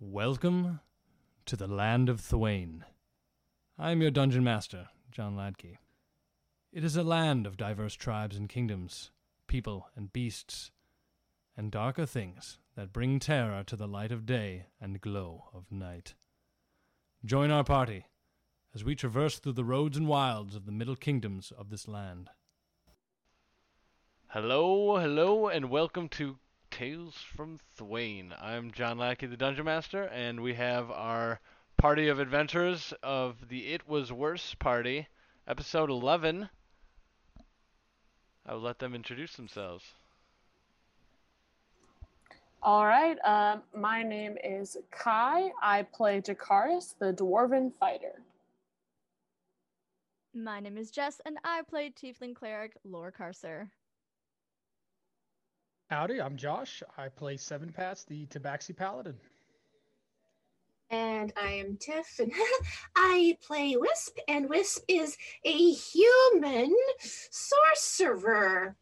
Welcome to the land of Thwain. I am your dungeon master, John Ladkey. It is a land of diverse tribes and kingdoms, people and beasts, and darker things that bring terror to the light of day and glow of night. Join our party as we traverse through the roads and wilds of the middle kingdoms of this land. Hello, hello, and welcome to Tales from Thwain. I'm John Lackey, the Dungeon Master, and we have our party of adventurers of the It Was Worse party, episode 11. I will let them introduce themselves. All right. Um, my name is Kai. I play Jakaris, the dwarven fighter. My name is Jess, and I play Tiefling Cleric Lore Carcer. Howdy, I'm Josh. I play Seven Paths, the Tabaxi Paladin. And I am Tiff, and I play Wisp, and Wisp is a human sorcerer.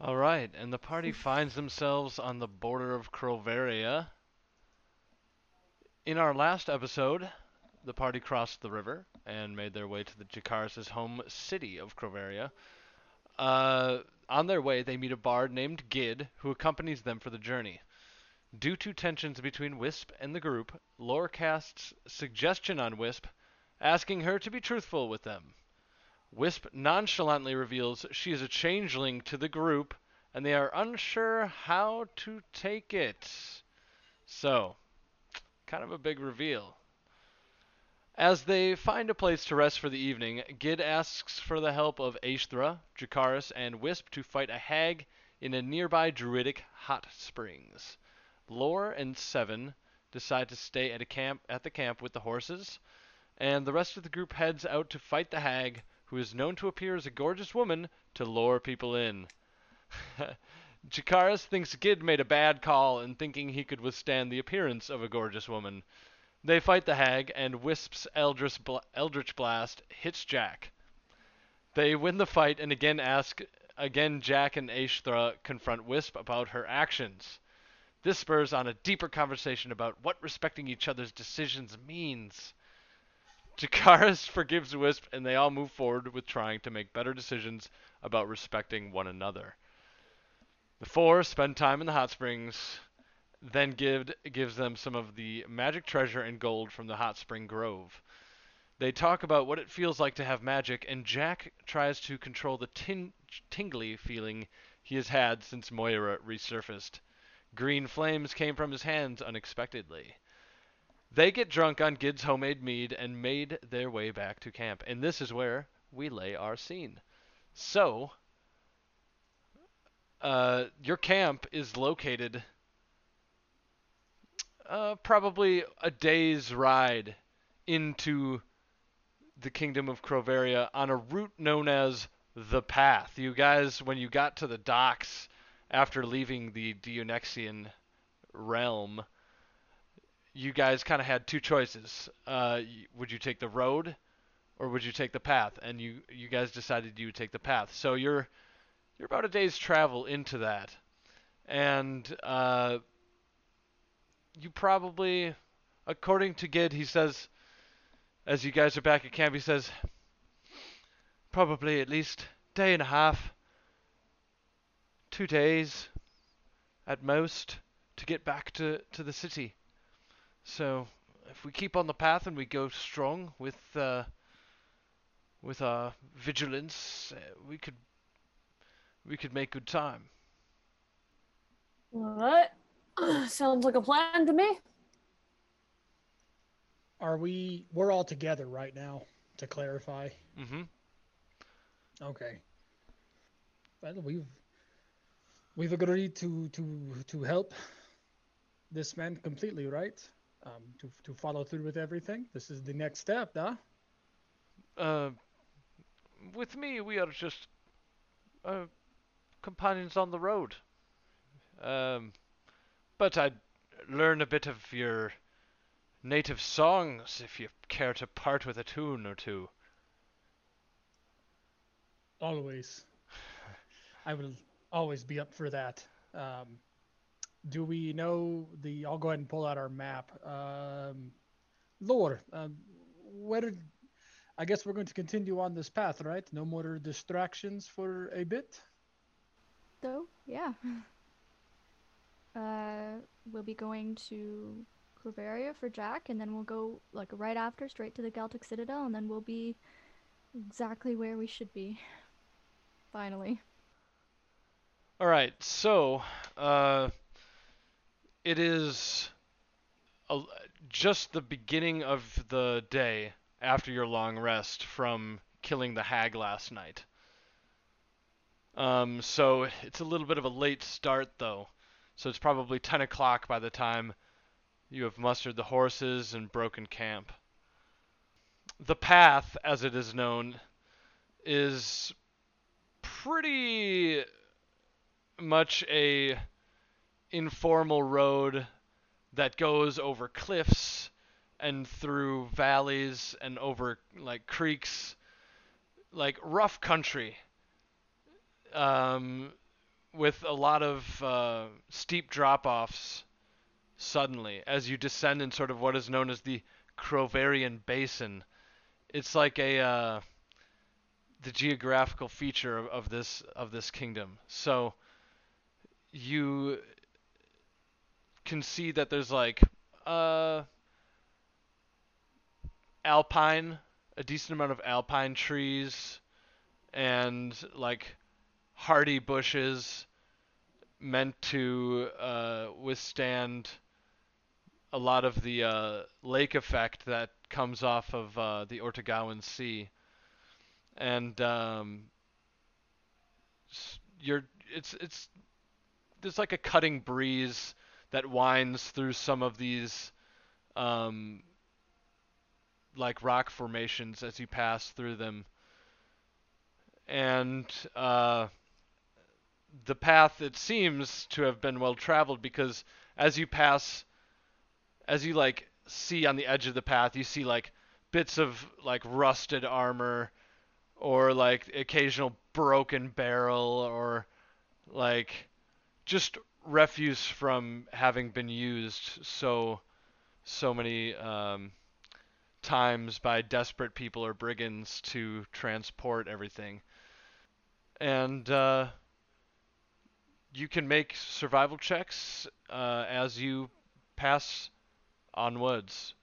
All right, and the party finds themselves on the border of Crovaria. In our last episode, the party crossed the river and made their way to the Jakaris' home city of Crovaria. Uh, on their way, they meet a bard named Gid who accompanies them for the journey. Due to tensions between Wisp and the group, Lore casts suggestion on Wisp, asking her to be truthful with them. Wisp nonchalantly reveals she is a changeling to the group, and they are unsure how to take it. So, kind of a big reveal. As they find a place to rest for the evening, Gid asks for the help of Aishthra, Jakaris, and Wisp to fight a hag in a nearby druidic hot springs. Lore and Seven decide to stay at a camp at the camp with the horses, and the rest of the group heads out to fight the hag, who is known to appear as a gorgeous woman to lure people in. Jakaris thinks Gid made a bad call in thinking he could withstand the appearance of a gorgeous woman. They fight the hag, and Wisp's Eldritch, Eldritch Blast hits Jack. They win the fight and again ask again Jack and Aishthra confront Wisp about her actions. This spurs on a deeper conversation about what respecting each other's decisions means. Jakaris forgives Wisp and they all move forward with trying to make better decisions about respecting one another. The four spend time in the hot springs, then give, gives them some of the magic treasure and gold from the hot spring grove. They talk about what it feels like to have magic, and Jack tries to control the tin- tingly feeling he has had since Moira resurfaced. Green flames came from his hands unexpectedly. They get drunk on Gid's homemade mead and made their way back to camp, and this is where we lay our scene. So, uh, your camp is located uh, probably a day's ride into the kingdom of Crovaria on a route known as the Path. You guys, when you got to the docks after leaving the Dionysian realm, you guys kind of had two choices. Uh, would you take the road, or would you take the path? And you you guys decided you would take the path. So you're you're about a day's travel into that, and uh, you probably, according to Gid, he says, as you guys are back at camp, he says, probably at least day and a half, two days, at most, to get back to to the city. So if we keep on the path and we go strong with uh, with our vigilance, uh, we could we could make good time. All right. Sounds like a plan to me. Are we? We're all together right now. To clarify. Mm-hmm. Okay. Well, we've we've agreed to to to help this man completely, right? Um, to to follow through with everything. This is the next step, huh? Uh, with me, we are just uh, companions on the road. Um, but I'd learn a bit of your native songs if you care to part with a tune or two. Always. I will always be up for that. Um, do we know the? I'll go ahead and pull out our map. Um, lore. Um, where? I guess we're going to continue on this path, right? No more distractions for a bit. So yeah. Uh, we'll be going to Corvaria for Jack, and then we'll go like right after straight to the Celtic Citadel, and then we'll be exactly where we should be. Finally. All right, so uh, it is a, just the beginning of the day after your long rest from killing the hag last night. Um, so it's a little bit of a late start, though. So it's probably 10 o'clock by the time you have mustered the horses and broken camp. The path, as it is known, is pretty much a informal road that goes over cliffs and through valleys and over like creeks like rough country um, with a lot of uh, steep drop-offs suddenly as you descend in sort of what is known as the Crovarian Basin. It's like a uh, the geographical feature of, of this of this kingdom. So you can see that there's like uh alpine a decent amount of alpine trees and like hardy bushes meant to uh, withstand a lot of the uh, lake effect that comes off of uh, the Ortegawan Sea, and um, you're it's it's there's like a cutting breeze that winds through some of these um, like rock formations as you pass through them, and uh, the path it seems to have been well traveled because as you pass as you like see on the edge of the path you see like bits of like rusted armor or like occasional broken barrel or like just refuse from having been used so so many um, times by desperate people or brigands to transport everything. And uh, you can make survival checks uh, as you pass onwards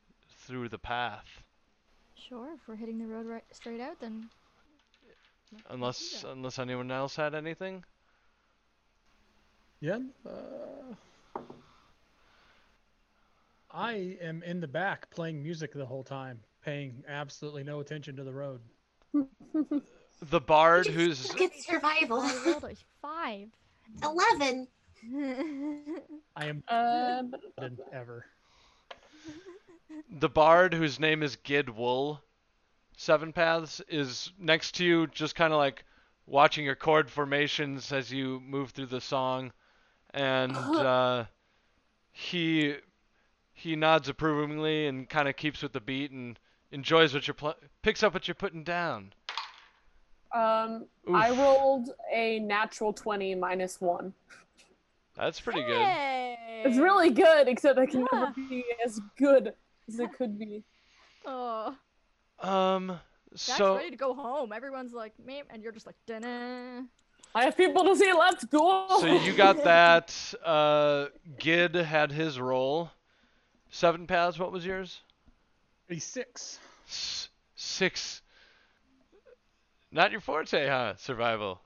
through the path. Sure, if we're hitting the road right straight out, then Unless unless anyone else had anything. Yeah. Uh, I am in the back playing music the whole time, paying absolutely no attention to the road. The bard who's Look at survival. I rolled a five. Eleven. I am Uh, than ever. the bard whose name is Gid Wool, Seven Paths, is next to you, just kind of like watching your chord formations as you move through the song, and uh, he he nods approvingly and kind of keeps with the beat and enjoys what you're pl- picks up what you're putting down. Um, I rolled a natural 20 minus one. That's pretty good. It's really good, except I can Yeah. never be as good as it could be. Oh, Um, Jack's so ready to go home. Everyone's like, me, and you're just like, dinner. I have people to see. Let's go. so you got that. Uh, Gid had his roll. Seven paths. What was yours? A six. S- six. Not your forte, huh? Survival.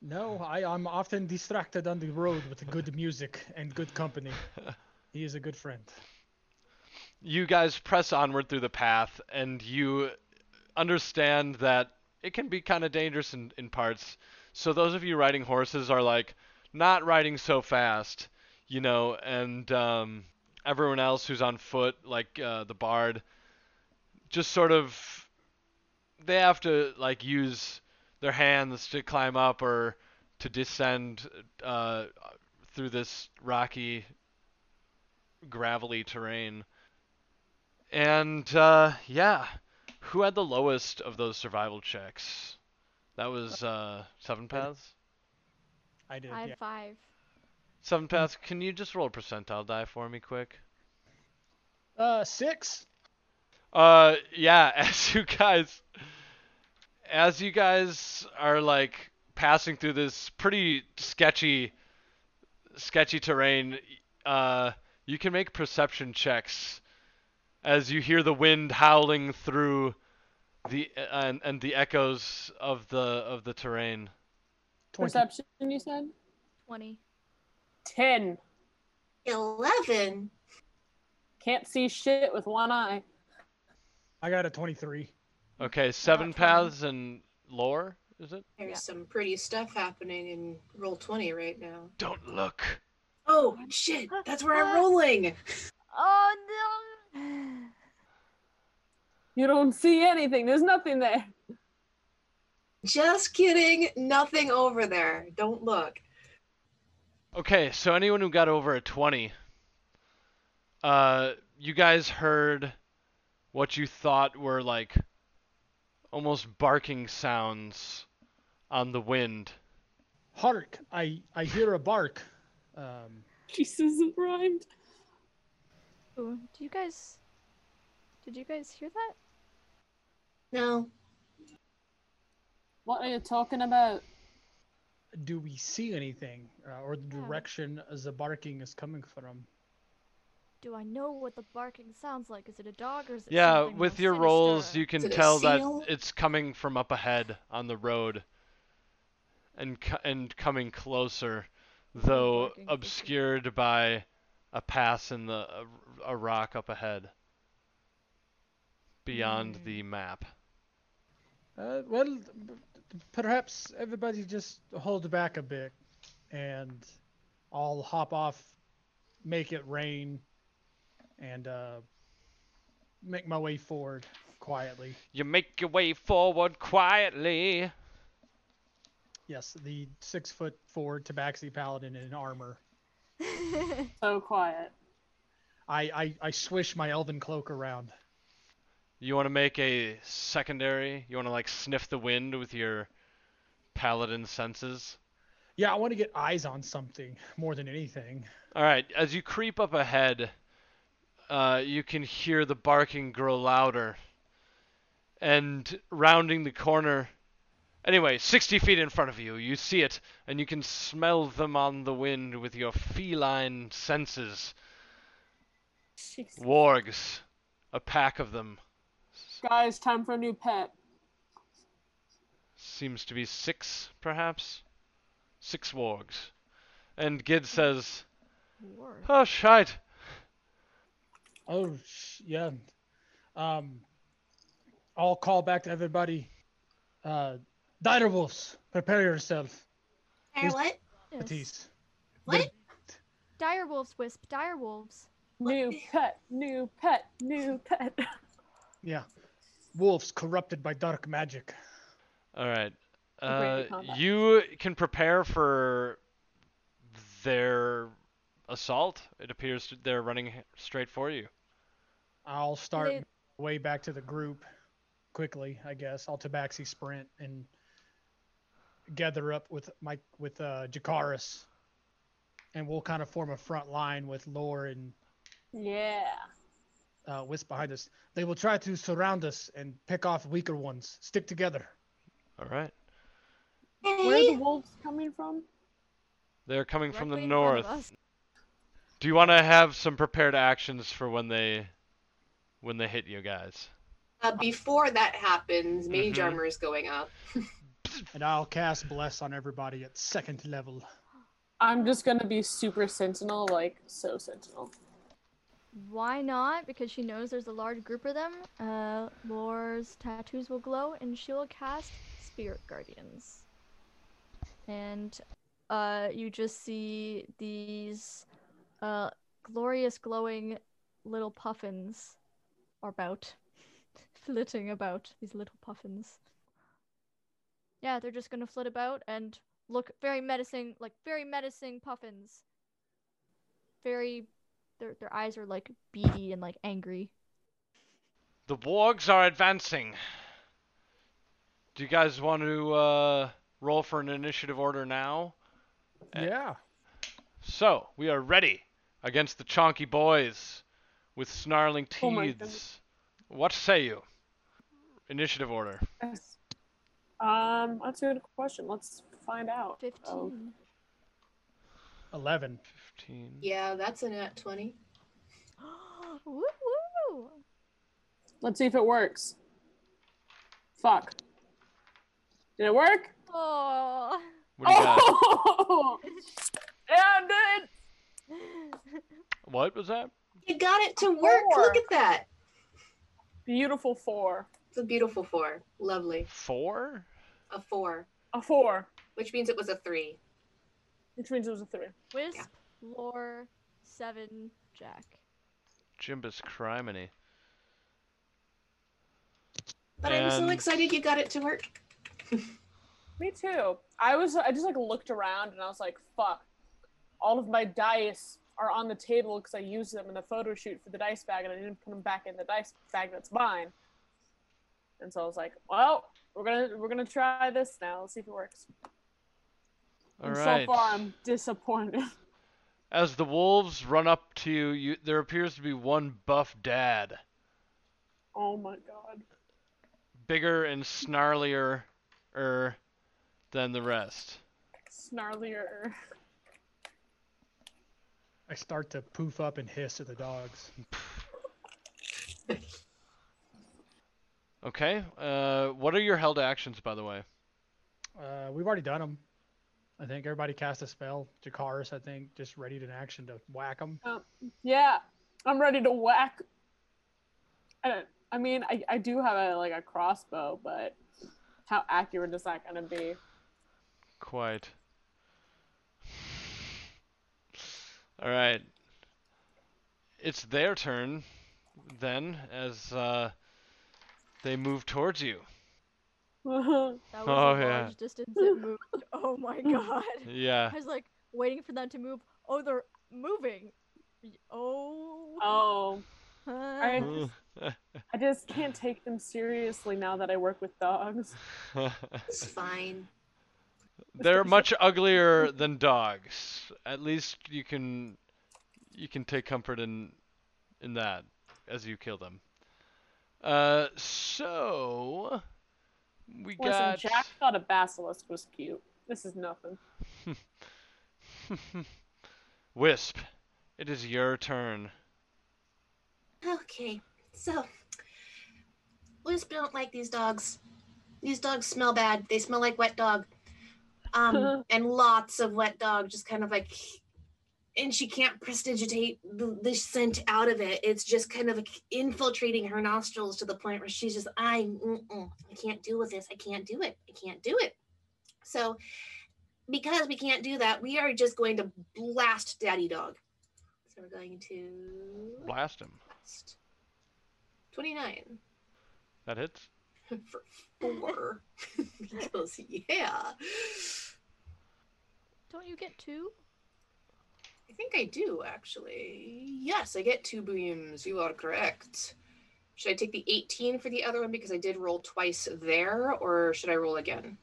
No, I, I'm often distracted on the road with good music and good company. He is a good friend. You guys press onward through the path, and you understand that it can be kind of dangerous in, in parts. So those of you riding horses are like not riding so fast, you know, and um, everyone else who's on foot, like uh, the bard, just sort of they have to like use their hands to climb up or to descend uh, through this rocky, gravelly terrain. And uh, yeah, who had the lowest of those survival checks? That was uh, Seven Paths. I did. I have yeah. five. Seven paths. Can you just roll a percentile die for me, quick? Uh, six. Uh, yeah. As you guys, as you guys are like passing through this pretty sketchy, sketchy terrain, uh, you can make perception checks as you hear the wind howling through the and, and the echoes of the of the terrain. 20. Perception, you said? 20. 10. 11. Can't see shit with one eye. I got a 23. Okay, seven paths and lore, is it? There's Yeah. some pretty stuff happening in roll 20 right now. Don't look. Oh, shit. That's where I'm rolling. Oh no! You don't see anything. There's nothing there. Just kidding. Nothing over there. Don't look. Okay, so anyone who got over a 20, uh, you guys heard what you thought were like almost barking sounds on the wind. Hark! I I hear a bark. Um, Jesus, it rhymed. Ooh, do you guys? Did you guys hear that? No. What are you talking about? do we see anything, uh, or the Yeah. direction as the barking is coming from? Do I know what the barking sounds like? Is it a dog or is it Yeah, with more your rolls, you can Is it a tell that it's coming from up ahead on the road and and coming closer, though barking, okay. obscured by a pass in the a, a rock up ahead beyond Hmm. the map. Uh, well, b- b- perhaps everybody just hold back a bit, and I'll hop off, make it rain, and uh, make my way forward quietly. You make your way forward quietly. Yes, the six foot four Tabaxi paladin in armor. So quiet. I, I I swish my elven cloak around. You want to make a secondary? You want to like sniff the wind with your paladin senses? Yeah, I want to get eyes on something more than anything. All right, as you creep up ahead, uh, you can hear the barking grow louder. And rounding the corner, anyway, 60 feet in front of you, you see it, and you can smell them on the wind with your feline senses. Jeez. Wargs, a pack of them. Guys, time for a new pet. Seems to be six, perhaps? Six wargs. And Gid says, War. Oh, shite. Oh, yeah. Um, I'll call back to everybody. Uh, Direwolves, prepare yourself. Hey, Who's- what? Yes. What? Dire wolves, Wisp. Dire wolves. New pet, new pet, new pet. Yeah. Wolves corrupted by dark magic. All right. Uh, you can prepare for their assault. It appears they're running straight for you. I'll start They- way back to the group quickly, I guess. I'll tabaxi sprint and gather up with my with uh Jakaris. And we'll kind of form a front line with Lore and yeah. uh, Wisp behind us. They will try to surround us and pick off weaker ones. Stick together. All right. Where are the wolves coming from? They're coming from the Directly in front of north. Do you want to have some prepared actions for when they when they hit you guys? Uh, before that happens, mage Mhm. armor is going up. And I'll cast Bless on everybody at second level. I'm just gonna be super sentinel, like so sentinel. Why not? Because she knows there's a large group of them. Uh, Lore's tattoos will glow, and she will cast Spirit Guardians. And uh, you just see these uh, glorious, glowing little puffins about, flitting about. These little puffins. Yeah, they're just gonna flit about and look very menacing, like very menacing puffins. Very their their eyes are like beady and like angry. The wargs are advancing. Do you guys want to uh, roll for an initiative order now? Yeah. So, we are ready against the Chonky Boys with snarling Oh teeth. goodness. what say you? Initiative order. Yes. Um, that's a good question. Let's find out. Oh, 15. 11. 15. Yeah, that's a nat 20. woo woo! let's see if it works. Fuck. Did it work? Oh. What do you? Oh! yeah, it did. What was that? You got it to work. Four. Look at that. Beautiful four. It's a beautiful four. Lovely. Four? A four, A four, which means it was a three. which means it was a three. Wisp, lore, seven, Jack. Jimbus criminy. But I'm so excited you got it to work. Me too. I was. I just like looked around and I was like, "Fuck!" All of my dice are on the table because I used them in the photo shoot for the dice bag, and I didn't put them back in the dice bag that's mine. And so I was like, "Well, we're gonna we're gonna try this now. Let's see if it works." All and right. so far, I'm disappointed. As the wolves run up to you, you, there appears to be one buff dad, oh my god. bigger and snarlier er than the rest. Snarlier. I start to poof up and hiss at the dogs. Okay. Uh, what are your held actions, by the way? Uh, we've already done them. I think everybody cast a spell. Jakaris, I think, just ready in action to whack them. Yeah, I'm ready to whack. I, don't, I mean, I, I do have a like a crossbow, but how accurate is that gonna be? Quite. All right. It's their turn then, as uh, they move towards you. That was Oh, a yeah. large distance it moved. Oh my god. Yeah. I was like waiting for them to move. Oh, they're moving. Oh. oh, huh. I- I just can't take them seriously now that I work with dogs. It's fine. They're much uglier than dogs. At least you can you can take comfort in in that as you kill them. Uh, so we Listen, got Jack thought a basilisk was cute. This is nothing. Wisp. It is your turn. Okay, so Wisp don't like these dogs. These dogs smell bad. They smell like wet dog. Um, and lots of wet dog, just kind of like, and she can't prestigitate the, the scent out of it. It's just kind of like infiltrating her nostrils to the point where she's just, I, mm-mm, I can't deal with this. I can't do it. I can't do it. So, because we can't do that, we are just going to blast Daddy Dog. So we're going to Blast him. blast. 29 That hits. For four. because, yeah. Don't you get two? I think I do, actually. Yes, I get two beams. You are correct. Should I take the 18 for the other one because I did roll twice there, or should I roll again?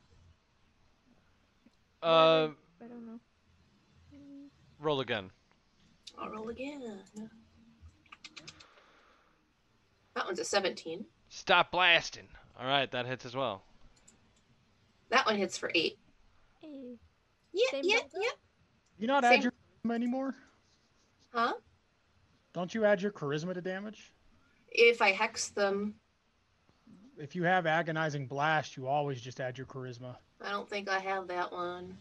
Uh, I don't know. Roll again. I'll roll again. That one's a 17. Stop blasting. All right, that hits as well. That one hits for eight. Hey. Yep, Same yep, number? yep. You not Same- add your charisma anymore? Huh? Don't you add your charisma to damage? If I hex them, If you have agonizing blast, you always just add your charisma. I don't think I have that one.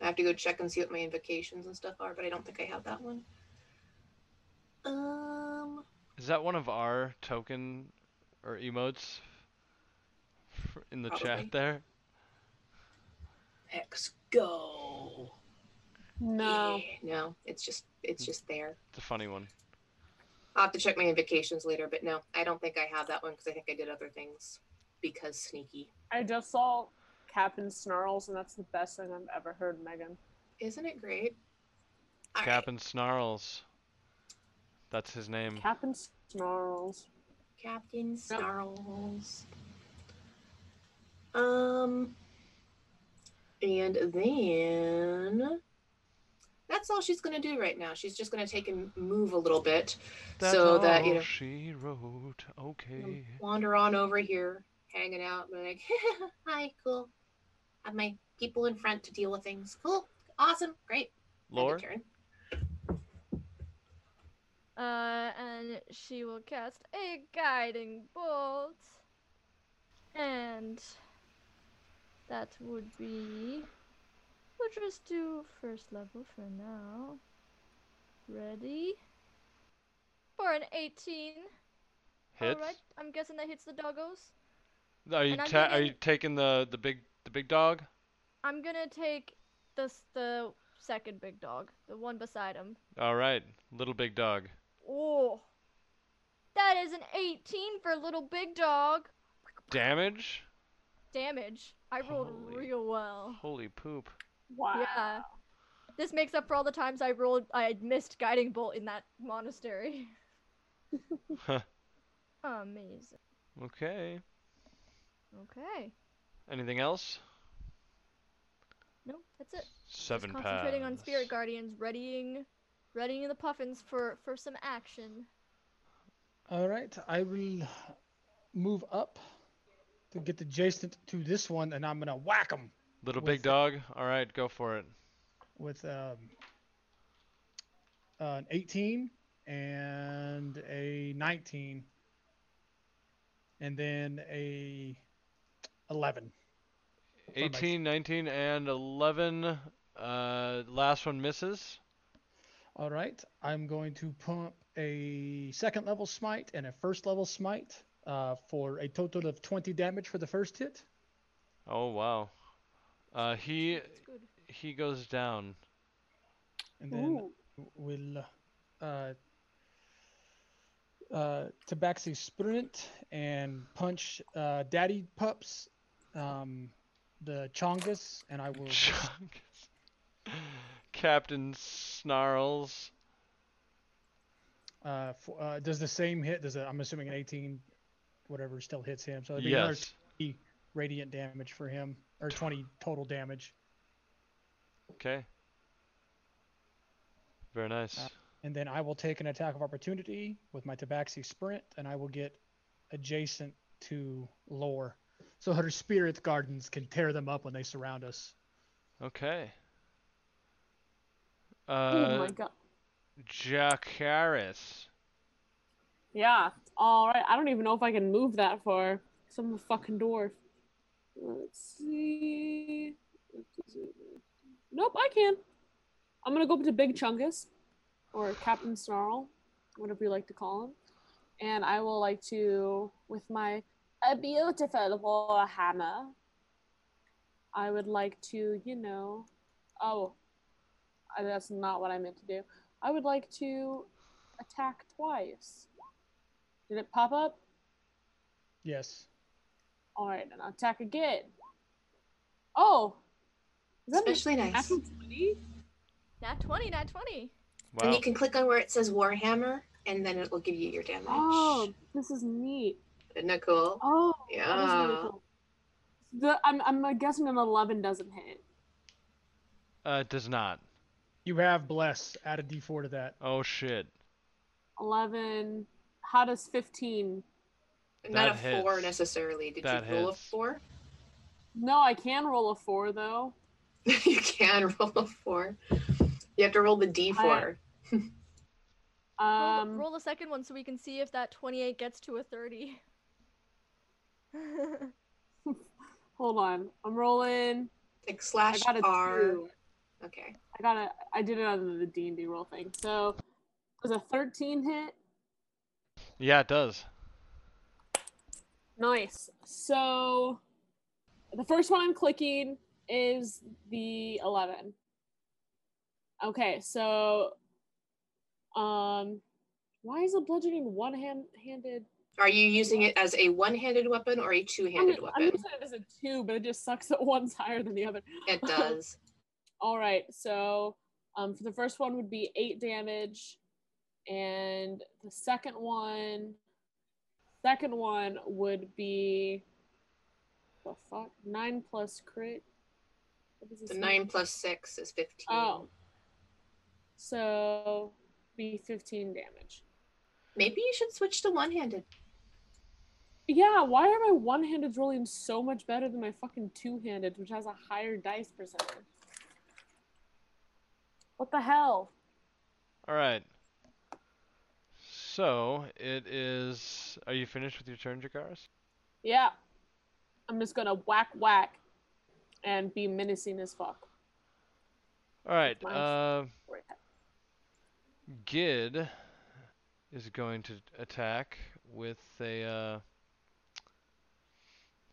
I have to go check and see what my invocations and stuff are, but I don't think I have that one. Um, Is that one of our token or emotes in the Probably. chat there? X go. No. Yeah, no, it's just it's hmm. just there. It's a funny one. I'll have to check my invocations later, but no, I don't think I have that one because I think I did other things because sneaky. I just saw Captain Snarls, and that's the best thing I've ever heard, Megan. Isn't it great? All right. Captain Snarls. That's his name. Captain Snarls. Captain Snarls. Um, and then that's all she's gonna do right now. She's just gonna take and move a little bit, That's so that you know, she wrote. Okay. wander on over here, hanging out, be like, hi, cool. Have my people in front to deal with things. Cool, awesome, great. End of Lore. Uh, and she will cast a guiding bolt. And that would be. We'll just do first level for now. Ready? For an 18. Hits. Alright, I'm guessing that hits the doggos. Are you ta- are you taking the the big the big dog? I'm gonna take this the second big dog, the one beside him. All right, little big dog. Oh, that is an 18 for little big dog. Damage? Damage. I rolled Holy- real well. Holy poop. Wow. Yeah. This makes up for all the times I rolled I had missed guiding bolt in that monastery. Huh. Amazing. Okay. Okay. Anything else? Nope, that's it. Seven Just concentrating on spirit guardians, readying readying the puffins for for some action. All right, I will move up to get adjacent to this one, and I'm gonna whack him Little with big dog. All right, go for it. with um, an 18 and a 19, and then a 11. For 18, 19, and 11. Uh, last one misses. All right, I'm going to pump a second level smite and a first level smite uh, for a total of 20 damage for the first hit. Oh wow. Uh, he he goes down. And then Ooh. we'll uh, uh, Tabaxi sprint and punch uh, Daddy Pups, um, the Chongus, and I will. Chungus. Captain Snarls. Uh, for, uh, does the same hit? Does it, I'm assuming an 18, whatever, still hits him. So it'd be another Yes. 20 radiant damage for him, or 20 total damage. Okay. Very nice. Uh, And then I will take an attack of opportunity with my Tabaxi sprint, and I will get adjacent to Lore. So her spirit guardians can tear them up when they surround us. Okay. Oh Uh, my god. Jack Harris. Yeah. All right. I don't even know if I can move that far. Cause I'm a fucking dwarf. Let's see. Nope, I can. I'm gonna go up to Big Chungus, or Captain Snarl, whatever you like to call him, and I will like to, with my a beautiful war hammer. I would like to, you know, oh, uh, that's not what I meant to do. I would like to attack twice. Did it pop up? Yes. All right, and I'll attack again. Oh, is that a Especially nice. natural 20? Nat 20, nat 20. Wow. And you can click on where it says Warhammer, and then it will give you your damage. Oh, this is neat. Isn't that cool? Oh, that is really Yeah. cool. The, I'm, I'm guessing an 11 doesn't hit. Uh, it does not. You have bless. Add a d4 to that. Oh shit. 11. How does 15? Not That a four necessarily. Did That you roll hits. a four? No, I can roll a 4 though. you can roll a four. You have to roll the d4. Roll, Um, roll the second one so we can see if that 28 gets to a 30. hold on. I'm rolling. Like I slash got a R. 2. Okay. I got a. I did it on the D and D roll thing. So, was a 13 hit? Yeah, it does. Nice. So the first one I'm clicking is the 11. Okay, so um why is the bludgeoning one hand handed? Are you using it as a one-handed weapon or a I'm, two-handed I'm weapon? using it as a two, but it just sucks that one's higher than the other. It does. All right, so um for the first one would be eight damage, and the second one second one would be the fuck? Nine plus crit. The nine plus six is fifteen. Oh. So be 15 damage. Maybe you should switch to one-handed. Yeah, why are my one-handed rolling so much better than my fucking two-handed, which has a higher dice percentage? What the hell? All right. So it is. Are you finished with your turn, Jakaris? Yeah. I'm just gonna whack whack and be menacing as fuck. All right. Nice. Uh, Gid is going to attack with a uh,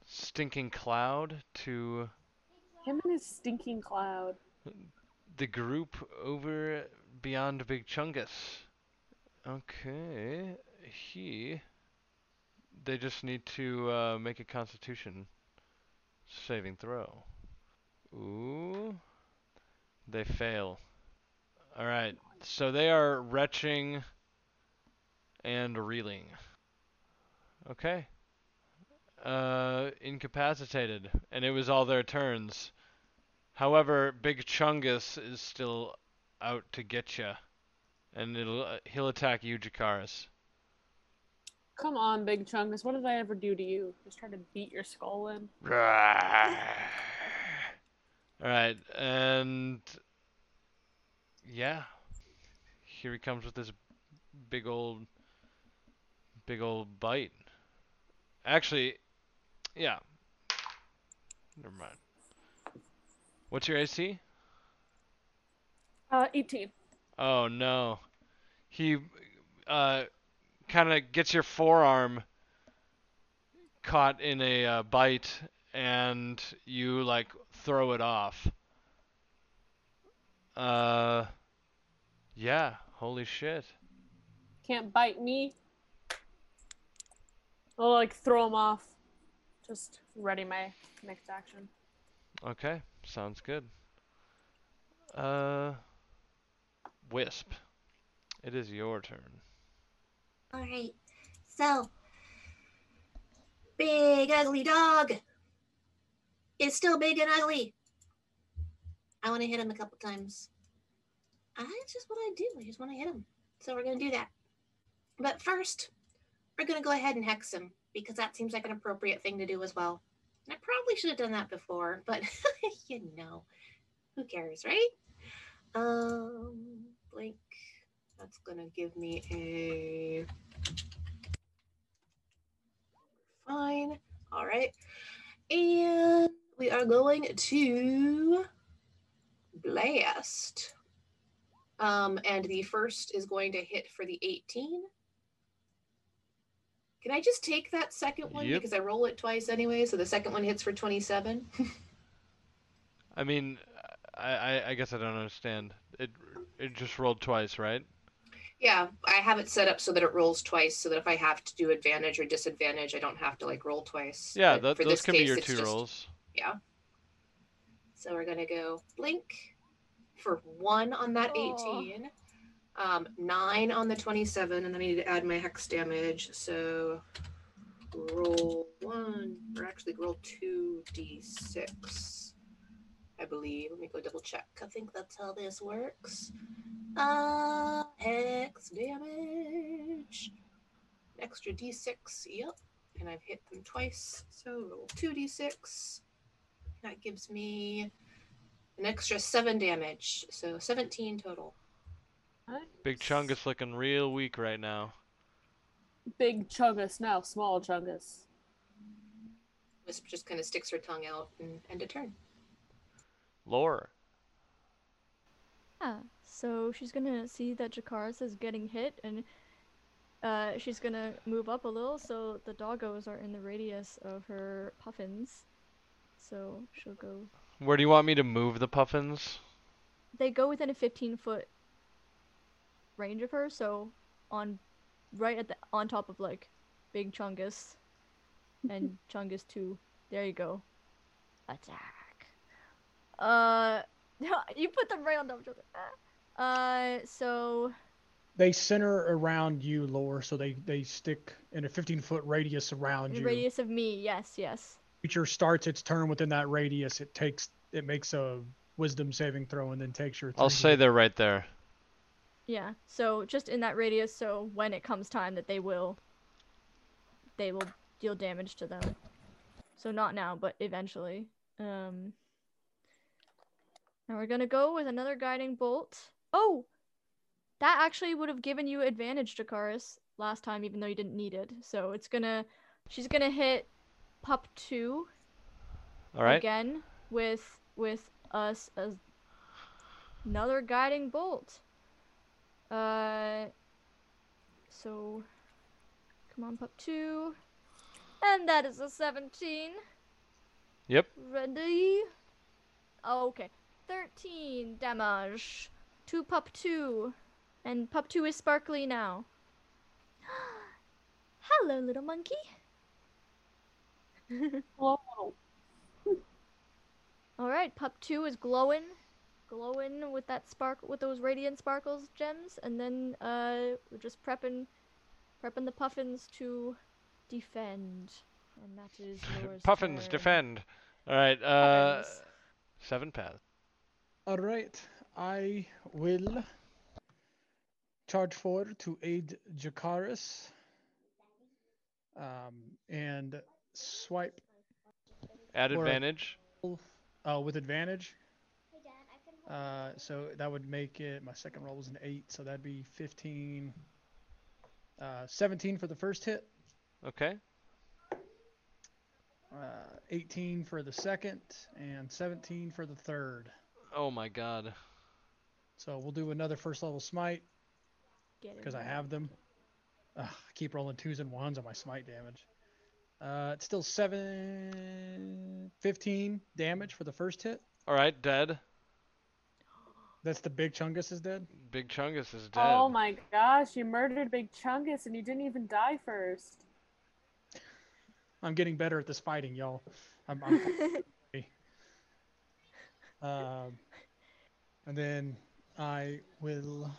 stinking cloud to Him and his stinking cloud. the group over beyond Big Chungus. Okay, he. They just need to uh, make a Constitution saving throw. Ooh, they fail. All right, so they are retching and reeling. Okay. Uh, incapacitated, and it was all their turns. However, Big Chungus is still out to get you, and it'll uh, he'll attack you, Jakaris. Come on, Big Chungus. What did I ever do to you? Just try to beat your skull in? All right, and yeah, here he comes with this big old, big old bite. Actually, yeah. Never mind. What's your AC? Uh, 18. Oh no. He uh kind of gets your forearm caught in a uh, bite and you like throw it off. Uh yeah, holy shit. Can't bite me. I'll like throw him off. Just ready my next action. Okay, sounds good. Uh Wisp. It is your turn. All right. So, big ugly dog is still big and ugly. I want to hit him a couple times. It's just what I do. I just want to hit him. So we're going to do that. But first, we're going to go ahead and hex him because that seems like an appropriate thing to do as well. I probably should have done that before, but you know, who cares, right? Um, blink. That's gonna give me a fine. All right, and we are going to blast. Um, and the first is going to hit for the 18. Can I just take that second one Yep. because I roll it twice anyway? So the second one hits for 27. I mean, I, I I guess I don't understand. It it just rolled twice, right? Yeah, I have it set up so that it rolls twice, so that if I have to do advantage or disadvantage, I don't have to like roll twice. Yeah, But th- for those this can be your two just- rolls. Yeah. So we're gonna go blink for one on that Aw. 18, um, nine on the 27, and then I need to add my hex damage. So roll one, or actually roll two d6, I believe. Let me go double check. I think that's how this works. Uh, hex damage. An extra d6. Yep. And I've hit them twice. So roll 2d6. That gives me an extra 7 damage. So 17 total. Big Chungus looking real weak right now. Big Chungus now, small Chungus. Wisp just kind of sticks her tongue out and end a turn. Lore. Yeah, so she's gonna see that Jakaris is getting hit, and uh, she's gonna move up a little so the doggos are in the radius of her puffins. So she'll go. Where do you want me to move the puffins? They go within a 15 foot range of her, so on right at the on top of like Big Chungus and Chungus 2. There you go. Attack. Uh, you put them right on top of each other. Uh, so They center around you, Lore, so they, they stick in a 15 foot radius around you. radius of me, yes, yes. Creature starts its turn within that radius. It takes it makes a wisdom saving throw and then takes your. I'll say they're right there. Yeah. So just in that radius, so when it comes time that they will, they will deal damage to them. So not now, but eventually. Um. And we're gonna go with another guiding bolt. Oh, that actually would have given you advantage, Jakaris, last time, even though you didn't need it. So it's gonna, she's gonna hit pup two All right. again with with us as another guiding bolt. Uh, so come on, pup two, and that is a seventeen. Yep. Ready? Oh, okay, thirteen damage to pup two, and pup two is sparkly now. Hello, little monkey. Hello. All right, pup two is glowing, glowing with that spark, with those radiant sparkles gems, and then uh, we're just prepping, prepping the puffins to defend, and that is yours. Puffins turn. defend. All right. Uh, Puffins. Seven Paths. All right, I will charge forward to aid Jakaris um, and swipe At Or- advantage. uh, with advantage. Uh, so that would make it my second roll was an eight, so that'd be 15, uh, 17 for the first hit, Okay. uh, 18 for the second, and 17 for the third. Oh my God. So we'll do another first level smite Get because I have them. Ugh, I keep rolling twos and ones on my smite damage. Uh, it's still seven, 15 damage for the first hit. All right. Dead. That's the big chungus is dead. Big Chungus is dead. Oh my gosh, you murdered Big Chungus and you didn't even die first. I'm getting better at this fighting, y'all. I'm, I'm um, and then I will.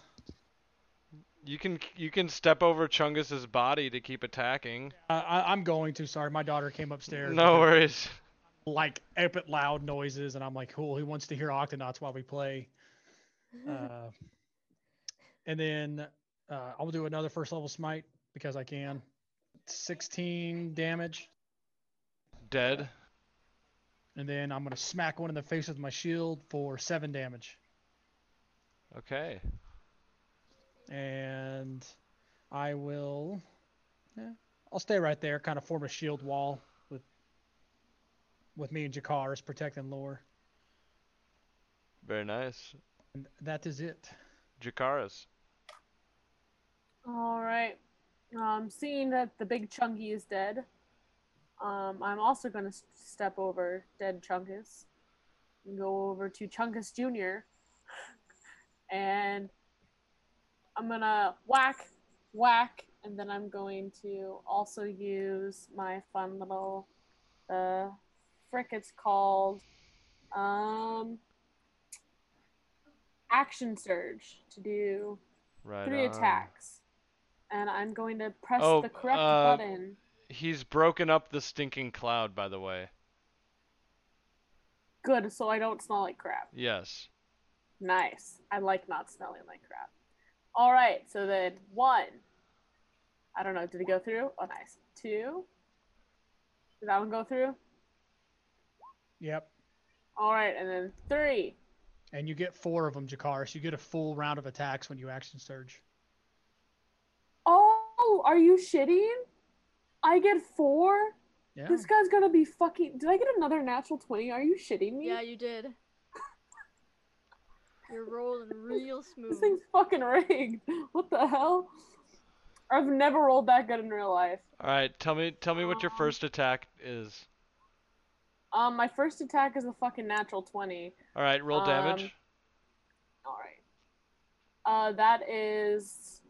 You can you can step over Chungus's body to keep attacking. Uh, I, I'm going to. Sorry, my daughter came upstairs. No worries. Like epic loud noises, and I'm like, cool. He wants to hear Octonauts while we play. Uh, and then uh, I'll do another first level smite because I can. 16 damage, Dead. and then I'm gonna smack one in the face with my shield for seven damage. Okay. and I will. Yeah, I'll stay right there, kind of form a shield wall with with me and Jakaris protecting lore, Very nice. And that is it. Jakaris. All right. Um, seeing that the big Chunky is dead, um, I'm also going to step over dead Chunkus and go over to Chunkus Jr. and I'm going to whack, whack, and then I'm going to also use my fun little, uh, frick it's called, um, Action Surge to do Right. three on. attacks. And I'm going to press Oh, the correct uh, button. He's broken up the stinking cloud, by the way. Good, so I don't smell like crap. Yes. Nice. I like not smelling like crap. All right, so then one. I don't know. Did it go through? Oh, nice. Two. Did that one go through? Yep. All right, and then three. And you get four of them, Jakar. So you get a full round of attacks when you action surge. Oh, are you shitting? I get four? Yeah. This guy's gonna be fucking. Did I get another natural 20? Are you shitting me? Yeah, you did. You're rolling real smooth. This thing's fucking rigged. What the hell? I've never rolled that good in real life. All right. Tell me tell me what your Um, first attack is. Um, my first attack is a fucking natural 20. All right. Roll um, damage. All right. Uh, that is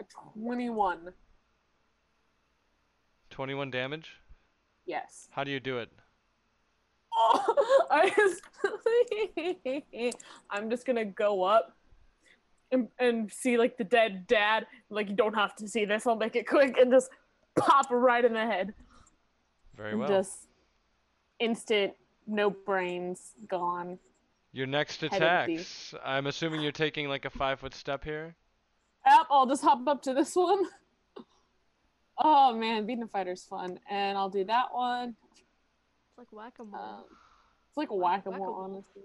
a 21. 21 damage. Yes. How do you do it? Oh, I just, I'm just gonna go up and, and see like the dead dad. Like you don't have to see this. I'll make it quick and just pop right in the head. Very well. Just instant, no brains, gone. Your next attacks. I'm assuming you're taking like a five foot step here. Yep, I'll just hop up to this one. Oh man, beating a fighter's fun, and I'll do that one. It's like whack-a-mole. Um, it's like a whack-a-mole, Whack-a-mole. honestly.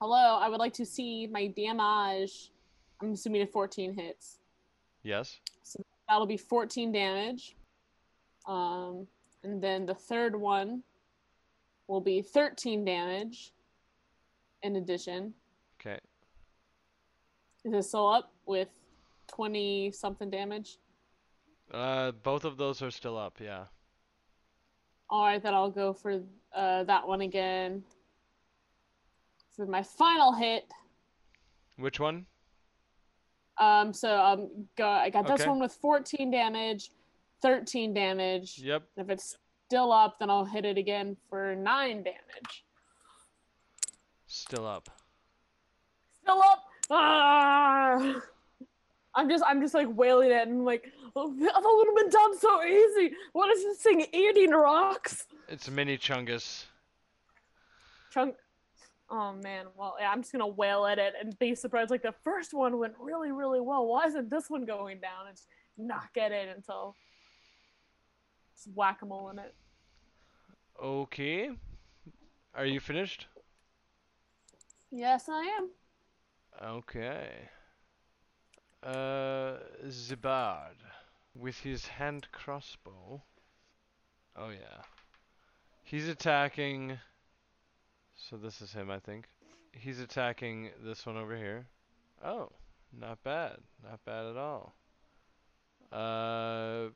Hello, I would like to see my damage. I'm assuming a 14 hits. Yes. So that'll be 14 damage. Um, and then the third one will be 13 damage. In addition, Okay. is it still up with 20 something damage? Uh, both of those are still up. Yeah. All right, then I'll go for uh, that one again. For my final hit, Which one? um, so um, go. I got this Okay. one with 14 damage, 13 damage. Yep. If it's still up, then I'll hit it again for nine damage. Still up. Still up. Ah! I'm just, I'm just like wailing it and like, oh, that would have been done so easy. What is this thing eating rocks? It's mini Chungus. Chunk. Oh man, well, yeah, I'm just gonna wail at it and be surprised. Like the first one went really, really well. Why isn't this one going down? And just knock at it until whack a mole in it. Okay. Are you finished? Yes, I am. Okay. Uh, Zibard with his hand crossbow. Oh yeah. He's attacking. So this is him, I think. He's attacking this one over here. Oh, not bad. Not bad at all. Uh,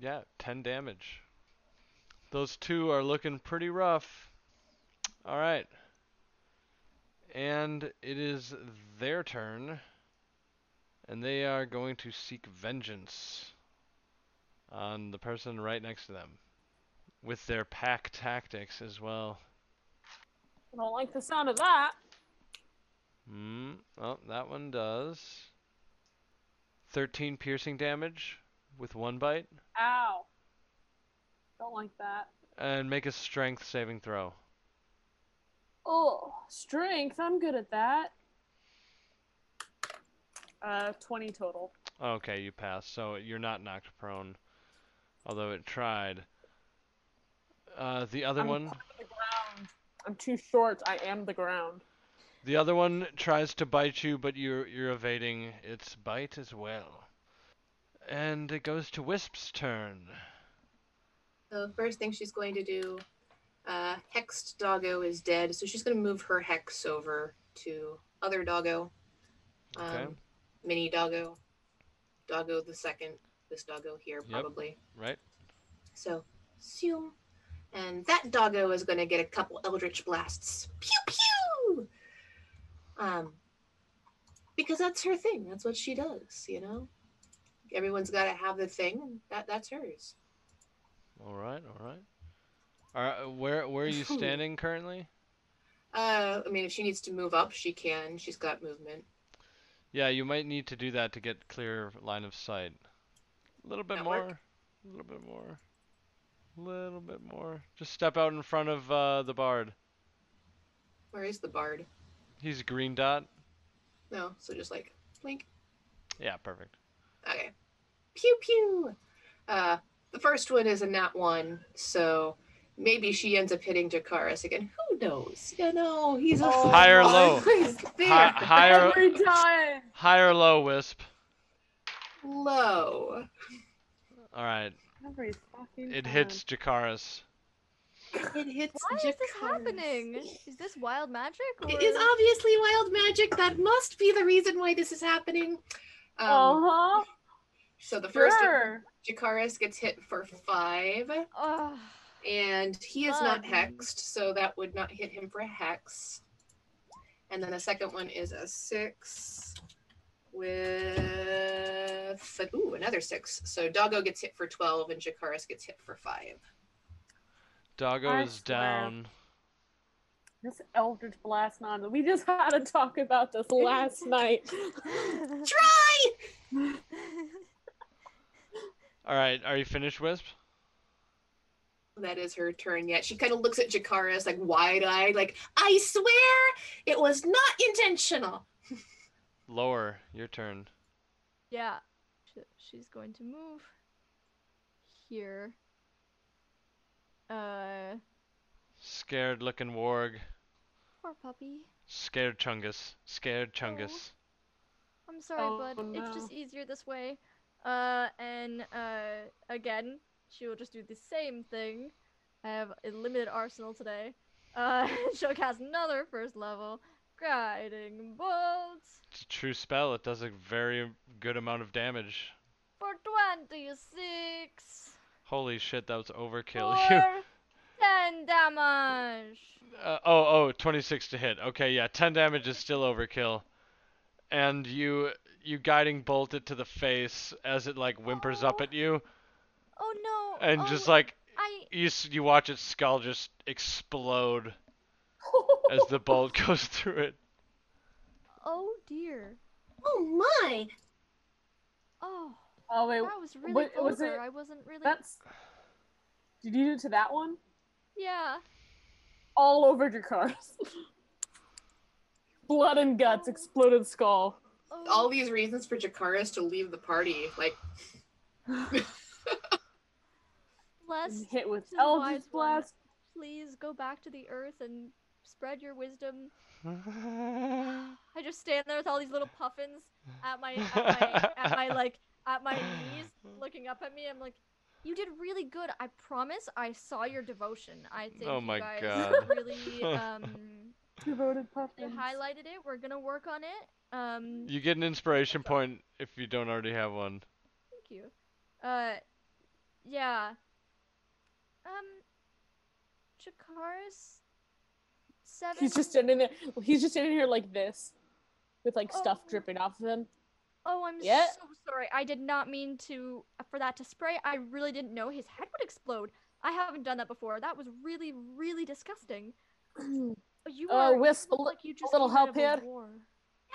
yeah, 10 damage. Those two are looking pretty rough. All right. And it is their turn. And they are going to seek vengeance on the person right next to them. With their pack tactics as well. I don't like the sound of that. Hmm. Oh, that one does. 13 piercing damage with one bite. Ow. Don't like that. And make a strength saving throw. Oh, strength. I'm good at that. Uh, 20 total. Okay, you pass. So you're not knocked prone. Although it tried. Uh, the other I'm one. The ground. I'm too short. I am the ground. The other one tries to bite you, but you're you're evading its bite as well. And it goes to Wisp's turn. The first thing she's going to do, uh, Hexed Doggo is dead, so she's going to move her Hex over to other Doggo. Um, Okay. Mini Doggo. Doggo the second. This Doggo here, Yep. probably. Right? So, zoom. And that doggo is going to get a couple Eldritch Blasts. Pew pew! Um, because that's her thing. That's what she does, you know? Everyone's got to have the thing, and that, that's hers. All right. All right. All right. Where where are you standing currently? Uh, I mean, if she needs to move up, she can. She's got movement. Yeah, you might need to do that to get clear line of sight. A little bit That more. work? A little bit more. A little bit more. Just step out in front of uh, the bard. Where is the bard? He's a green dot. No, so just like blink. Yeah, perfect. Okay. Pew pew. Uh, the first one is a nat one, so maybe she ends up hitting Jakaris again. Who knows? You know, he's a Oh High or low? He's. Hi- higher, Every time. high or low, Wisp. Low. All right. Every It hits Jakaris. It hits Why is this happening? Is this wild magic? Or... It is obviously wild magic. That must be the reason why this is happening. Um, Uh-huh. So the first Sure. Jakaris gets hit for five, Ugh. and he is not hexed, so that would not hit him for a hex. And then the second one is a six with ooh another six. So Doggo gets hit for twelve, and Jakaris gets hit for five. Doggo I is swear. down. This Eldritch Blast non. We just had to talk about this last night. Try. All right. Are you finished, Wisp? That is her turn yet. She kind of looks at Jakaris like wide eyed, like, I swear it was not intentional. Lower, your turn. Yeah, she's going to move here. Uh, Scared looking warg. poor puppy. Scared Chungus. Scared Chungus. I'm sorry, Oh, bud. It's just easier this way. Uh, and uh, again, she will just do the same thing. I have a limited arsenal today. Uh, she'll cast another first level guiding bolt It's a true spell. It does a very good amount of damage. for 26 Holy shit, that was overkill. for You 10 damage. Uh, oh, oh, 26 to hit. Okay, yeah, 10 damage is still overkill. And you you guiding bolt it to the face as it like whimpers up Oh. at you, Oh no! and oh, just like I you you watch its skull just explode as the bolt goes through it. oh dear. Oh my! Oh, oh wait, that was really what- was it- I wasn't really. that's. Did you do it to that one? Yeah. All over your cars. Blood and guts, exploded skull. All these reasons for Jakaris to leave the party. Like, bless. Hit with to Eldritch. Blast. Please go back to the earth and spread your wisdom. I just stand there with all these little puffins at my at my, at my like at my knees, looking up at me. I'm like, you did really good. I promise. I saw your devotion. I think Oh you my guys God. really um Devoted you puffins. highlighted it. We're gonna work on it. Um, You get an inspiration point if you don't already have one. thank you. Uh, yeah. Um, Jakaris. Seven. He's just standing there. He's just standing here like this, with like stuff Oh. dripping off of him. Oh, I'm Yeah. so sorry. I did not mean to for that to spray. I really didn't know his head would explode. I haven't done that before. That was really, really disgusting. Oh, You Uh, are. you Wisp, look like you just a little help here? war.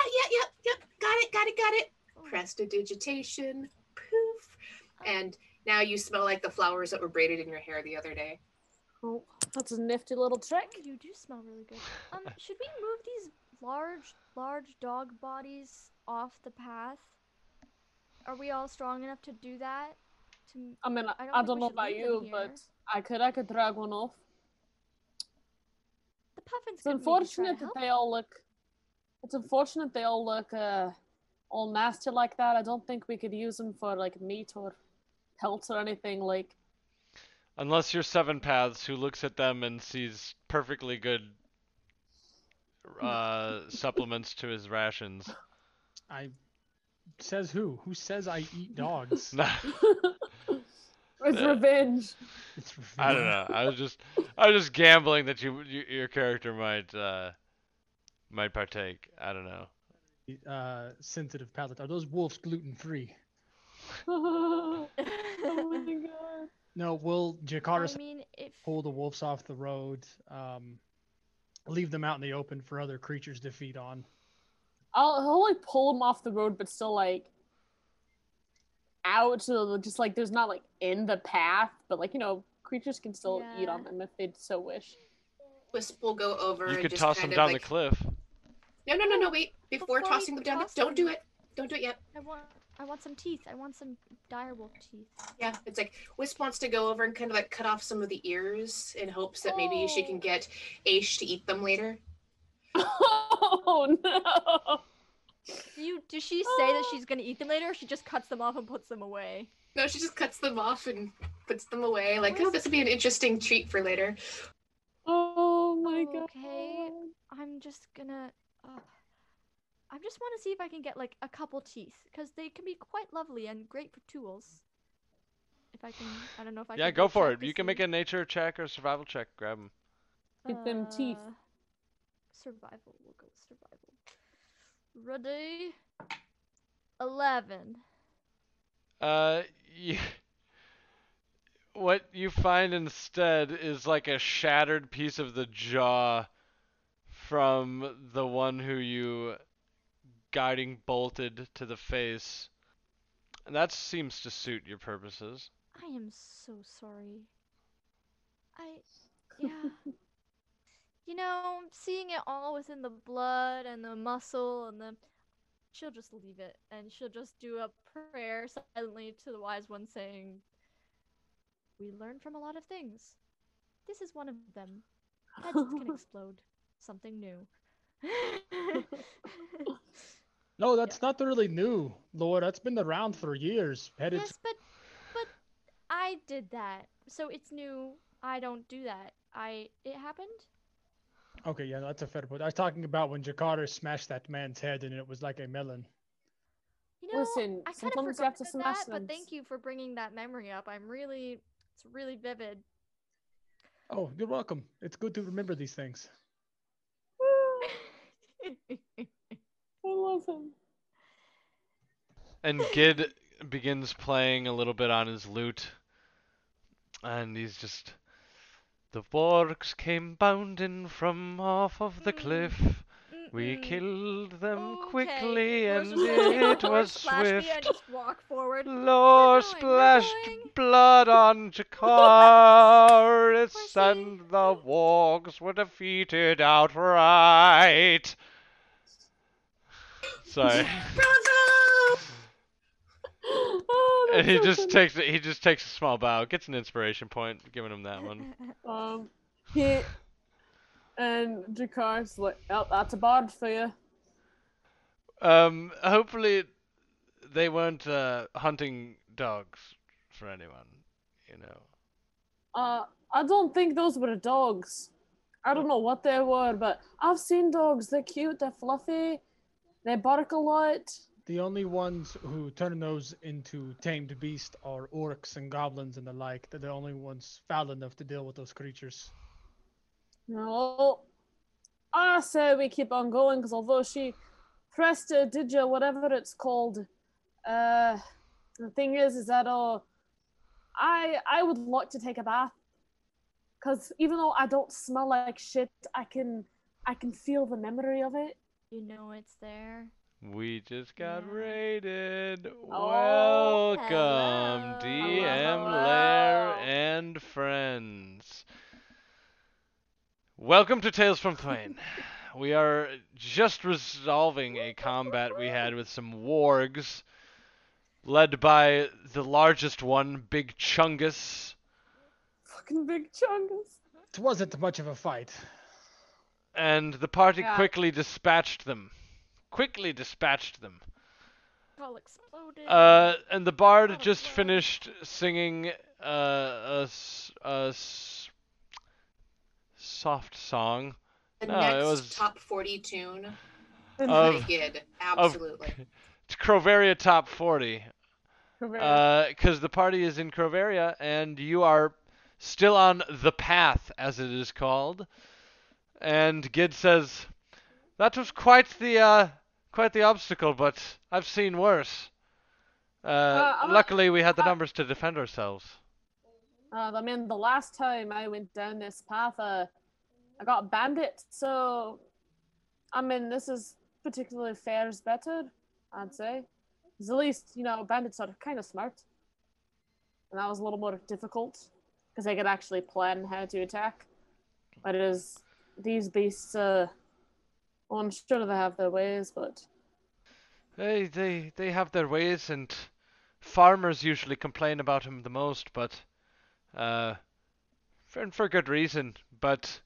Yeah, yeah, yeah, yeah. Got it, got it, got it. Prestidigitation. Poof. And now you smell like the flowers that were braided in your hair the other day. Oh, that's a nifty little trick. oh, you do smell really good. Um, should we move these large, large dog bodies off the path? Are we all strong enough to do that? To I mean, I, I don't I don't know about you, but I could I could drag one off. the puffins. It's could maybe try unfortunate that they all look. It's unfortunate they all look uh, all nasty like that. I don't think we could use them for like meat or pelts or anything like. Unless you're Seven Paths, who looks at them and sees perfectly good uh, supplements to his rations. I says who? Who says I eat dogs? Nah, It's revenge. It's I don't know. I was just, I was just gambling that you, you your character might, uh, might partake. I don't know. Uh, sensitive palate. Are those wolves gluten free? oh my god. No. Will Jakaris I mean, if pull the wolves off the road? Um, leave them out in the open for other creatures to feed on. I'll, I'll like pull them off the road, but still like out, so just like there's not like in the path, but like you know, creatures can still eat on them if they so wish. Wisp will go over You and could just toss kind them down like, the cliff. No, no, no, no, oh, wait. Before, Before tossing them down, toss don't do it. Don't do it yet. I want, I want some teeth. I want some direwolf teeth. Yeah, it's like Wisp wants to go over and kind of like cut off some of the ears in hopes that maybe she can Oh. get Aish to eat them later. Oh no! Do you? Does she say that oh. she's gonna eat them later, or she just cuts them off and puts them away? No, she just cuts them off and puts them away. Like, oh, this would be an interesting treat for later. Oh my god. Okay. I'm just gonna. Uh, I just want to see if I can get like a couple teeth, because they can be quite lovely and great for tools. If I can, I don't know if I. Can. Yeah, can go for it. to You can make a nature check or a survival check. Grab them. Get them teeth. Uh, Survival. We'll go with survival. Ready. Eleven. Uh, you, what you find instead is like a shattered piece of the jaw from the one who you guiding bolted to the face. And that seems to suit your purposes. I am so sorry. I, yeah. you know, seeing it all within the blood and the muscle and the. She'll just leave it and she'll just do a prayer silently to the wise one saying, We learn from a lot of things. This is one of them. Heads can explode. Something new. No, that's not really new, Lord. That's been around for years. Headed. yes, but but I did that. So it's new. I don't do that. I it happened? Okay, yeah, that's a fair point. I was talking about when Jakaris smashed that man's head and it was like a melon. You know, Listen, I kind of sometimes you to forgot smash that, but thank you for bringing that memory up. I'm really, it's really vivid. Oh, you're welcome. It's good to remember these things. I love him. And Gid begins playing a little bit on his lute, and he's just. The wargs came bounding from off of the cliff. We killed them Okay, quickly, and it was swift. just walk forward. Lord splashed blood on Jakaris, and the wargs were defeated outright. Bravo! oh, And he so just funny. takes he just takes a small bow, gets an inspiration point, giving him that one. Um, he and Jakar's like, oh, that's a bard for you. Um, hopefully they weren't uh, hunting dogs for anyone, you know. Uh, I don't think those were dogs. I don't know what they were, but I've seen dogs. They're cute. They're fluffy. They bark a lot. The only ones who turn those into tamed beasts are orcs and goblins and the like. They're the only ones foul enough to deal with those creatures. No, I say we keep on going because although she pressed a didja, whatever it's called, uh, the thing is, is that uh, I I would like to take a bath because even though I don't smell like shit, I can I can feel the memory of it. You know it's there. We just got Yeah. raided. Oh, Welcome, hello. DM Hello. Lair and friends. Welcome to Tales from Thwain. we are just resolving a combat we had with some wargs, led by the largest one, Big Chungus. Fucking big chungus. It wasn't much of a fight. And the party Yeah. quickly dispatched them. Quickly dispatched them. All exploded. Uh, and the bard Lot of just blood. finished singing uh, a, s- a s- soft song. The No, it next was- top 40 tune. Of- I did. Absolutely. It's Crovaria Top 40. Correct. Because the party is in Crovaria, and you are still on the path, as it is called. And Gid says, "That was quite the uh, quite the obstacle, but I've seen worse. Uh, I'm luckily, we had the uh, numbers to defend ourselves." Uh, I mean, the last time I went down this path, uh, I got bandit. So, I mean, this is particularly fares better, I'd say. at least, you know, bandits are kind of smart. And that was a little more difficult because they could actually plan how to attack. But it is these beasts, uh, well, I'm sure they have their ways, but They they they have their ways, and farmers usually complain about him the most, but uh, for and for good reason. But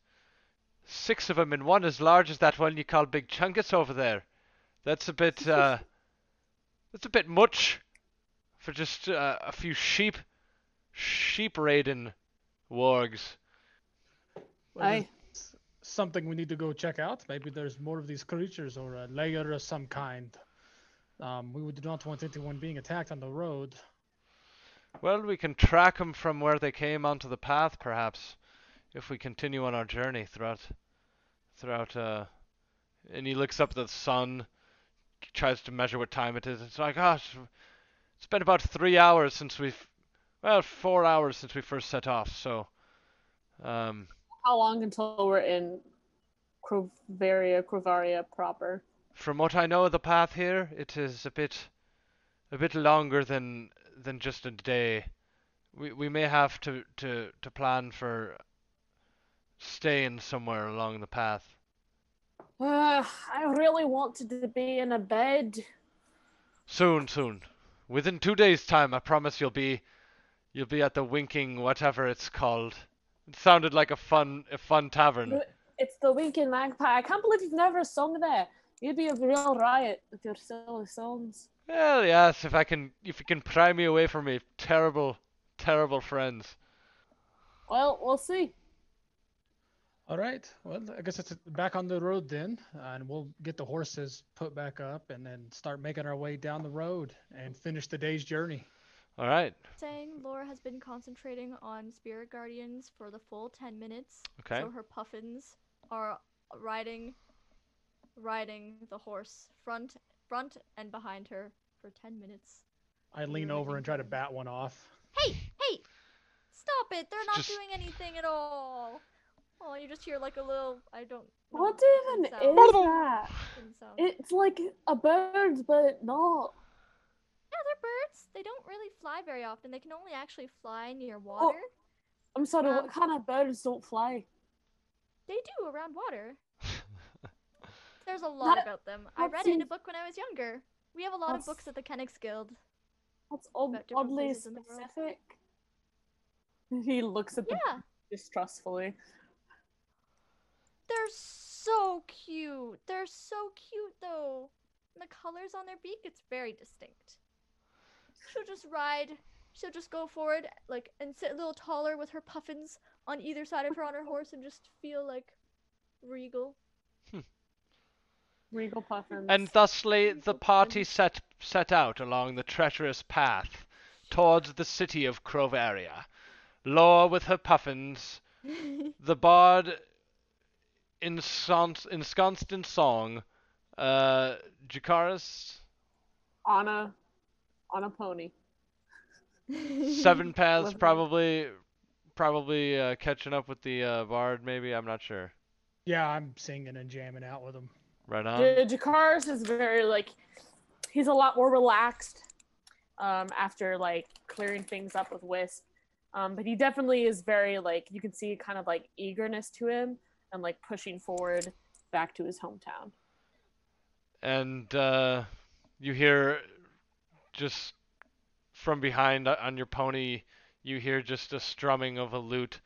six of 'em in one as large as that one you call Big Chungus over there. That's a bit uh, that's a bit much for just uh, a few sheep sheep raiding wargs. Well, something we need to go check out. Maybe there's more of these creatures or a layer of some kind. Um, we would not want anyone being attacked on the road. Well, we can track them from where they came onto the path, perhaps, if we continue on our journey throughout, throughout. Uh, and he looks up at the sun, tries to measure what time it is. It's like, gosh, it's been about three hours since we've, well, four hours since we first set off. So, um, how long until we're in Crovaria, Crovaria proper? from what I know of the path here, it is a bit, a bit longer than than just a day. We we may have to to to plan for staying somewhere along the path. Uh, I really wanted to be in a bed. Soon, soon. Within two days' time, I promise you'll be, you'll be at the Winking whatever it's called. It sounded like a fun, a fun tavern. It's the Winking Magpie. I can't believe you've never sung there. You'd be a real riot with your silly songs. Well, yes, if I can, if you can pry me away from me terrible, terrible friends. Well, we'll see. All right. Well, I guess it's back on the road then, and we'll get the horses put back up and then start making our way down the road and finish the day's journey. All right. Saying Laura has been concentrating on spirit guardians for the full 10 minutes. Okay. So her puffins are riding riding the horse front front and behind her for 10 minutes. I lean Really over and try to bat one off. Hey, hey. Stop it. They're not Just- doing anything at all. Oh, you just hear like a little I don't What even sound- is that? It's like a bird, but not. Yeah, they're birds. They don't really fly very often. They can only actually fly near water. I'm sorry, Um, what kind of birds don't fly? They do around water. There's a lot That- about them. I that read it in a book when I was younger. We have a lot of books at the Kennex Guild. That's odd, about different oddly places in the world. specific. He looks at them Yeah, distrustfully. they're so cute. They're so cute though. And the colors on their beak, it's very distinct. She'll just ride. She'll just go forward, like, and sit a little taller with her puffins on either side of her on her horse, and just feel like regal. Regal puffins. And thusly the party set set out along the treacherous path towards the city of Crovaria. Laura with her puffins, the bard ensconced, ensconced in song, uh, Jakaris, on a on a pony. Seven Paths probably probably uh, catching up with the uh, bard maybe, I'm not sure. Yeah, I'm singing and jamming out with him. Right on. Ja- Jakaris is very like he's a lot more relaxed um, after like clearing things up with Wisp. Um, but he definitely is very like you can see kind of like eagerness to him and like pushing forward back to his hometown. and uh, you hear just from behind on your pony, you hear just a strumming of a lute.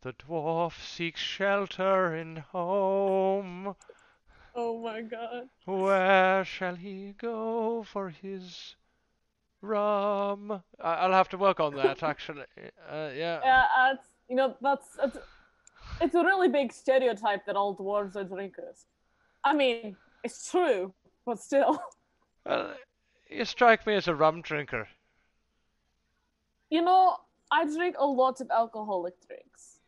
The dwarf seeks shelter in home. Oh my god. Where shall he go for his rum? I- I'll have to work on that, actually. Uh, yeah. Yeah, uh, it's, you know that's it's, it's a really big stereotype that all dwarves are drinkers. I mean, it's true, but still. Well, you strike me as a rum drinker. You know, I drink a lot of alcoholic drinks.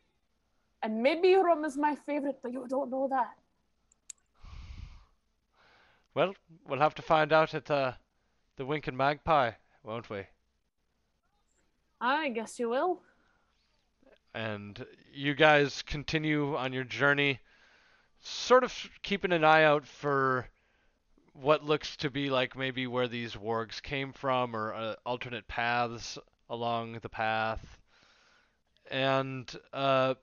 And maybe rum is my favorite, but you don't know that. Well, we'll have to find out at uh, the Winking Magpie, won't we? I guess you will. and you guys continue on your journey, sort of keeping an eye out for what looks to be like maybe where these wargs came from or uh, alternate paths along the path. And uh,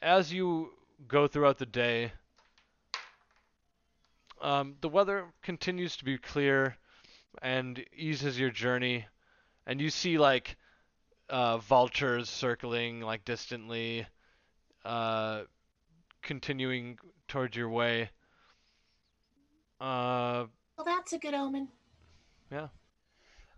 as you go throughout the day, um, the weather continues to be clear and eases your journey, and you see like uh, vultures circling like distantly, uh, continuing towards your way. Uh, Well, that's a good omen. Yeah.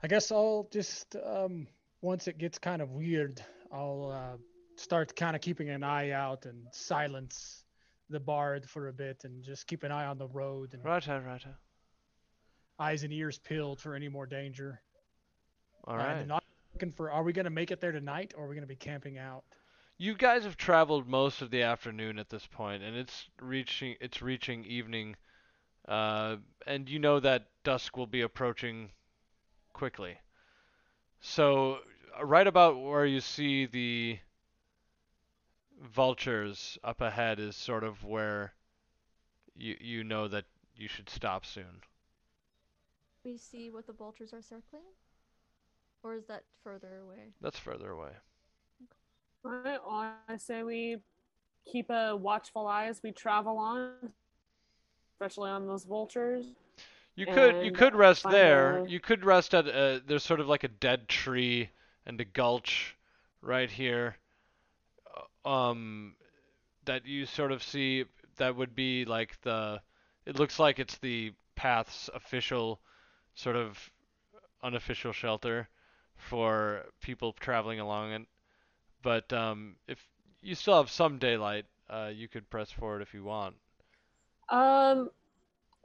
I guess I'll just um, once it gets kind of weird, I'll uh, start kind of keeping an eye out and silence the bard for a bit and just keep an eye on the road and righto, righto. eyes and ears peeled for any more danger. All right. and not looking for. Are we gonna make it there tonight, or are we gonna be camping out? You guys have traveled most of the afternoon at this point, and it's reaching it's reaching evening, uh, and you know that dusk will be approaching quickly. So, uh, right about where you see the vultures up ahead is sort of where you you know that you should stop soon. We see what the vultures are circling? Or is that further away? That's further away. I say we keep a watchful eye as we travel on, especially on those vultures. You could you could rest there. a- You could rest at a, there's sort of like a dead tree and a gulch right here. uh, Um that you sort of see that would be like the it looks like it's the path's official sort of unofficial shelter for people traveling along it. But um if you still have some daylight, uh you could press forward if you want. Um,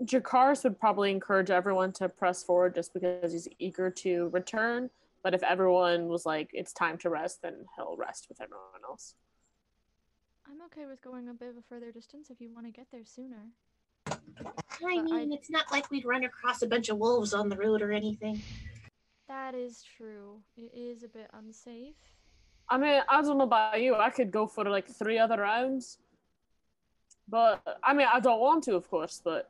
Jakaris would probably encourage everyone to press forward just because he's eager to return. But if everyone was like, it's time to rest, then he'll rest with everyone else. I'm okay with going a bit of a further distance if you want to get there sooner. I But I- mean, it's not like we'd run across a bunch of wolves on the road or anything. That is true. It is a bit unsafe. I mean, I don't know about you. I could go for like three other rounds. But, I mean, I don't want to, of course, but.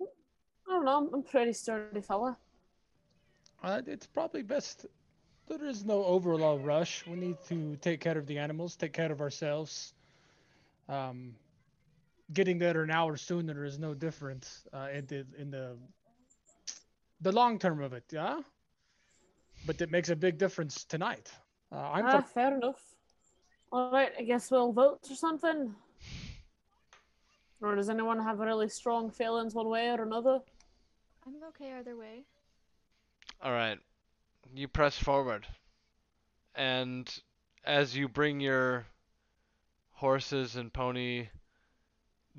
I don't know. I'm a pretty sturdy fella. Uh, it's probably best. There is no overall rush. We need to take care of the animals, take care of ourselves. Um, getting there an hour sooner is no different uh, in the in the the long term of it, yeah. But it makes a big difference tonight. Uh, I'm ah, for, fair enough. All right, I guess we'll vote or something. Or does anyone have really strong feelings one way or another? I'm okay either way. All right. You press forward. And as you bring your horses and pony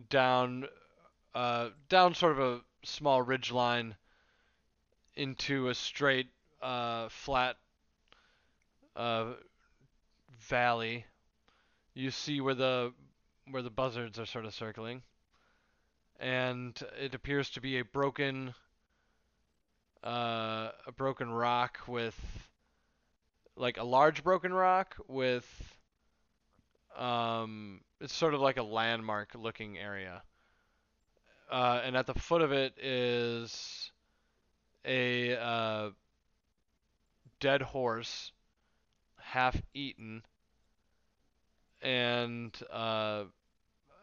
down uh, down sort of a small ridge line into a straight uh, flat uh, valley, you see where the where the buzzards are sort of circling. And it appears to be a broken uh, a broken rock with like a large broken rock with um it's sort of like a landmark looking area uh, and at the foot of it is a uh, dead horse half eaten and uh,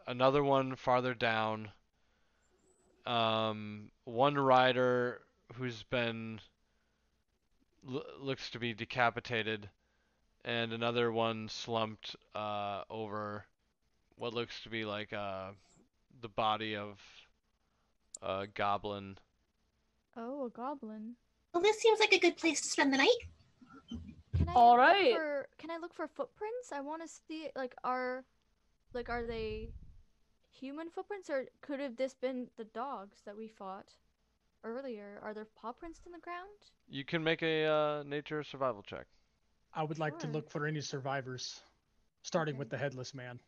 another one farther down um, one rider who's been l- looks to be decapitated, and another one slumped uh, over what looks to be like uh, the body of a goblin. Oh, a goblin. Well, this seems like a good place to spend the night. Can I All look right. for can I look for footprints? I want to see like are like are they human footprints or could have this been the dogs that we fought earlier? Are there paw prints in the ground? You can make a uh, nature survival check. I would like to look for any survivors, starting Okay. with the headless man.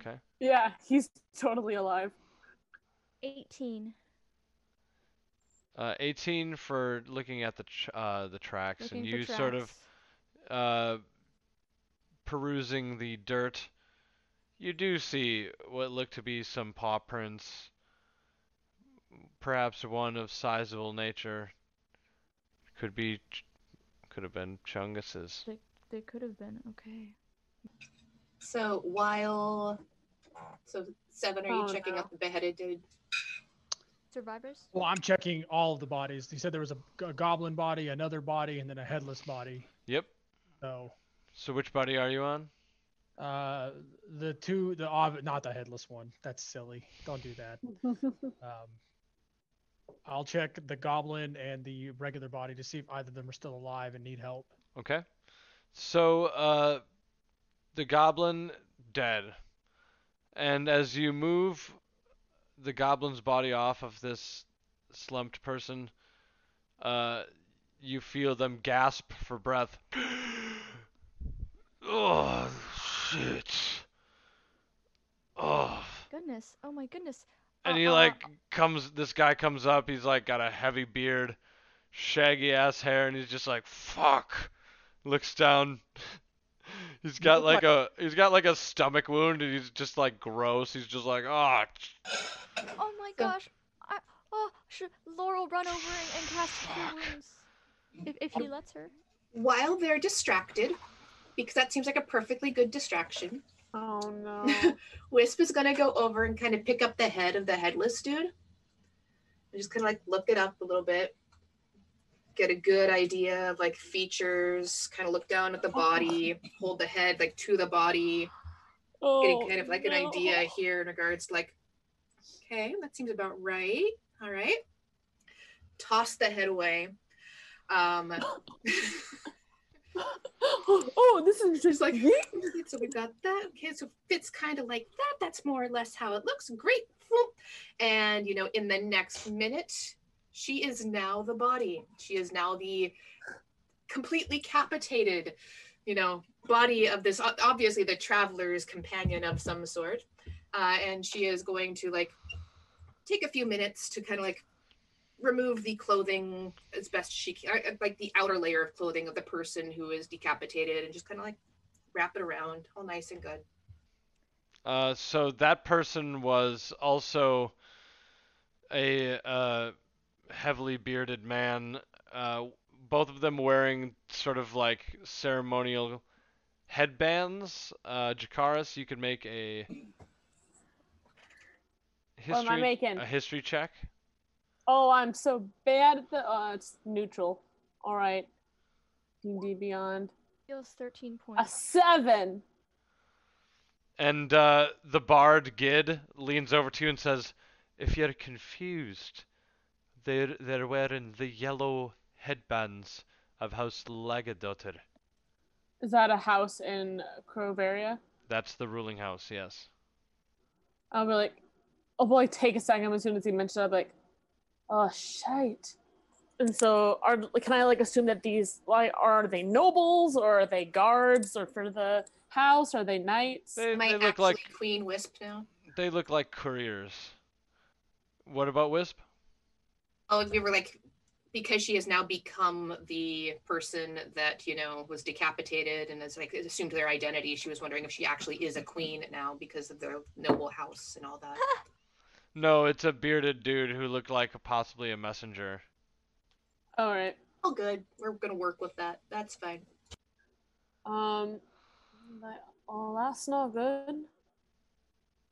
Okay. Yeah, he's totally alive. 18. Uh, 18 for looking at the tr uh, the tracks, Looking and for you sort of uh, perusing the dirt, you do see what look to be some paw prints, perhaps one of sizable nature. Could be, could have been Chungus's. They could have been. Okay. So while, so seven, are you Oh, checking no. out the beheaded dude? Survivors? Well, I'm checking all of the bodies. He said there was a goblin body, another body, and then a headless body. Yep. So So which body are you on? Uh, the two, the ob- not the headless one. That's silly. Don't do that. Um, I'll check the goblin and the regular body to see if either of them are still alive and need help. Okay. So, uh, the goblin dead. And as you move the goblin's body off of this slumped person, uh, you feel them gasp for breath. oh, shit. Oh. Goodness. Oh my goodness. And Uh, he uh, like comes this guy comes up, he's like got a heavy beard, shaggy ass hair, and he's just like fuck. Looks down. He's got look like a he's got like a stomach wound and he's just like gross. He's just like, oh Oh my gosh. I, oh, should Laurel run over and, and cast Cure Wounds? If, if he lets her. While they're distracted, because that seems like a perfectly good distraction. Oh no. Wisp is gonna go over and kind of pick up the head of the headless dude. And just kind of like look it up a little bit. Get a good idea of like features, kind of look down at the body, hold the head like to the body, oh, getting kind of like an idea here in regards to like, okay, that seems about right. All right. Toss the head away. Um, oh, this is just like so we've got that. Okay, so fits kind of like that. That's more or less how it looks. Great. And you know, in the next minute, she is now the body. She is now the completely capitated, you know, body of this obviously the traveler's companion of some sort. Uh, and she is going to like take a few minutes to kind of like remove the clothing as best she can, uh, like the outer layer of clothing of the person who is decapitated, and just kind of like wrap it around, all nice and good. Uh, so that person was also a uh, heavily bearded man. Uh, both of them wearing sort of like ceremonial headbands. Uh, Jakaris, you could make a history What am I making? a history check. Oh, I'm so bad at the. Uh, it's neutral. All right. D&D Beyond. Feels 13 points. A seven. And uh, the bard Gid leans over to you and says, "If you're confused, they're they're wearing the yellow headbands of House Lagadotter. Is that a house in Croveria? That's the ruling house, yes." I'll be like, I'll probably take a second as soon as he mentioned it. I'll be like, oh, shite. And so, are can I like assume that these like are they nobles or are they guards or for the house? Are they knights? They, Am I they look like Queen Wisp now? they look like couriers. What about Wisp? Oh, we were like, because she has now become the person that you know was decapitated and has like assumed their identity. She was wondering if she actually is a queen now because of their noble house and all that. No, it's a bearded dude who looked like possibly a messenger. All right. all good. We're gonna work with that. That's fine. Um, that- oh, that's not good.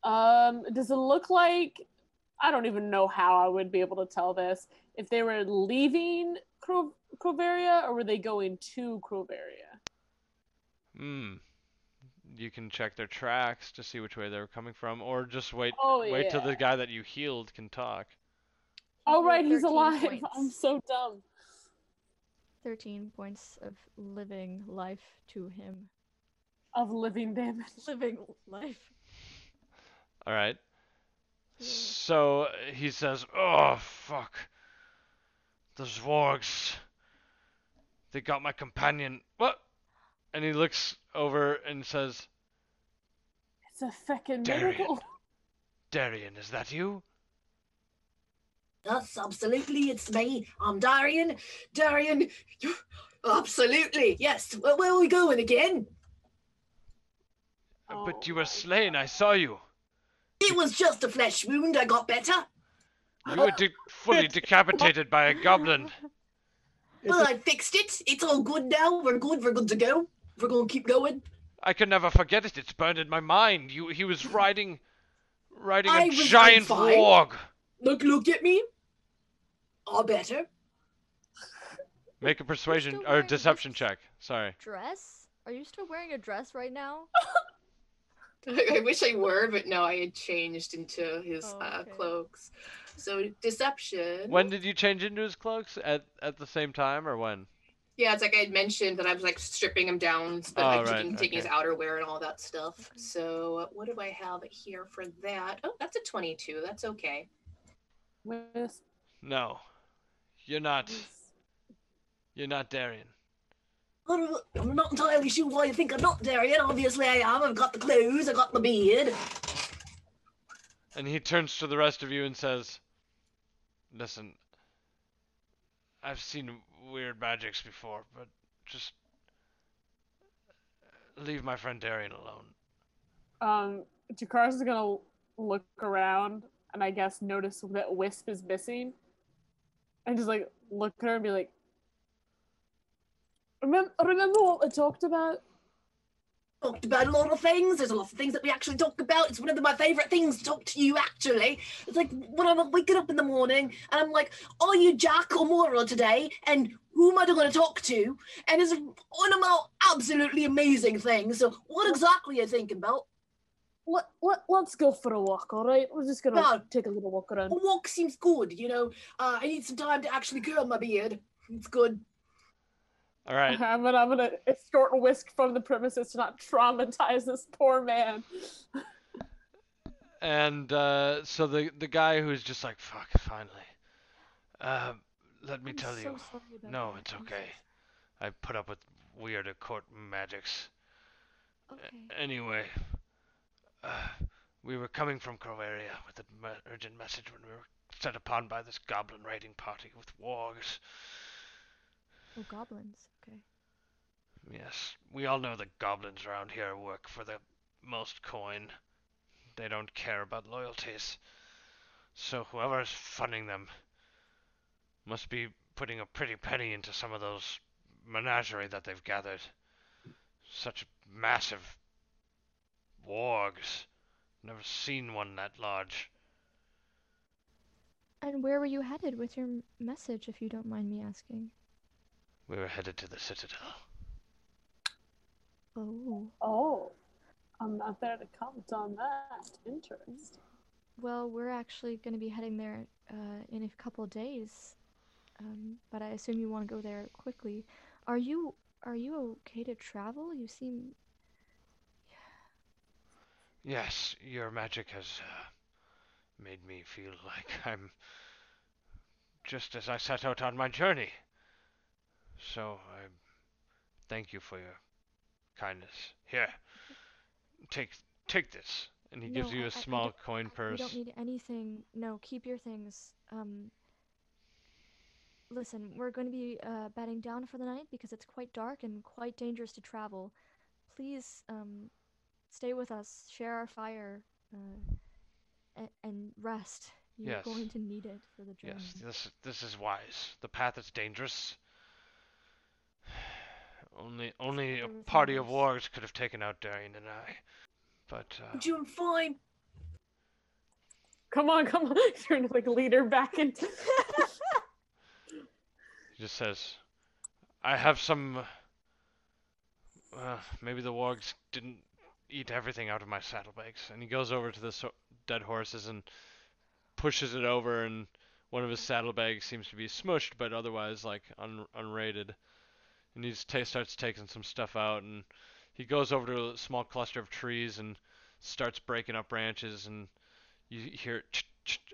Um, does it look like I don't even know how I would be able to tell this if they were leaving Cro- Croveria or were they going to Croveria? Hmm. You can check their tracks to see which way they were coming from, or just wait Oh wait till the guy that you healed can talk. Oh right, he's alive. points. I'm so dumb. 13 points of living life to him. Of living damage. Living life. All right. Yeah. So he says, "Oh fuck, the Zwargs. They got my companion. What?" And he looks over and says, It's a fucking Darian. miracle. "Darian, is that you?" Yes, absolutely. It's me. I'm Darian. Darian. Absolutely. Yes. Where, where are we going again? Uh, but Oh you were slain. I saw you. It was just a flesh wound. I got better. You were de- fully decapitated by a goblin. Well, I fixed it. It's all good now. We're good. We're good to go. We're going to keep going. I can never forget it. It's burned in my mind. You, he was riding, riding I a was- I'm giant fine. warg. Look, look at me. I better. Make a persuasion still or wearing deception check. Sorry. Dress? Are you still wearing a dress right now? I wish I were, but no, I had changed into his Oh, uh, okay. cloaks. So deception. When did you change into his cloaks? At at the same time or when? Yeah, it's like I had mentioned that I was like stripping him down, but Oh, like right, taking, taking his outerwear and all that stuff. So what do I have here for that? Oh, that's a 22. That's okay. With No, you're not. You're not Darian. I'm I'm not entirely sure why you think I'm not Darian. Obviously, I am. I've got the clothes. I've got the beard. And he turns to the rest of you and says, "Listen, I've seen weird magics before, but just leave my friend Darian alone." um Jakaris is gonna look around and I guess notice that Wisp is missing. And just like look at her and be like Remember remember what we talked about? Talked about a lot of things. There's a lot of things that we actually talk about. It's one of my favorite things to talk to you, actually. It's like when I'm waking up in the morning and I'm like, are you Jack or Mora today? And who am I going to talk to? And it's one of my absolutely amazing things. So, what exactly are you thinking about? Let, let, let's go for a walk, all right? We're just gonna No. take a little walk around. A walk seems good, you know. Uh, I need some time to actually curl my beard. It's good. All right. I'm gonna, I'm gonna escort Wisp from the premises to not traumatize this poor man. And uh, so the the guy who's just like, fuck, finally. Uh, let me I'm tell so you. No, that. it's okay. I put up with weird court magics. Okay. Anyway, uh, we were coming from Croveria with an urgent message when we were set upon by this goblin raiding party with wargs. Oh, goblins. Okay. Yes, we all know the goblins around here work for the most coin. They don't care about loyalties. So whoever's funding them must be putting a pretty penny into some of those menagerie that they've gathered. Such massive wargs. Never seen one that large. And where were you headed with your message, if you don't mind me asking? We were headed to the citadel. Oh. Oh, I'm not there to comment on that. Interesting. Well, we're actually going to be heading there uh, in a couple of days, um, but I assume you want to go there quickly. Are you are you okay to travel? You seem Yes, your magic has uh, made me feel like I'm just as I set out on my journey. So I thank you for your kindness. Here, take take this, and he gives you I- a I- I small don't- coin purse. don't need anything. No, keep your things. Um, listen, we're going to be uh, bedding down for the night because it's quite dark and quite dangerous to travel. Please, um, stay with us, share our fire, uh, and, and rest. You're Yes. going to need it for the journey. Yes, this this is wise. The path is dangerous. Only only a Everything party of is. wargs could have taken out Darian and I. But uh, I'm doing fine. Come on, come on. Trying to like lead her back into. He just says, I have some. Uh, maybe the wargs didn't eat everything out of my saddlebags. And he goes over to the so- dead horses and pushes it over, and one of his saddlebags seems to be smushed, but otherwise, like, un- unrated. And he just ta- starts taking some stuff out, and he goes over to a small cluster of trees and starts breaking up branches, and you hear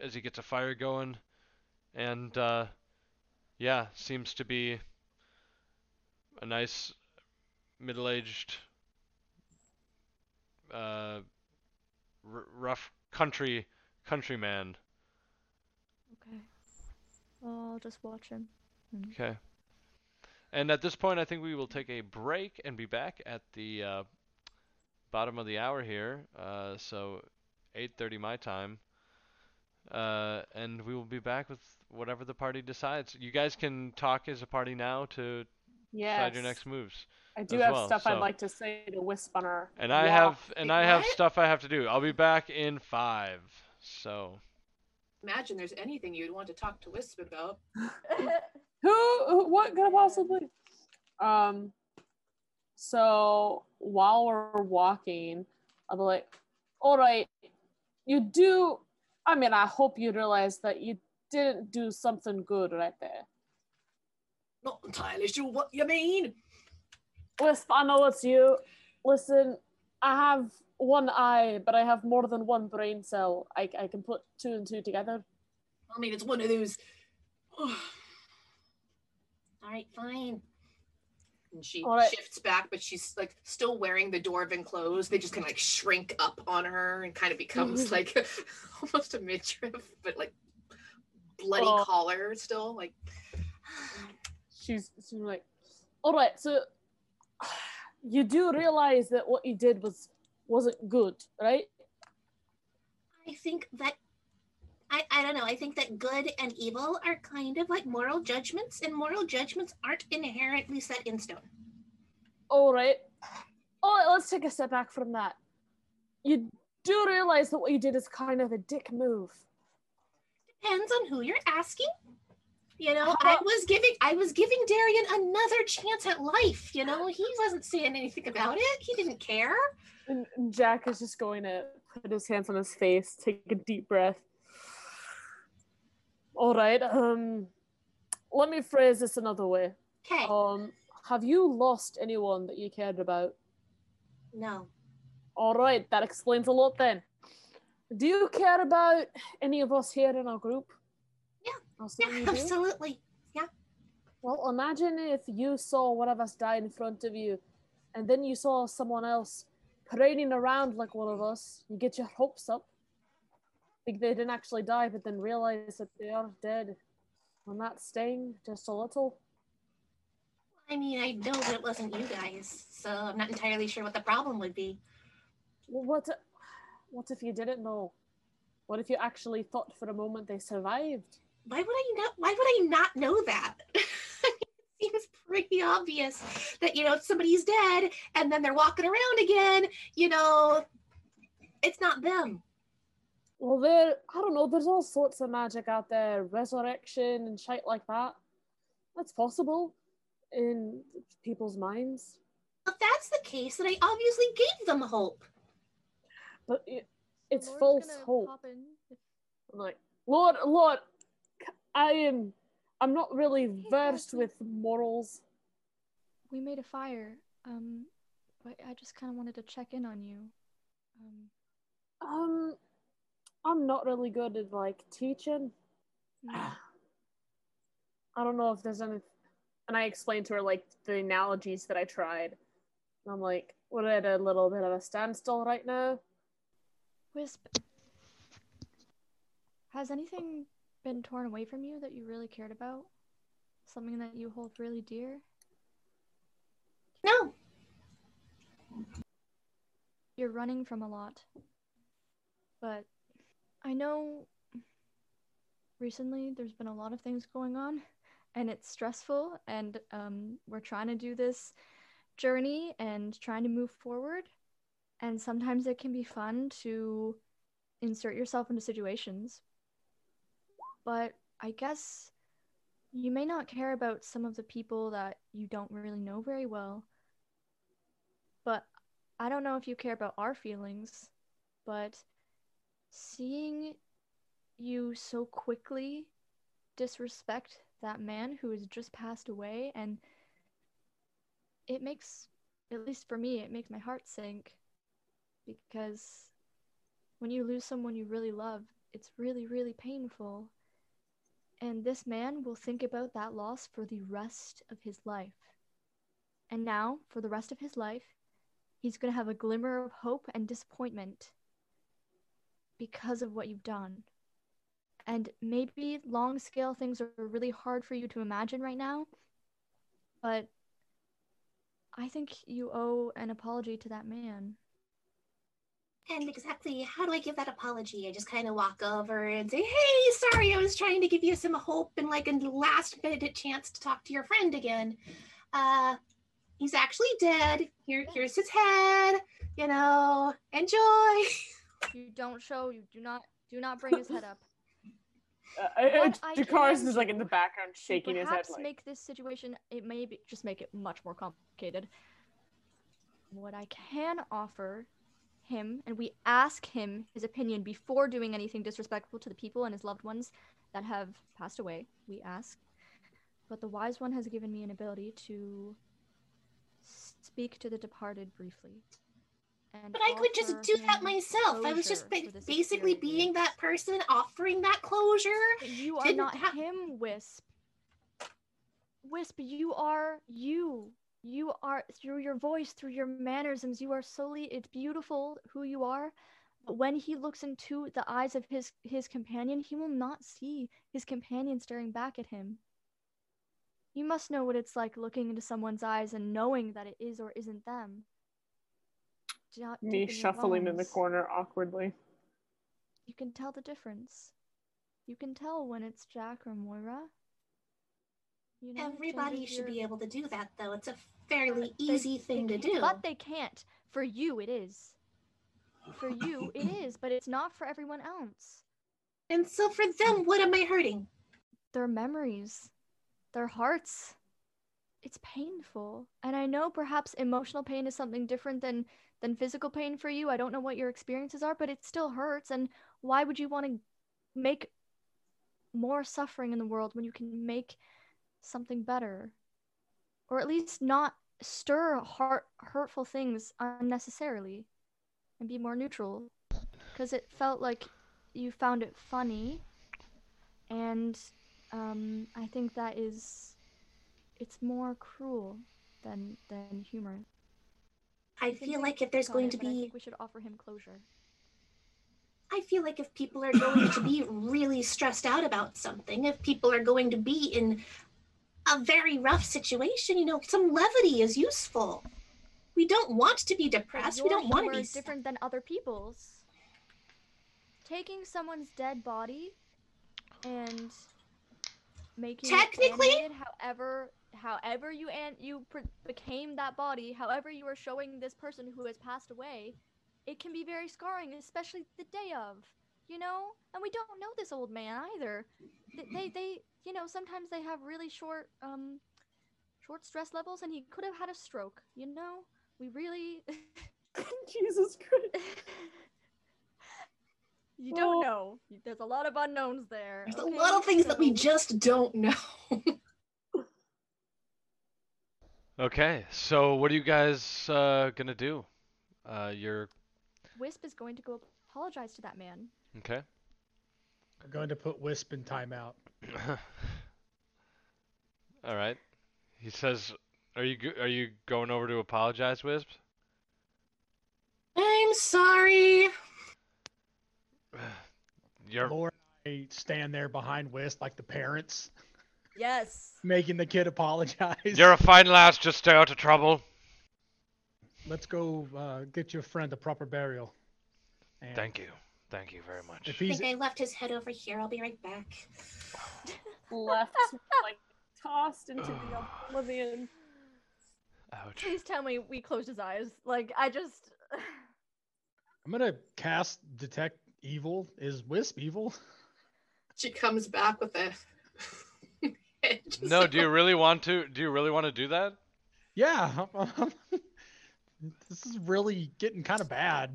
as he gets a fire going. And, uh, yeah, seems to be a nice middle-aged, uh, r- rough country countryman. Okay. I'll just watch him. and- Okay. And at this point, I think we will take a break and be back at the uh, bottom of the hour here. Uh, so 8:30 my time. Uh, and we will be back with whatever the party decides. You guys can talk as a party now to Yes. decide your next moves. I do have well, stuff so- I'd like to say to Wisp on her. And I walk. have and I have stuff I have to do. I'll be back in five. So Imagine there's anything you'd want to talk to Wisp about. Who, who? What could I possibly? Um. So while we're walking, I'll be like, "All right, you do. I mean, I hope you realize that you didn't do something good right there." Not entirely sure what you mean. Wisp, I know it's you. Listen, I have one eye, but I have more than one brain cell. I, I can put two and two together. I mean, it's one of those. All right, fine. And she All right. shifts back, but she's like still wearing the dwarven clothes. They just kind of like shrink up on her and kind of becomes mm-hmm. like almost a midriff, but like bloody Oh. collar still. Like, she's, she's like, all right, so you do realize that what you did was wasn't good, right? I think that. I, I don't know. I think that good and evil are kind of like moral judgments, and moral judgments aren't inherently set in stone. All right, Oh, let's take a step back from that. You do realize that what you did is kind of a dick move. Depends on who you're asking. You know, I was giving I was giving Darian another chance at life. You know, he wasn't saying anything about it. He didn't care. And Jack is just going to put his hands on his face, take a deep breath. All right. Um, let me phrase this another way. Okay. Um, have you lost anyone that you cared about? No. All right, that explains a lot then. Do you care about any of us here in our group? Yeah, Yeah, absolutely. Well, imagine if you saw one of us die in front of you, and then you saw someone else parading around like one of us. You get your hopes up. Think they didn't actually die, but then realize that they are dead. Will that sting just a little? I mean, I know that it wasn't you guys, so I'm not entirely sure what the problem would be. Well, what? What if you didn't know? What if you actually thought for a moment they survived? Why would I not? Why would I not know that? it seems pretty obvious that you know somebody's dead and then they're walking around again. You know, it's not them. Well, there, I don't know, there's all sorts of magic out there, resurrection and shit like that. That's possible in people's minds. If that's the case, then I obviously gave them hope. But it, it's Lord's false hope. I'm like, Lord, Lord, I am, I'm not really Hey, versed Cassie. with morals. We made a fire. Um, but I just kind of wanted to check in on you. Um, Um, I'm not really good at like teaching. I don't know if there's any. And I explained to her like the analogies that I tried. And I'm like, we're at a little bit of a standstill right now. Wisp, has anything been torn away from you that you really cared about? Something that you hold really dear? No, You're running from a lot. But I know recently there's been a lot of things going on and it's stressful and um, we're trying to do this journey and trying to move forward. And sometimes it can be fun to insert yourself into situations. But i guess you may not care about some of the people that you don't really know very well. But i don't know if you care about our feelings but seeing you so quickly disrespect that man who has just passed away and it makes at least for me it makes my heart sink because when you lose someone you really love it's really really painful. And this man will think about that loss for the rest of his life. And now for the rest of his life he's going to have a glimmer of hope and disappointment because of what you've done and maybe long scale things are really hard for you to imagine right now but i think you owe an apology to that man and exactly how do I give that apology? I just kind of walk over and say, "Hey, sorry, I was trying to give you some hope and like a last minute chance to talk to your friend again. Uh, he's actually dead. Here, here's his head. You know, enjoy." you don't show you do not do not bring his head up. Uh, Jakaris is like in the background shaking his head. perhaps Like, make this situation it may be, just make it much more complicated. What i can offer him and we ask him his opinion before doing anything disrespectful to the people and his loved ones that have passed away we ask. But the wise one has given me an ability to speak to the departed briefly. and But I could just do that myself. I was just ba- basically experience. being that person, offering that closure. You are didn't not ha- him, Wisp. Wisp, you are you. You are through your voice, through your mannerisms, you are solely it's beautiful who you are. But when he looks into the eyes of his his companion, he will not see his companion staring back at him. You must know what it's like looking into someone's eyes and knowing that it is or isn't them. Do- deep me in your shuffling in the corner awkwardly. You can tell the difference. You can tell when it's Jack or Moira. You know, Everybody changes should be able to do that, though. It's a fairly They- easy they thing to do. But they can't. For you, it is. For you, it is, but it's not for everyone else. And so for them, what am I hurting? Their memories, their hearts. It's painful. And I know perhaps emotional pain is something different than than physical pain for you. I don't know what your experiences are, but it still hurts. And why would you want to make more suffering in the world when you can make something better? Or at least not stir heart hurtful things unnecessarily and be more neutral because it felt like you found it funny and um, i think that is it's more cruel than than humor I feel like if there's going to be, we should offer him closure I feel like if people are going to be really stressed out about something, if people are going to be in a very rough situation, you know, some levity is useful. We don't want to be depressed. We don't want to be is different than other people's taking someone's dead body and making it Technically- animated however however you and you pr- became that body however you are showing this person who has passed away it can be very scarring especially the day of you know and we don't know this old man either Th- they they you know sometimes they have really short um short stress levels and he could have had a stroke you know we really Jesus Christ. you don't Oh. know there's a lot of unknowns there There's okay? a lot of things that we just don't know. Okay, so what are you guys uh, gonna do? Uh, you're Wisp is going to go apologize to that man. okay. I'm going to put Wisp in timeout. All right. He says, "Are you go- are you going over to apologize, Wisp?" I'm sorry. You're Laura and I stand there behind Wisp like the parents, Yes. making the kid apologize. you're a fine lass. Just stay out of trouble. Let's go uh, get your friend a proper burial. And Thank you, thank you very much. If I he's think I left his head over here. I'll be right back. Left, like tossed into the oblivion. Ouch. Please tell me we closed his eyes. Like I just I'm gonna cast detect evil. Is Wisp evil? She comes back with a. No, do you really want to? Do you really want to do that? Yeah. this is really getting kind of bad.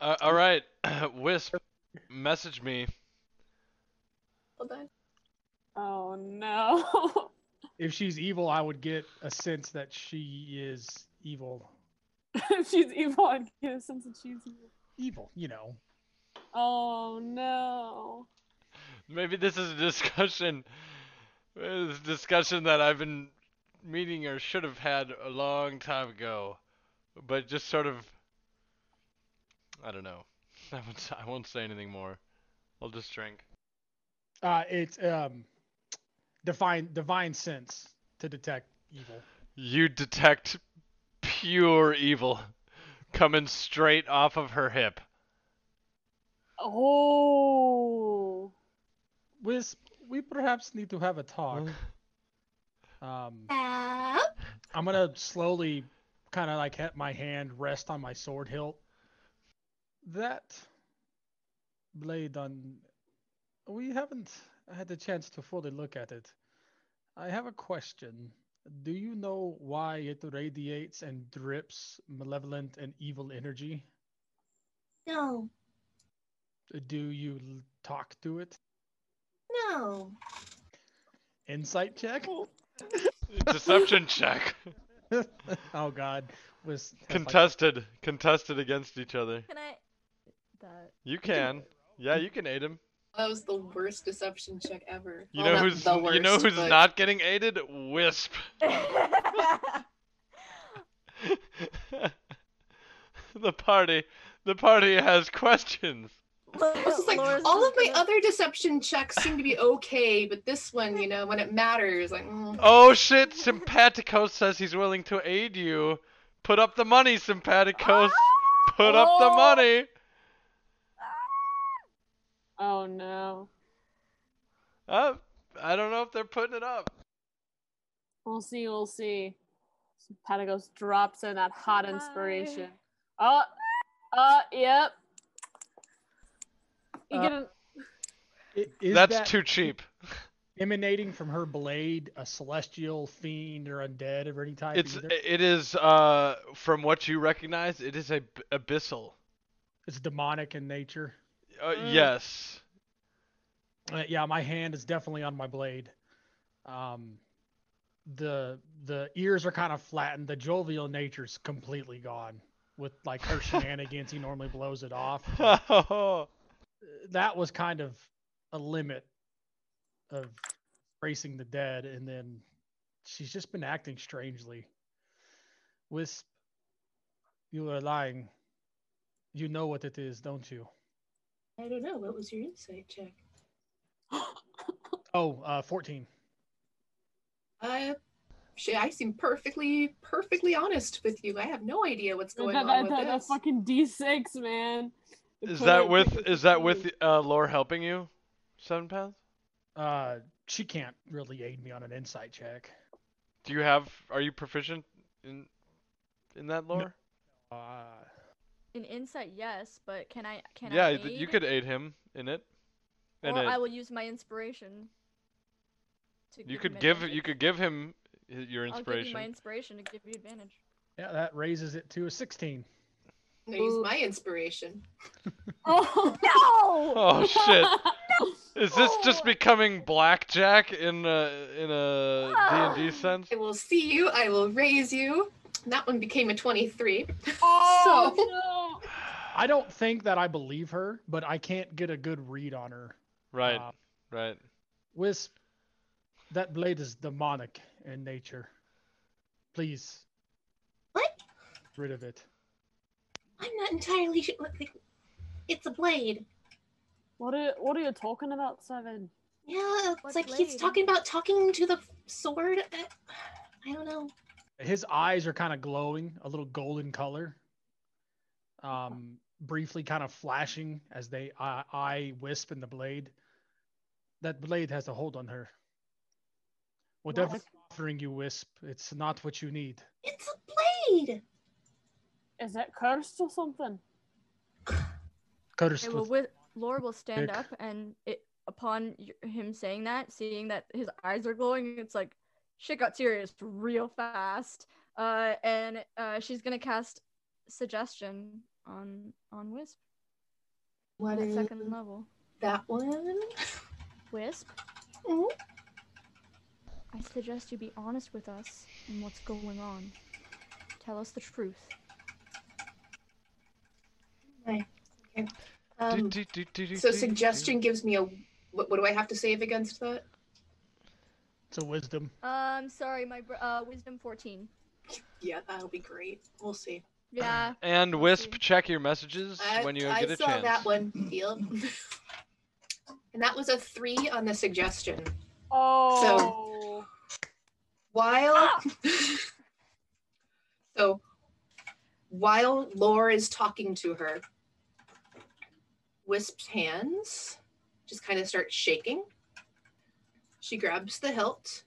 Uh, all right, Wisp, message me. Hold on. Oh no. If she's evil, I would get a sense that she is evil. if she's evil, I'd get a sense that she's evil. Evil, you know. Oh no. Maybe this is a discussion. This is a discussion that I've been meeting or should have had a long time ago, but just sort of. I don't know. I won't, I won't say anything more. I'll just drink. Uh, it's um, divine divine sense to detect evil. You detect pure evil coming straight off of her hip. Oh. Wisp, we perhaps need to have a talk. Um, I'm gonna slowly, kind of like have my hand rest on my sword hilt. That blade on, we haven't had the chance to fully look at it. I have a question. Do you know why it radiates and drips malevolent and evil energy? no, Do you talk to it? No. Insight check. Deception check. oh God, was has, like, Contested. Contested against each other. can I that You can. Yeah, you can aid him. That was the worst deception check ever. You Well, know who's the you know who's but- not getting aided? Wisp. the party the party has questions. It's just like Laura's all of my gonna- other deception checks seem to be okay, but this one, you know, when it matters, like. mm. Oh shit, Sympaticos says he's willing to aid you. Put up the money, Sympaticos. Put up the Oh. money. Oh no. Uh, I don't know if they're putting it up. We'll see. We'll see. So Patagos drops in that hot Hi. inspiration. Oh, uh, yep. You Uh, get an, I- Is That's that too cheap. emanating from her blade a celestial fiend or undead of any type? It's either? it is uh from what you recognize, it is a b- abyssal. It's demonic in nature. Uh, Mm. Yes. Uh, yeah, my hand is definitely on my blade. Um, the the ears are kind of flattened. The jovial nature's completely gone. With like her shenanigans, he normally blows it off. That was kind of a limit of racing the dead, and then she's just been acting strangely. Wisp, you are lying. You know what it is, don't you? I don't know. What was your insight check? Oh, uh, 14. Uh, shit, I seem perfectly, perfectly honest with you. I have no idea what's going that, on that, with that, that this. fucking D6, man. They Is that with is that with uh lore helping you? Seven pounds? Uh, she can't really aid me on an insight check. Do you have are you proficient in in that lore? Uh, In insight, yes, but can I can yeah, I th- you could aid him in it. Or And I will use my inspiration. To you could give advantage. you could give him i- your I'll give you inspiration. my inspiration to give you advantage. yeah, that raises it to a 16. I use my inspiration. Oh no! Oh shit. Is this just becoming blackjack in a in a D&D sense? I will see you. I will raise you. That one became a 23. Oh So- no! I don't think that I believe her, but I can't get a good read on her. Right. Uh, Right. Wisp, that blade is demonic in nature. Please, What? rid of it. I'm not entirely sure. Look, like, It's a blade. What are what are you talking about, Seven? Yeah, it's What like he's talking about talking to the sword. Uh, I don't know. His eyes are kind of glowing, a little golden color. Um, briefly kind of flashing as they eye, eye Wisp and the blade. That blade has a hold on her. Whatever What? offering you, Wisp, it's not what you need. It's a blade. Is it cursed or something? Cursed Okay, well, with with Lore will stand Dick. up, and it upon him saying that, seeing that his eyes are glowing, it's like shit got serious real fast. Uh, and uh, she's gonna cast suggestion on on Wisp What at is second level. that one? Wisp, Mhm. I suggest you be honest with us and what's going on. Tell us the truth. Um, Do, do, do, do, So do, suggestion gives me a. What, what do I have to save against that? it's a wisdom. Um, sorry, my uh wisdom fourteen. Yeah, that'll be great. We'll see. Yeah. And Wisp, see. check your messages I, when you I get a chance. I saw that one. Field. and that was a three on the suggestion. Oh. So While so while Lore is talking to her, Wisp's hands just kind of start shaking. She grabs the hilt,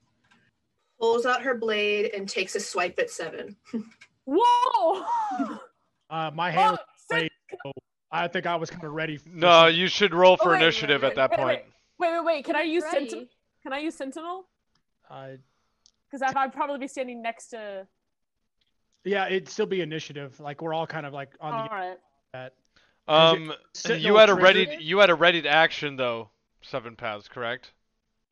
pulls out her blade, and takes a swipe at Seven. Whoa! Uh, my hand. Oh, was Sid- so I think I was kind of ready. For No, some- you should roll Oh, for wait, wait, initiative wait, at that wait, point. wait, wait, wait. Can I use Sentinel? Can I use Sentinel? Uh, Because I'd probably be standing next to. yeah, it'd still be initiative. Like we're all kind of like on All the right. that. Um, you had a triggered? ready you had a ready to action though. Seven Paths, correct?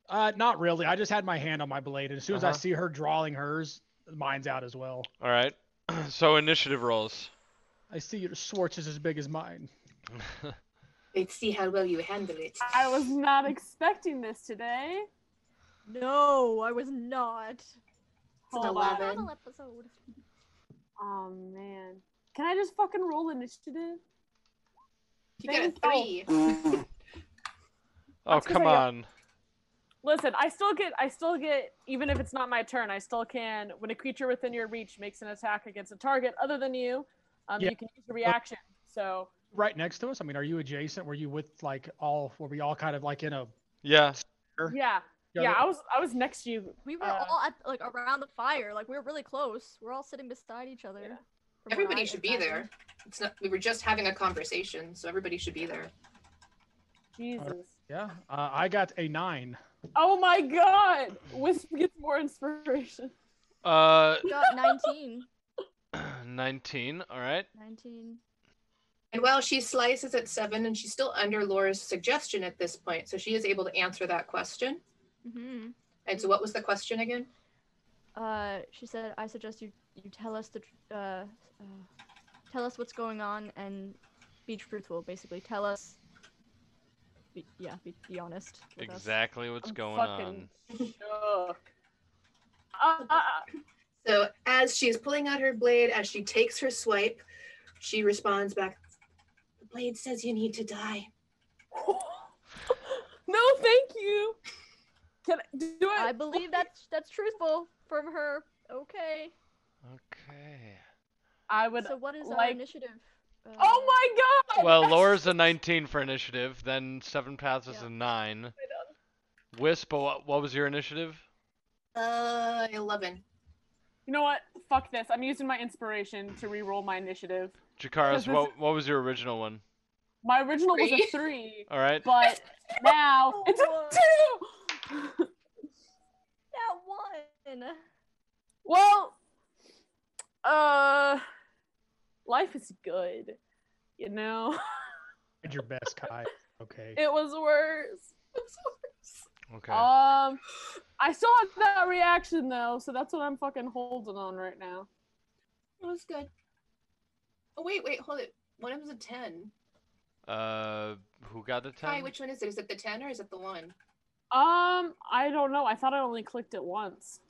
Uh, not really. I just had my hand on my blade, and as soon as I Uh-huh. see her drawing hers, mine's out as well. All right. so initiative rolls. I see your Schwartz is as big as mine. Let's see how well you handle it. I was not expecting this today. No, I was not. It's an 11. Oh man. Can I just fucking roll initiative? You get a Thank- oh. three. oh That's 'cause come on. Listen, I still get, I still get, even if it's not my turn, I still can. When a creature within your reach makes an attack against a target other than you, um, Yeah. you can use a reaction. So Right next to us. I mean, are you adjacent? Were you with like all? Were we all kind of like in a? Yeah. Sure. yeah, Yeah, I was I was next to you. We were Uh, all at like around the fire. Like we were really close. We're all sitting beside each other. Yeah. From what Everybody should be there. It's not. We were just having a conversation, so everybody should be there. Jesus. Yeah, uh, I got a nine. Oh my god! Wisp gets more inspiration. Uh, Got 19. 19. All right. 19. And while she slices at seven, and she's still under Laura's suggestion at this point, so she is able to answer that question. hmm And so, what was the question again? Uh, she said, "I suggest you you tell us the tr- uh, uh tell us what's going on and be truthful. Basically, tell us. Be, yeah, be, be honest. With us. Exactly what's I'm going on. shook. Uh, uh, So, as she is pulling out her blade, as she takes her swipe, she responds back, The blade says you need to die. no, thank you. Can I do it? I believe that's that's truthful from her. Okay. Okay. I would. So what is our initiative? Uh, Oh my god! Well, Laura's a 19 for initiative. Then Seven Paths is Yeah. a nine. Wisp, what, what was your initiative? Uh, 11. You know what? Fuck this. I'm using my inspiration to re-roll my initiative. Jakaris, what what was your original one? My original was a Three. three, All right. but now it's a two. that one. Well, uh, life is good. You know, Did your best, Kai. Okay. it was worse. It was worse. Okay. Um, I still have that reaction though, so that's what I'm fucking holding on right now. It was good. Oh, wait, wait, hold it. One of them's a 10. Uh, who got the 10? Kai, which one is it? Is it the 10 or is it the 1? Um, I don't know. I thought I only clicked it once.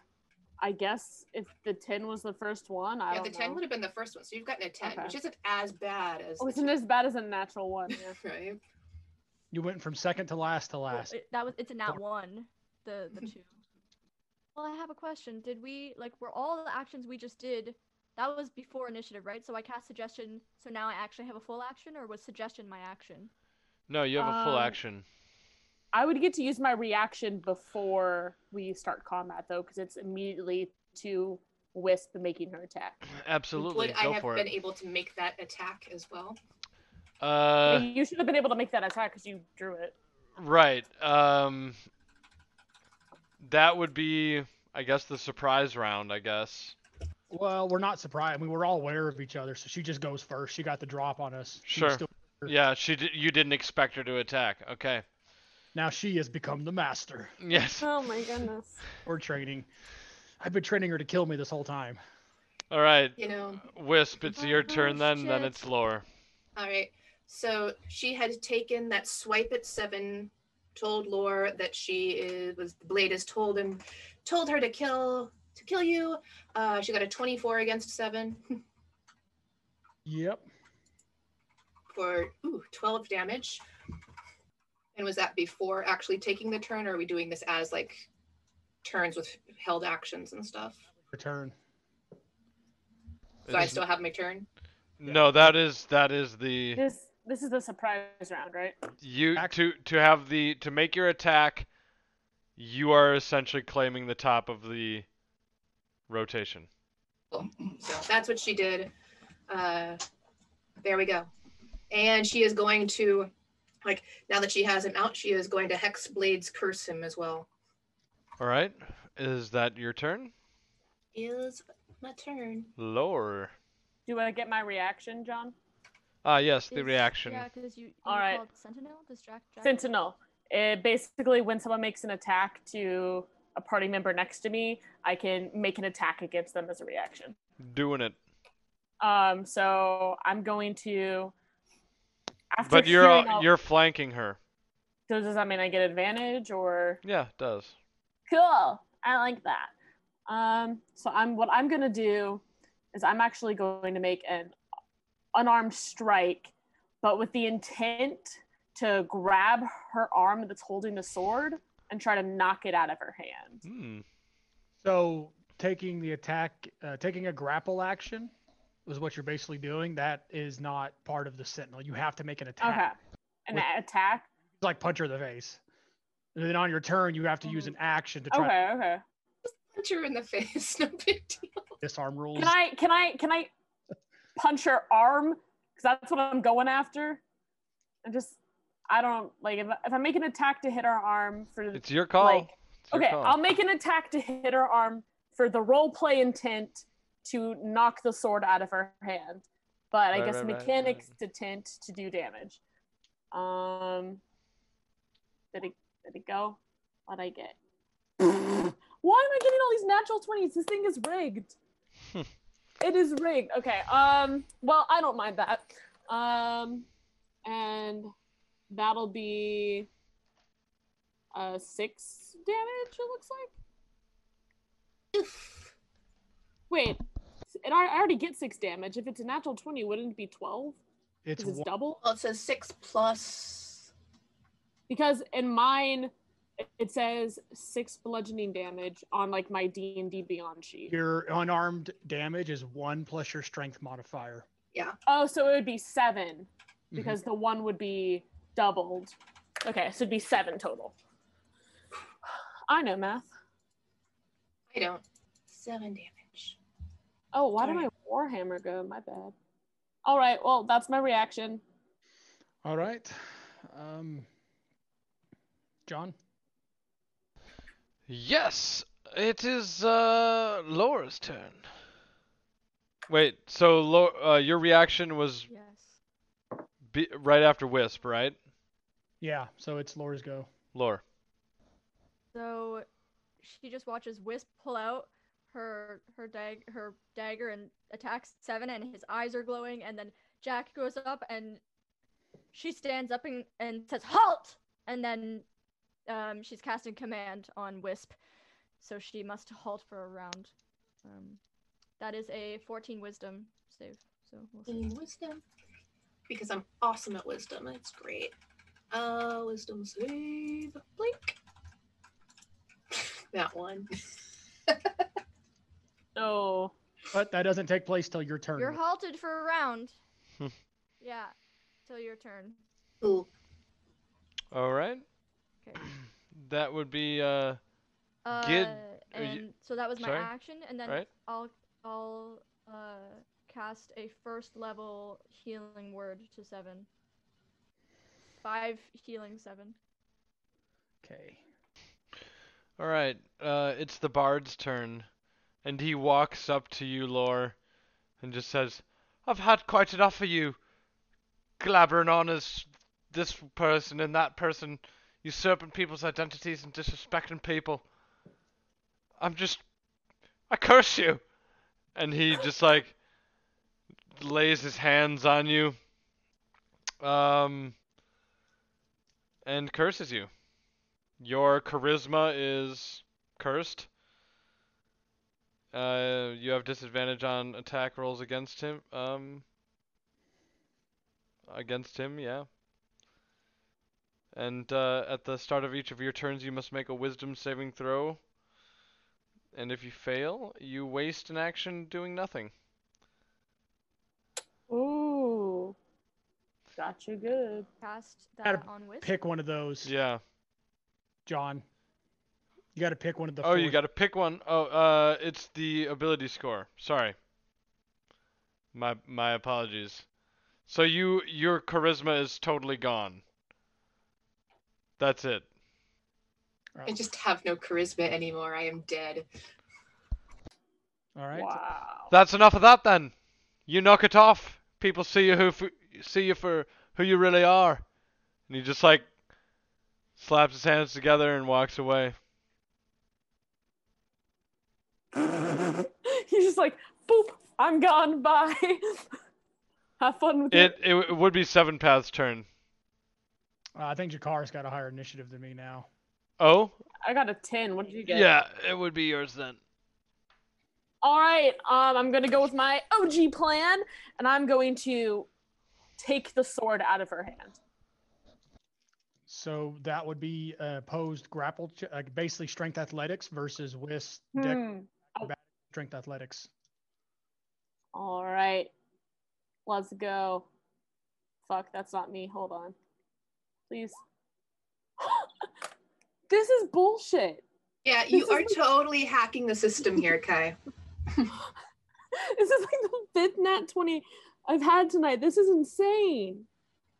I guess if the ten was the first one, I yeah, don't the 10 know. would have been the first one. So you've gotten a 10, Okay. which isn't as bad as. Oh, the isn't two. as bad as a natural one. Yeah. right? You went from second to last to Well, last. it- that was it's a nat one. The the two. Well, I have a question. Did we like were all the actions we just did? That was before initiative, right? So I cast suggestion. So now I actually have a full action, or was suggestion my action? No, you have a full Um, action. I would get to use my reaction before we start combat though, because it's immediately to Wisp making her attack. Absolutely. Would I have for been it. able to make that attack as well? Uh, you should have been able to make that attack because you drew it. right. Um, that would be, I guess, the surprise round. I guess. Well, we're not surprised. I mean, we're all aware of each other, so she just goes first. She got the drop on us. She Sure. still- Yeah, she did. You didn't expect her to attack. Okay. Now she has become the master. Yes. Oh my goodness. We're training. I've been training her to kill me this whole time. All right. You know, Wisp, it's your Oh, turn then. Then it's Lore. All right. So she had taken that swipe at seven, told Lore that she is, was the blade has told him, told her to kill to kill you. Uh, she got a twenty-four against seven Yep. for ooh, twelve damage. And was that before actually taking the turn, or are we doing this as like turns with held actions and stuff? Return. So I Is- still have my turn. No, that is that is the This this is the surprise round, right? you to to have the to make your attack. You are essentially claiming the top of the rotation. So that's what she did. Uh, there we go. And she is going to, like, now that she has him out, she is going to Hexblade's curse him as well. All right. Is that your turn? Is my turn. Lore. Do I get my reaction, John? Ah, yes, the Is- reaction. Yeah, because you, you All right. Sentinel. Distract. Jack- Sentinel. It basically, when someone makes an attack to a party member next to me, I can make an attack against them as a reaction. Doing it. Um, so I'm going to. After But you're hearing uh, all- you're flanking her. So does that mean I get advantage or? Yeah, it does. Cool. I like that. Um, so I'm what I'm gonna do is I'm actually going to make an unarmed strike, but with the intent to grab her arm that's holding the sword and try to knock it out of her hand. Hmm. So taking the attack, uh, taking a grapple action, was what you're basically doing. That is not part of the sentinel. You have to make an attack. Okay. An With- attack. It's like punch her in the face. And then on your turn, you have to use an action to try to Okay, okay. Punch her in the face. No big deal. disarm rules. Can I can I can I punch her arm? Because that's what I'm going after. I just I don't like if, if I make an attack to hit her arm for the It's your call. like It's your okay, call. I'll make an attack to hit her arm for the role play intent to knock the sword out of her hand. But I guess right, right, mechanics intent to do damage. Um did it did it go? What'd I get? Why am I getting all these natural 20s? This thing is rigged. it is rigged. Okay. Um well I don't mind that. Um and that'll be uh six damage it looks like wait and I, I already get six damage if it's a natural 20 wouldn't it be 12 it's it's double Well, it says six plus. because in mine it- it says six bludgeoning damage on like my d&d beyond sheet your unarmed damage is one plus your strength modifier. Yeah. Oh so it would be seven Mm-hmm. because the one would be doubled okay so it'd be seven total i know math I don't. Seven damage. Oh why did my warhammer go my bad all right well that's my reaction All right. Um, John. Yes, it is uh Laura's turn. Wait, so Lo- uh, your reaction was Yes. be- right after Wisp, right? Yeah. So it's Laura's go. Laura. So she just watches Wisp pull out her her dag her dagger and attacks Seven, and his eyes are glowing. And then Jack goes up and she stands up and, and says halt, and then um, she's casting command on Wisp, so she must halt for a round. Um, that is a 14 Wisdom save. So we'll see. Wisdom. Because I'm awesome at wisdom. It's great. Uh, wisdom save. Blink. that one. oh But that doesn't take place till your turn. You're halted for a round. Hmm. yeah, till your turn. Ooh. All right. Okay. That would be uh Uh, Gid- and you- so that was my sorry? action, and then right. I'll I'll uh cast a first level healing word to seven. Five healing seven. Okay. All right. Uh, it's the bard's turn, and he walks up to you, Lore, and just says, "I've had quite enough of you, glabbering on as this person and that person, usurping people's identities and disrespecting people. I'm just, I curse you." And he just like lays his hands on you, um, and curses you. Your charisma is cursed. Uh, you have disadvantage on attack rolls against him. Um, against him, yeah. And uh, at the start of each of your turns, you must make a Wisdom saving throw. And if you fail, you waste an action doing nothing. Ooh. Got you good. Cast Gotta that on Wisp. Pick one of those, Yeah. John. You got to pick one of the. Oh, you got to pick one. Oh, uh, it's the ability score. Sorry. My my apologies. So you your charisma is totally gone. That's it. I just have no charisma anymore. I am dead. All right. Wow. That's enough of that then. You knock it off. People see you who f- see you for who you really are. And he just like slaps his hands together and walks away. He's just like, boop, I'm gone. Bye. Have fun with It it, it would be Seven Path's turn. Uh, I think Jakar's got a higher initiative than me now. Oh, I got a 10. What did you get? yeah, it would be yours then. All right. Um, I'm going to go with my OG plan, and I'm going to take the sword out of her hand. So that would be uh, opposed grapple, ch- uh, basically strength athletics versus with deck Hmm. strength athletics. All right. Let's go. Fuck, that's not me. Hold on. Please. This is bullshit. Yeah, you This are is- totally hacking the system here, Kai. This is like the fifth nat 20 I've had tonight. This is insane.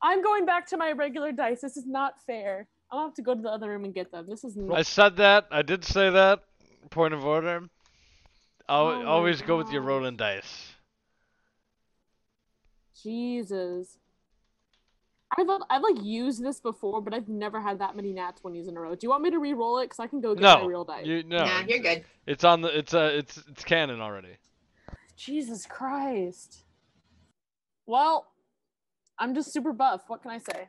I'm going back to my regular dice. This is not fair. I'll have to go to the other room and get them. This is I said that. I did say that. Point of order. Al Oh my always go with your rolling dice. Jesus. I've, I've like used this before, but I've never had that many nat 20s in a row. Do you want me to re-roll it? Because I can go get my real dice. you no. Nah, you're good. It's on the. It's uh. It's it's canon already. Jesus Christ. Well, I'm just super buff. What can I say?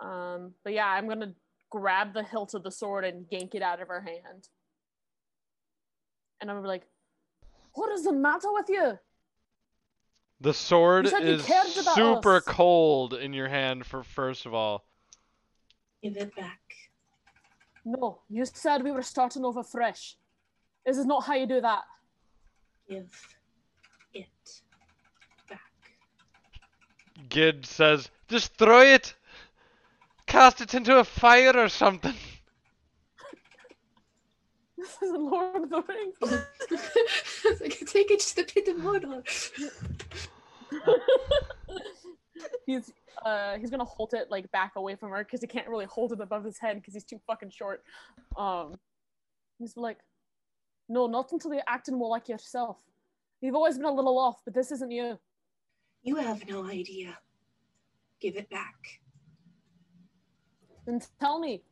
Um, but yeah, I'm gonna grab the hilt of the sword and yank it out of her hand. And I'm like, "What is the matter with you?" The sword you is cared super us. cold in your hand. For first of all, Give it back. No, you said we were starting over fresh. This is not how you do that. Give it back. Gid says, "Just throw it. Cast it into a fire or something." This is Lord of the Rings. It's like, take it to the pit of Mordor. he's uh he's gonna hold it like back away from her because he can't really hold it above his head because he's too fucking short. Um, he's like, no, not until you're acting more like yourself. You've always been a little off, but this isn't you. You have no idea. Give it back. Then tell me.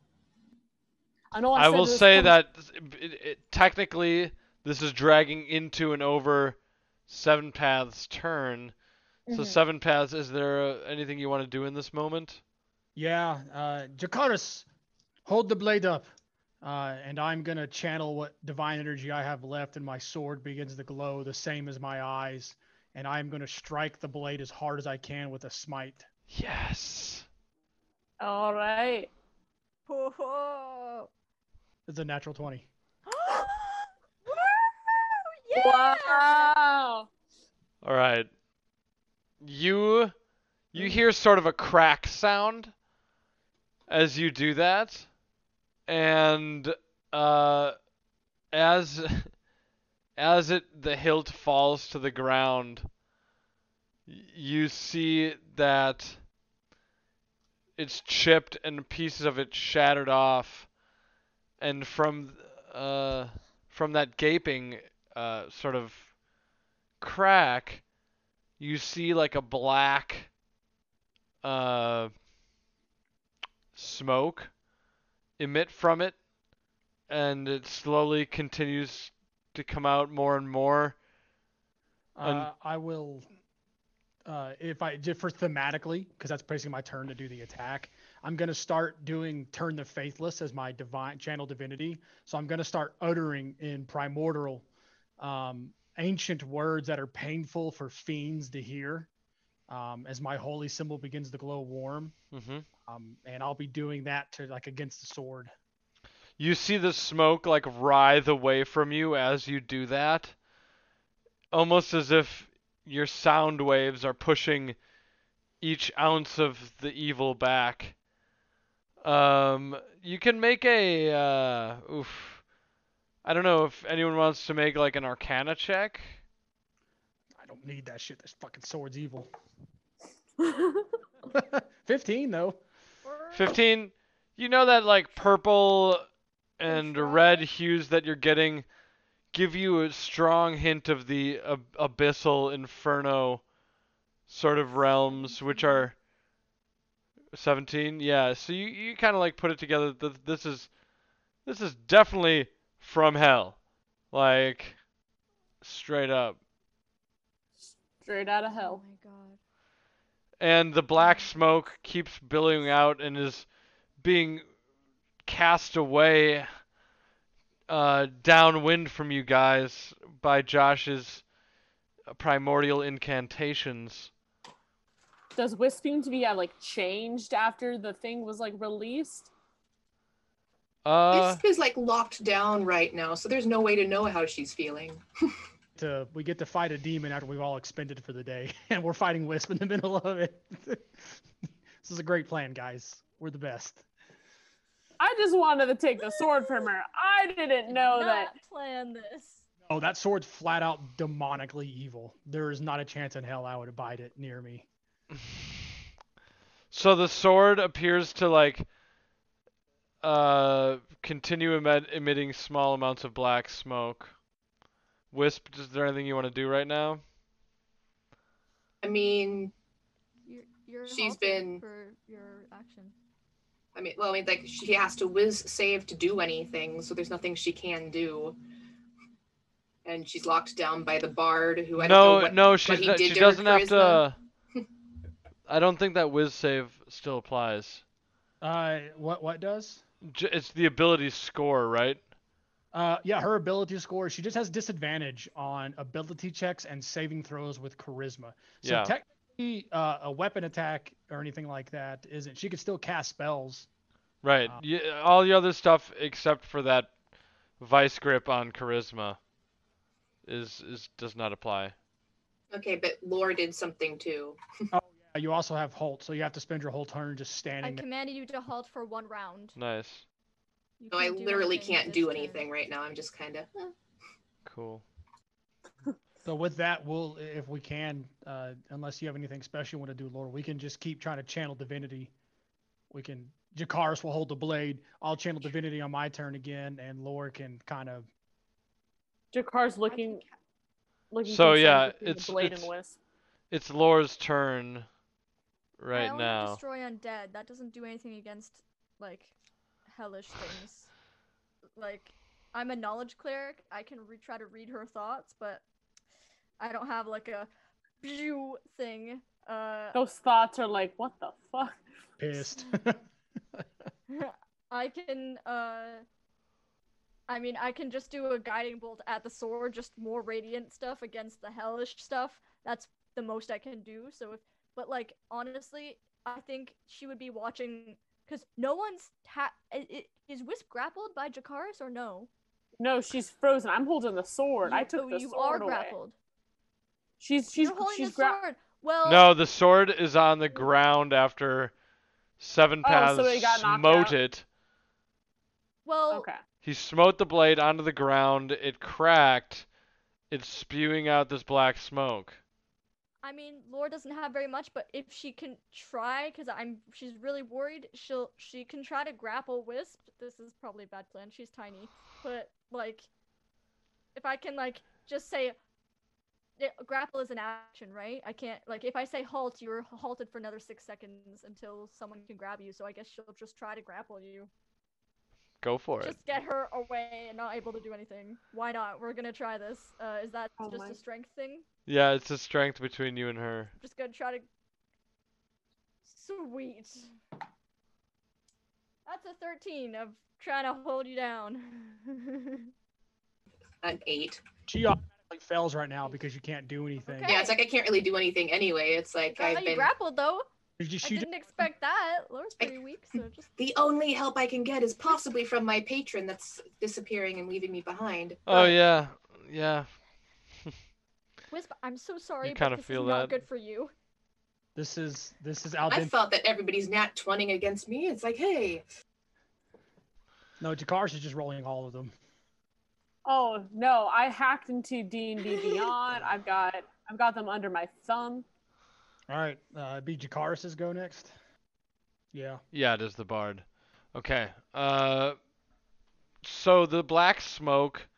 I know I, I said will say comes- that it, it, technically this is dragging into and over Seven Paths' turn. So Mhm. Seven Paths, is there uh, anything you want to do in this moment? Yeah, uh, Jakaris, hold the blade up. Uh, and I'm gonna channel what divine energy I have left, and my sword begins to glow the same as my eyes. And I'm gonna strike the blade as hard as I can with a smite. Yes. All right. Whoa. It's a natural 20. Yeah! Wow. All right. You you hear sort of a crack sound as you do that, and uh, as as it the hilt falls to the ground, you see that it's chipped and pieces of it shattered off, and from uh from that gaping uh sort of crack, you see like a black uh, smoke emit from it, and it slowly continues to come out more and more. Uh, I will, uh, if I just for thematically, because that's basically my turn to do the attack. I'm gonna start doing turn the faithless as my divine channel divinity. So I'm gonna start uttering in primordial, um, ancient words that are painful for fiends to hear, um, as my holy symbol begins to glow warm. hmm Um, and I'll be doing that to like against the sword. You see the smoke like writhe away from you as you do that, almost as if your sound waves are pushing each ounce of the evil back. Um, you can make a uh, oof. I don't know if anyone wants to make like an Arcana check. I don't need that shit. This fucking sword's evil. 15 though. Fifteen. You know that like purple and red hues that you're getting give you a strong hint of the ab- abyssal inferno sort of realms, which are 17. Yeah, so you, you kind of like put it together. that This is this is definitely from hell, like straight up. Straight out of Oh hell. my god. and the black smoke keeps billowing out and is being cast away uh, downwind from you guys by Josh's primordial incantations. Does Wisp seem to be uh, like changed after the thing was like released? Uh, Wisp is like locked down right now, so there's no way to know how she's feeling. to we get to fight a demon after we've all expended for the day, and we're fighting Wisp in the middle of it. this is a great plan, guys. We're the best. I just wanted to take the sword from her. I didn't know Not that. plan this. Oh, that sword's flat out demonically evil. There is not a chance in hell I would abide it near me. So the sword appears to like uh continue emit- emitting small amounts of black smoke. Wisp, is there anything you want to do right now? I mean, You're, you're She's halted been- for your action. I mean, well, I mean, like she has to whiz save to do anything, so there's nothing she can do. And she's locked down by the bard, who I don't know no, what, no, what he not, did she to doesn't have to. I don't think that whiz save still applies. Uh, what what does? J- It's the ability score, right? Uh, yeah, her ability score. She just has disadvantage on ability checks and saving throws with charisma. So Yeah. technically, uh, a weapon attack or anything like that isn't. She could still cast spells. Right. Uh, Y all the other stuff except for that vice grip on charisma is is does not apply. Okay, but Lore did something too. Uh, You also have halt, so you have to spend your whole turn just I standing. there. commanded you to halt for one round. Nice. You So I can't do literally anything can't do turn. anything right now. I'm just kind of. Cool. So with that, we'll, if we can, uh, unless you have anything special you want to do, Lord, we can just keep trying to channel divinity. We can. Jakaris will hold the blade. I'll channel divinity on my turn again, and Lore can kind of. Jakar's looking, looking. So, yeah, it's- blade it's- and. It's Lore's turn I right only now. destroy undead. That doesn't do anything against like hellish things. like I'm a knowledge cleric. I can re- try to read her thoughts, but I don't have like a pew thing. Uh, Those thoughts are like, what the fuck? Pissed. I can uh I mean I can just do a guiding bolt at the sword, just more radiant stuff against the hellish stuff. That's the most I can do. So if but like honestly, I think she would be watching cuz no one's ta- i- i- is Wisp grappled by Jakaris or no? No, she's frozen. I'm holding the sword. I You- took oh, the you sword are away. grappled. She's she's You're holding she's the gra- sword. Well, No, the sword is on the ground after seven oh, Paths so he got knocked smote it. well, Okay. He smote the blade onto the ground. It cracked. It's spewing out this black smoke. I mean, Laura doesn't have very much, but if she can try, because I'm, she's really worried. She'll, she can try to grapple Wisp. This is probably a bad plan. She's tiny, but like, if I can like just say, grapple is an action, right? I can't like if I say halt, you're halted for another six seconds until someone can grab you. So I guess she'll just try to grapple you. Go for it. Just get her away and not able to do anything. Why not? We're gonna try this. Uh, is that Oh just my- a strength thing? Yeah, it's a strength between you and her. just gonna try to. Sweet. That's a 13 of trying to hold you down. An eight. She automatically fails right now because you can't do anything. Okay. Yeah, it's like I can't really do anything anyway. It's like Got I've you been. grappled though. She, I didn't expect that. Laura's I- weak, so just. The only help I can get is possibly from my patron that's disappearing and leaving me behind. Oh But yeah, yeah. Wisp, I'm so sorry, You kinda feel is not that. good for you. this is this is Alden. I Aldin. felt that everybody's nat 20 against me. It's like, hey, No, Jakaris is just rolling all of them. Oh no, I hacked into D and D Beyond. I've got I've got them under my thumb. All right, uh, it'd be Jakaris's go next. Yeah. Yeah, it is the bard. Okay. Uh, so the black smoke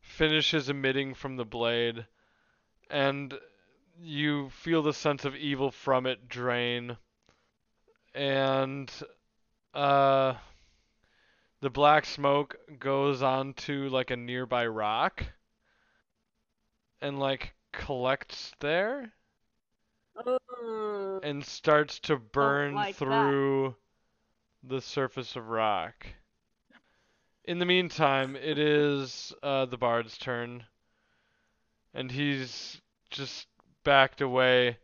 finishes emitting from the blade, and you feel the sense of evil from it drain. And uh, the black smoke goes onto like a nearby rock, and like collects there Uh, and starts to burn like that. through the surface of rock. In the meantime, it is uh, the bard's turn, and he's just backed away,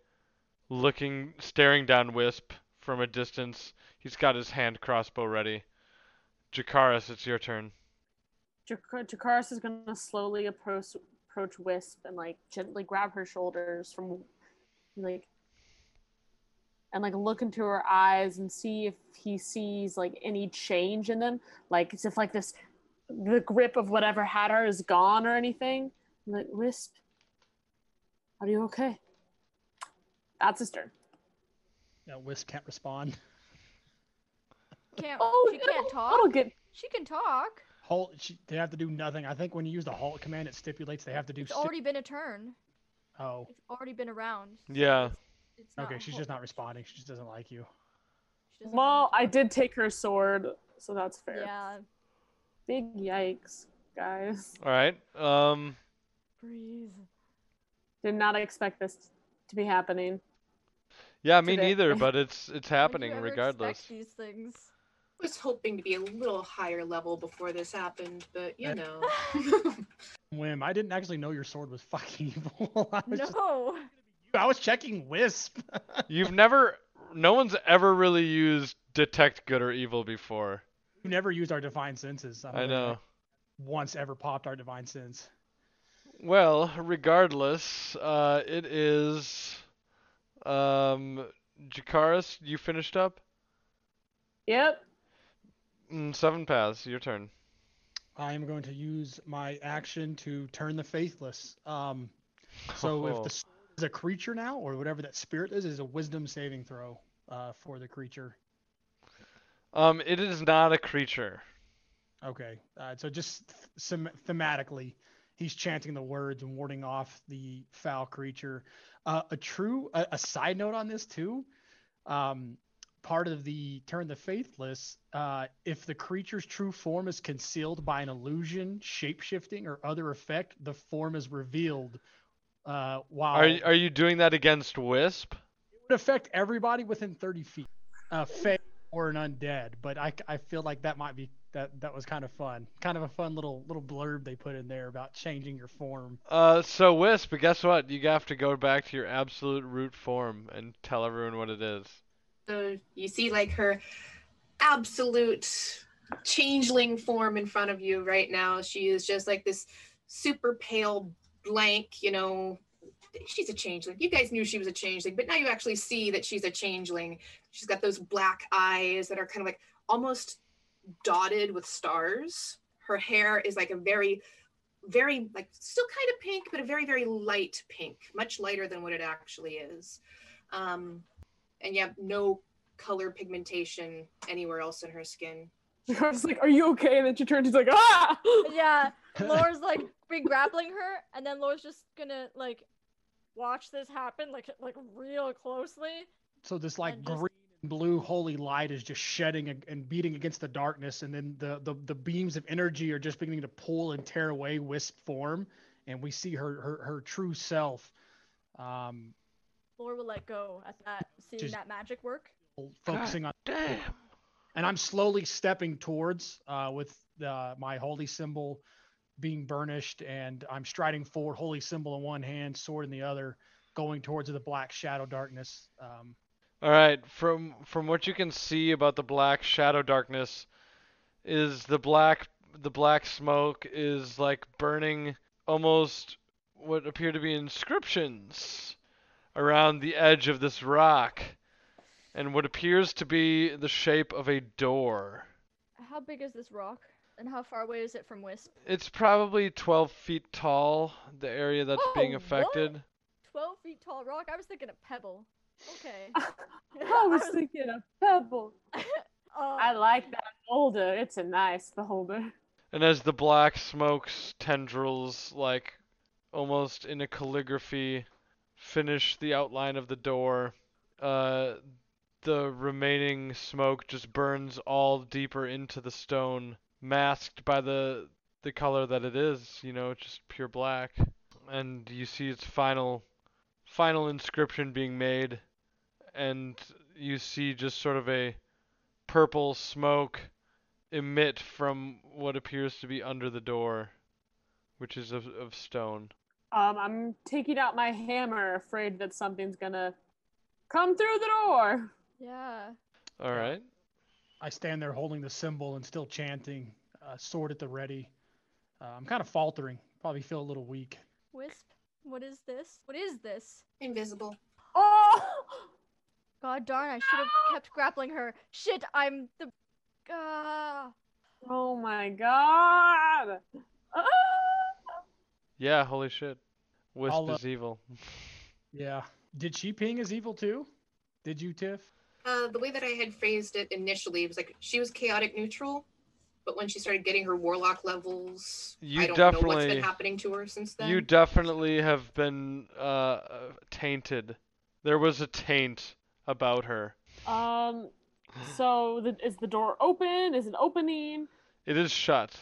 looking, staring down Wisp from a distance. He's got his hand crossbow ready. Jakaris, it's your turn. Jak- Jakaris is gonna slowly approach approach Wisp and like gently grab her shoulders from like and like look into her eyes and see if he sees like any change in them, like as if like this the grip of whatever had her is gone or anything. I'm like Wisp, are you okay? That's his turn. No, Wisp can't respond. Can't Oh, she can't talk? Get She can talk. Halt. She, they have to do nothing. I think when you use the halt command, it stipulates they have to do. It's si- already been a turn. Oh, It's already been around. so Yeah. It's, it's okay. She's just not responding. She just doesn't like you. she doesn't well. I did take her sword, so that's talk. fair. Yeah. Big yikes, guys. All right. Um. Breathe. Did not expect this to be happening. Yeah, me Today. neither. But it's it's When do you happening regardless. expect these things. I was hoping to be a little higher level before this happened, but you know. Whim. I didn't actually know your sword was fucking evil. I was, just, no. I was checking Wisp. You've never. No one's ever really used detect good or evil before. we never used our divine senses. I, I know. Once ever popped our divine sense. Well, regardless, uh, it is. Um, Jakaris, you finished up. Yep. Mm, seven paths. Your turn. I am going to use my action to turn the faithless. Um, so if Oh. the sword is a creature now, or whatever that spirit is, is a wisdom saving throw uh, for the creature. Um, it is not a creature. Okay, uh, so just th- thematically, he's chanting the words and warding off the foul creature. Uh, a true, a, a side note on this too. Um, part of the turn the faithless, uh, if the creature's true form is concealed by an illusion, shape shifting, or other effect, the form is revealed. Uh, while Are are you doing that against Wisp? it would affect everybody within 30 feet, uh, fey or an undead. But I, I feel like that might be that that was kind of fun, kind of a fun little little blurb they put in there about changing your form. Uh, so Wisp, but guess what? You have to go back to your absolute root form and tell everyone what it is. So you see like her absolute changeling form in front of you right now. She is just like this super pale blank, you know. She's a changeling. You guys knew she was a changeling, but now you actually see that she's a changeling. She's got those black eyes that are kind of like almost dotted with stars. Her hair is like a very, very, like still kind of pink, but a very, very light pink, much lighter than what it actually is. Um, and yeah, no color pigmentation anywhere else in her skin. I was like, "Are you okay?" And then she turns. She's like, "Ah!" Yeah. Laura's like be grappling her, and then Laura's just gonna like watch this happen like like real closely. So this like And just- green and blue holy light is just shedding and beating against the darkness, and then the, the the beams of energy are just beginning to pull and tear away Wisp form, and we see her her, her true self. Um, Laura will let go at that, seeing Just- that magic work. focusing on Damn. and I'm slowly stepping towards uh, with uh, my holy symbol being burnished, and I'm striding forward, holy symbol in one hand, sword in the other, going towards the black shadow darkness. Um, All right. From from what you can see about the black shadow darkness, is the black the black smoke is like burning almost what appear to be inscriptions around the edge of this rock, and what appears to be the shape of a door. How big is this rock? And how far away is it from Wisp? It's probably 12 feet tall, the area that's being Oh, what? affected. 12 feet tall rock? I was thinking a pebble. Okay. I was thinking of pebble. uh, I like that boulder. It's a nice boulder. And as the black smoke's tendrils, like almost in a calligraphy, finish the outline of the door, uh, the remaining smoke just burns all deeper into the stone, masked by the the color that it is, you know, just pure black. And you see its final final inscription being made, and you see just sort of a purple smoke emit from what appears to be under the door, which is of, of stone. Um, I'm taking out my hammer, afraid that something's gonna come through the door. yeah. All right. I stand there holding the symbol and still chanting, uh, sword at the ready. Uh, I'm kind of faltering, probably feel a little weak. Wisp, what is this? What is this? Invisible. Oh! God darn! I should have kept grappling her. Shit! I'm the. Ah. Oh my god. Ah! Yeah, holy shit. Wisp I'll, uh, is evil. Yeah. Did she ping as evil too? Did you, Tiff? Uh, the way that I had phrased it initially was like she was chaotic neutral, but when she started getting her warlock levels, You I don't know what's definitely- been happening to her since then. You definitely have been uh, uh, tainted. There was a taint about her. Um. So the, is the door open? Is it opening? It is shut.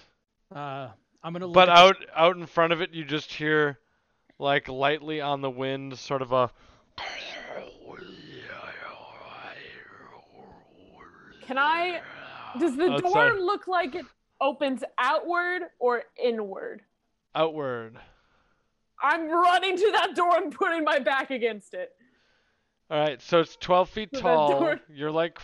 Uh, I'm gonna. Look But at the- out out in front of it, you just hear, like lightly on the wind, sort of a. Can I? Does the Outside. door look like it opens outward or inward? outward? I'm running to that door and putting my back against it. All right, so it's 12 feet So tall. door- You're like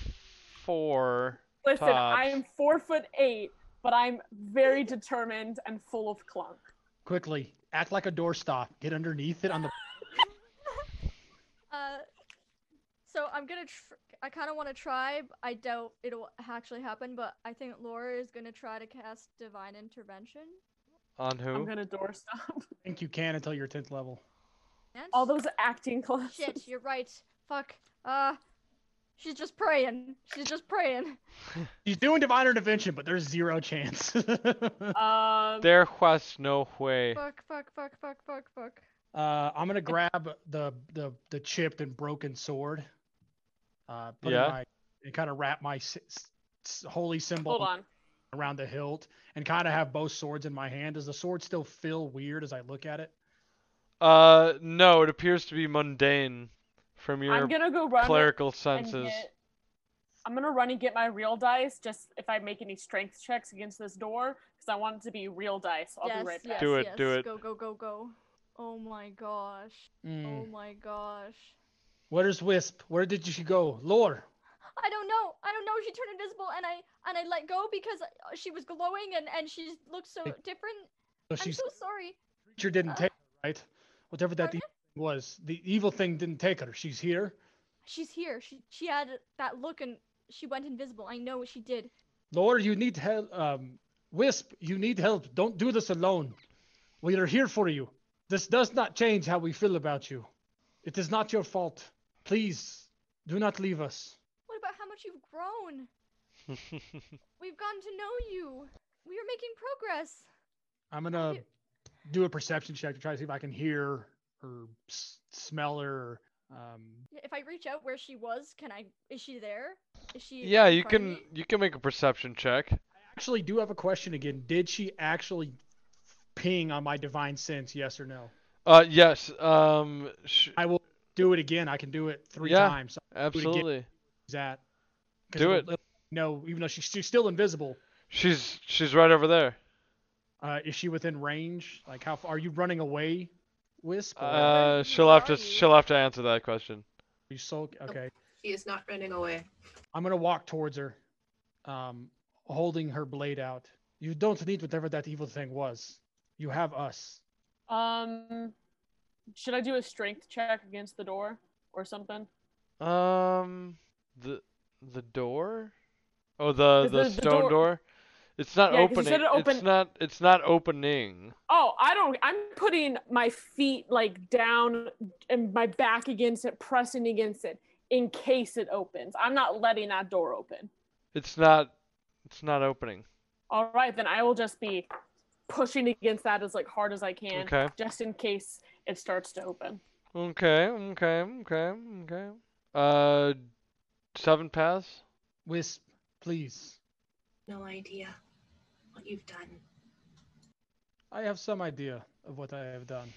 four. Listen, Tops. I'm four foot eight, but I'm very determined and full of clunk. quickly act like a doorstop. Get underneath it on the. Uh, so I'm gonna. Tr- I kind of want to try. I doubt it'll actually happen, but I think Laura is gonna try to cast divine intervention. On who? I'm gonna doorstop. I think you can until you're 10th level. And All those acting classes. shit, you're right. Fuck. Uh, she's just praying. She's just praying. He's doing divine intervention, but there's zero chance. Um, There was no way. Fuck. Fuck. Fuck. Fuck. Fuck. Fuck. uh, I'm gonna grab the the the chipped and broken sword. Uh, put Yeah. in my, and kind of wrap my s- s- s- holy symbol hold on. around the hilt, and kind of have both swords in my hand. Does the sword still feel weird as I look at it? Uh, no, it appears to be mundane from your I'm gonna go run clerical and senses. get. I'm gonna run and get my real dice just if I make any strength checks against this door because I want it to be real dice. I'll yes. be right yes. Do it, Yes. do it. Go. Go. Go. Go. Oh my gosh. Mm. Oh my gosh. Where's Wisp? Where did she go? Lore. I don't know. I don't know. She turned invisible, and I and I let go because uh, she was glowing, and and she looked so different. So I'm she's so sorry. creature didn't uh, take her, right? Whatever that Pardon? Evil thing was, the evil thing didn't take her. She's here. She's here. She she had that look, and she went invisible. I know what she did. Lord, you need help. Um, Wisp, you need help. Don't do this alone. We are here for you. This does not change how we feel about you. It is not your fault. Please, do not leave us. What about how much you've grown? We've gotten to know you. We are making progress. I'm gonna do a perception check to try to see if I can hear or s- smell her. Um, Yeah, If I reach out where she was, can I? Is she there? Is she? yeah, you can you can make a perception check. I actually, do have a question again. Did she actually ping on my divine sense? Yes or no? Uh, yes. Um, sh- I will do it again. I can do it three Yeah. times. absolutely. Is that? Do it. No, even though she's, she's still invisible. She's she's right over there. Uh, is she within range? Like, how far are you running away, Wisp? Or Uh, Where she'll have to you? she'll have to answer that question. are you so okay? She is not running away. I'm gonna walk towards her, um, holding her blade out. You don't need whatever that evil thing was. You have us. Um, should I do a strength check against the door or something? Um, the the door? Oh, the Is the, the- the stone door. door- It's not Yeah, 'cause you said opening. it It's not. It's not opening. Oh, I don't. I'm putting my feet like down and my back against it, pressing against it in case it opens. I'm not letting that door open. It's not. It's not opening. All right, then I will just be pushing against that as like hard as I can, Okay. just in case it starts to open. Okay. Okay. Okay. Okay. Uh, seven paths. Wisp, please. No idea what you've done. I have some idea of what I have done.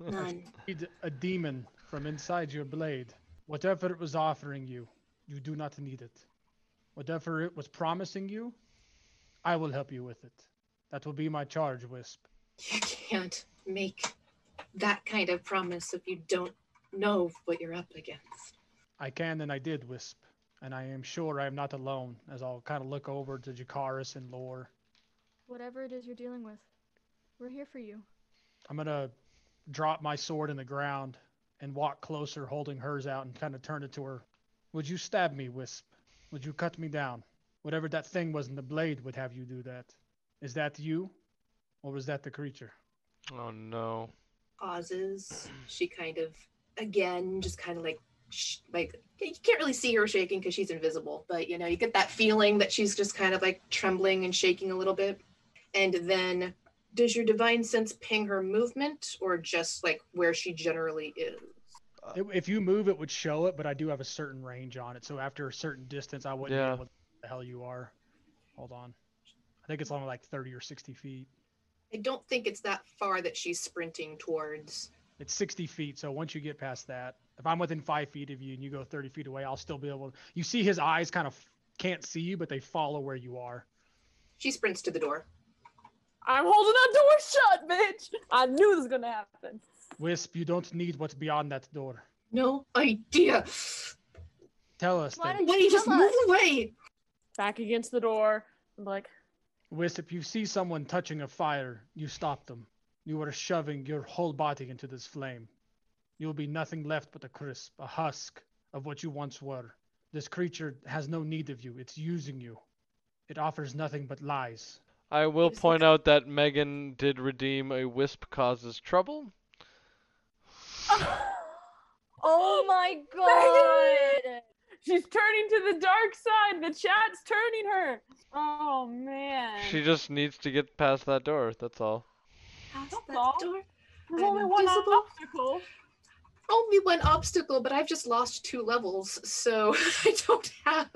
None. Need a demon from inside your blade. Whatever it was offering you, you do not need it. Whatever it was promising you, I will help you with it. That will be my charge, Wisp. You can't make that kind of promise if you don't know what you're up against. I can and I did, Wisp. And I am sure I am not alone, as I'll kind of look over to Jakaris and Lore. Whatever it is you're dealing with, we're here for you. I'm gonna drop my sword in the ground and walk closer, holding hers out, and kind of turn it to her. Would you stab me, Wisp? Would you cut me down? Whatever that thing was in the blade would have you do that. Is that you? Or was that the creature? Oh no. Pauses. She kind of, again, just kind of like, sh- like you can't really see her shaking because she's invisible, but you know, you get that feeling that she's just kind of like trembling and shaking a little bit. And then, does your divine sense ping her movement or just like where she generally is? If you move, it would show it, but I do have a certain range on it. So after a certain distance, I wouldn't Yeah. know what the hell you are. Hold on. I think it's only like 30 or 60 feet. I don't think it's that far that she's sprinting towards. It's 60 feet. So once you get past that, if I'm within five feet of you and you go 30 feet away, I'll still be able to. You see his eyes kind of can't see you, but they follow where you are. She sprints to the door. I'm holding that door shut, bitch. I knew this was gonna happen. Wisp, you don't need what's beyond that door. No idea. Tell us. Why then. don't Wait, you just tell move us? away. Back against the door. I'm like, Wisp, if you see someone touching a fire, you stop them. You are shoving your whole body into this flame. You will be nothing left but a crisp, a husk of what you once were. This creature has no need of you. It's using you. It offers nothing but lies. I will point out that Megan did redeem a wisp causes trouble. Oh my god! she's turning to the dark side. The chat's turning her. Oh man. She just needs to get past that door, that's all. Past that door. There's I'm only one invisible. obstacle. Only one obstacle, but I've just lost two levels, so I don't have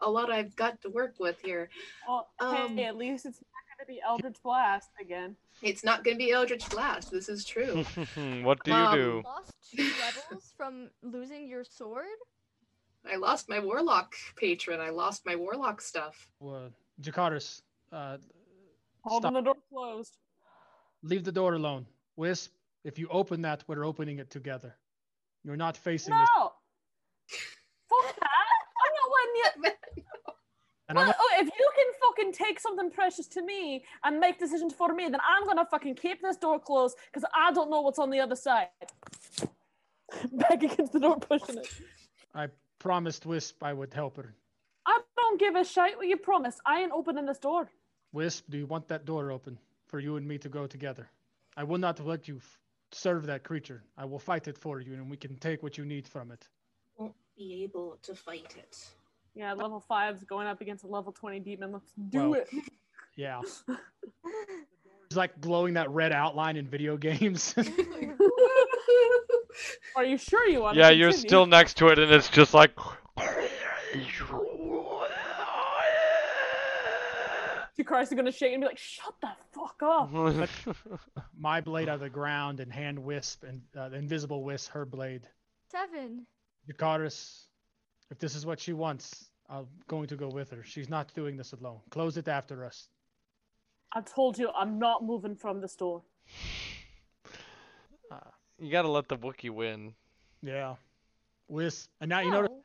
a lot I've got to work with here. Well, Um, hey, at least it's not gonna be Eldritch Blast again. It's not going to be Eldritch Blast. This is true. what do you Um, do? Lost two levels from losing your sword? I lost my Warlock patron. I lost my Warlock stuff. Uh, Jakaris, uh, Holding Stop. the door closed. leave the door alone. Wisp, if you open that, we're opening it together. You're not facing this. No. Fuck that. I'm not you. And Well, not, oh, if you can fucking take something precious to me and make decisions for me, then I'm gonna fucking keep this door closed because I don't know what's on the other side. Back against the door, pushing it. I promised Wisp I would help her. I don't give a shit what you promised. I ain't opening this door. Wisp, do you want that door open for you and me to go together? I will not let you f- serve that creature. I will fight it for you, and we can take what you need from it. Won't be able to fight it. Yeah, level five's going up against a level 20 demon. Let's do Well, it. Yeah. It's like glowing that red outline in video games. Are you sure you want to? Yeah, to you're still next to it and it's just like Christ are gonna shake and be like, "Shut the fuck up." My blade out of the ground and hand wisp and uh, the invisible wisp her blade. Seven. Jakaris, if this is what she wants, I'm going to go with her. She's not doing this alone. Close it after us. I told you I'm not moving from the store. Uh, you gotta let the Wookiee win. yeah. Wisp. And now you know No.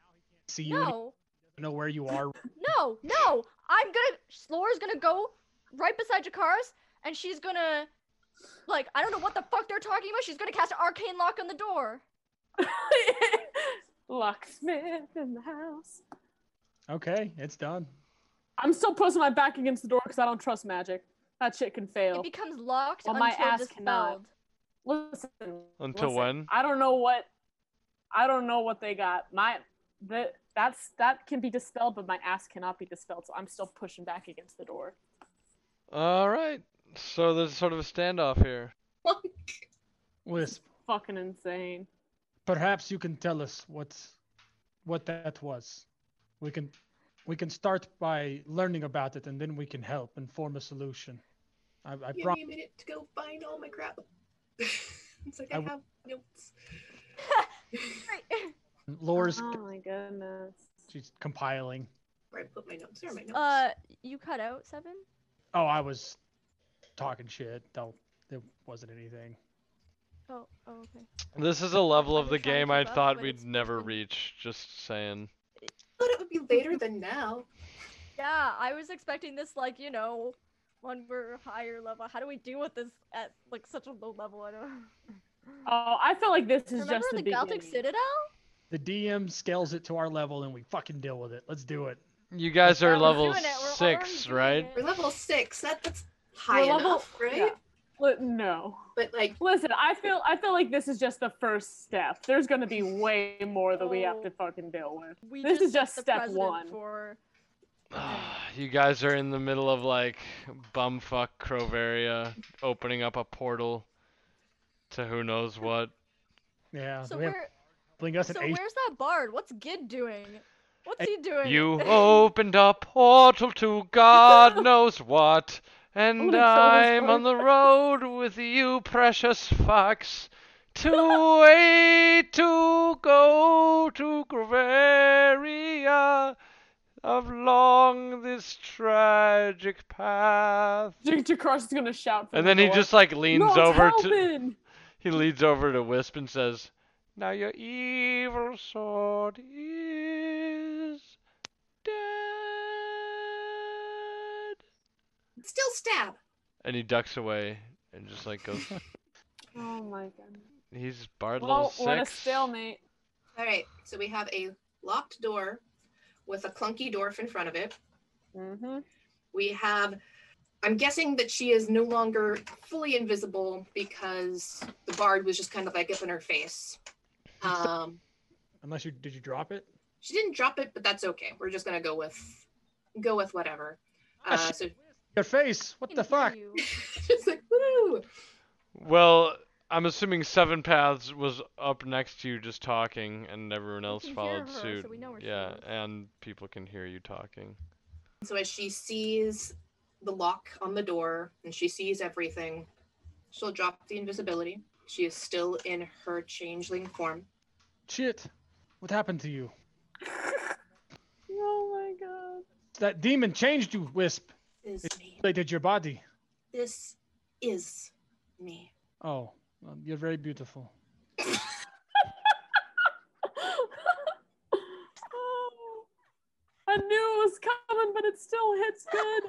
see you and you No. don't know where you are. No. No. I'm gonna. Laura's gonna go right beside Jakara's, and she's gonna. Like, I don't know what the fuck they're talking about. She's gonna cast an arcane lock on the door. Locksmith in the house. Okay, it's done. I'm still pushing my back against the door because I don't trust magic. That shit can fail. It becomes locked Well, my until ass cannot. dispelled. Listen. Until listen, when? I don't know what. I don't know what they got. My that that's that can be dispelled, but my ass cannot be dispelled. So I'm still pushing back against the door. All right. So there's sort of a standoff here. Wisp, Fucking insane. perhaps you can tell us what's what that was. We can we can start by learning about it and then we can help and form a solution. I, I Give promise. me a minute to go find all my crap. it's like I I, w- have notes. Right. Laura's Oh my goodness. she's compiling. Where I put my notes. There are my notes. Uh, you cut out seven. Oh, I was talking shit. Don't. There wasn't anything. Oh. Oh. Okay. This is a level of the game I up, thought we'd it's never reach. Just saying. I thought it would be later than now. Yeah, I was expecting this like you know, when we're higher level. How do we deal with this at like such a low level? I don't. Oh, I feel like this is Remember just the, the Galactic. Citadel? The DM scales it to our level and we fucking deal with it. Let's do it. You guys are we're level doing it, we're six, right? it. We're level six. That that's high We're enough, level- right? yeah. Li- no. But like, Listen, I feel I feel like this is just the first step. There's gonna be way more that we have to fucking deal with. We This is just step one. For ah, you guys are in the middle of like bumfuck Crovaria opening up a portal to who knows what. Yeah. so we have where? bling us So an where's that bard? What's Gid doing? What's Hey, he doing? You opened a portal to God knows what, and gonna kill this I'm on the road with you, precious fox, to wait to go to Crovaria long this tragic path. Jakrosh is gonna shout. And the then he just like leans "Not over to he leans over to Wisp and says, Now your evil sword is dead. Still stab. And he ducks away and just like goes Oh my god. he's bard Well, level we're at a stalemate. All right. So we have a locked door with a clunky dwarf in front of it. Mm-hmm. We have. I'm guessing that she is no longer fully invisible because the bard was just kind of like up in her face. Um, Unless you did you drop it? she didn't drop it, but that's okay. We're just gonna go with go with whatever. Ah, Uh, so Your face. What the fuck? you. just like woo. Well, I'm assuming Seven Paths was up next to you just talking and everyone else can hear followed her, so suit. we know where she yeah, is. and people can hear you talking. So as she sees the lock on the door and she sees everything, she'll drop the invisibility. She is still in her changeling form. Shit. What happened to you? Oh my god. That demon changed you, Wisp. Is It me. They did your body. This is me. Oh, well, you're very beautiful. I knew it was coming, but it still hits good.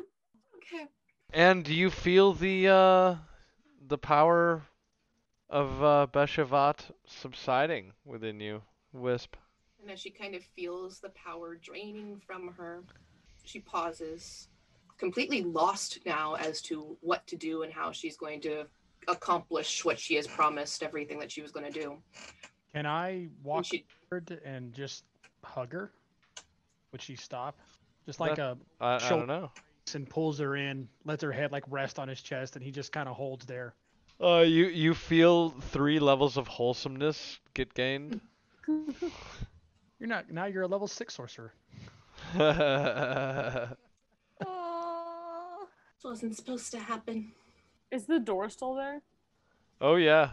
Okay. And do you feel the uh the power of uh Beshavat subsiding within you, Wisp? And as she kind of feels the power draining from her, she pauses, completely lost now as to what to do and how she's going to accomplish what she has promised, everything that she was going to do. Can I And walk she, forward and just hug her? Would she stop? Just like That- a I, I don't know. and pulls her in, lets her head like rest on his chest, and he just kind of holds there. Uh, you you feel three levels of wholesomeness get gained. You're not now. You're a level six sorcerer. Aw. this wasn't supposed to happen. Is the door still there? Oh, yeah.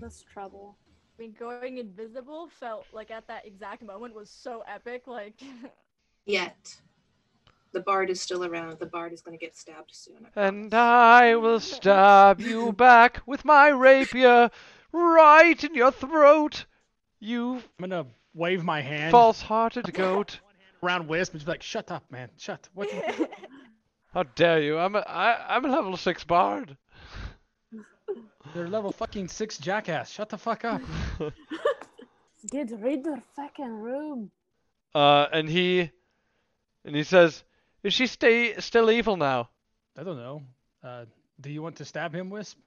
That's trouble. I mean, going invisible felt like at that exact moment was so epic. Like, Yet. The bard is still around. The bard is going to get stabbed soon. I And. I will stab you back with my rapier right in your throat, you I'm gonna wave my hand false-hearted goat. around Wisp and just be like, "Shut up, man! Shut! What? You... How dare you? I'm a I, I'm a level six bard. They're level fucking six jackass. Shut the fuck up." Get rid of the fucking room. Uh, and he and he says, "Is she stay still evil now?" I don't know. Uh, do you want to stab him, Wisp?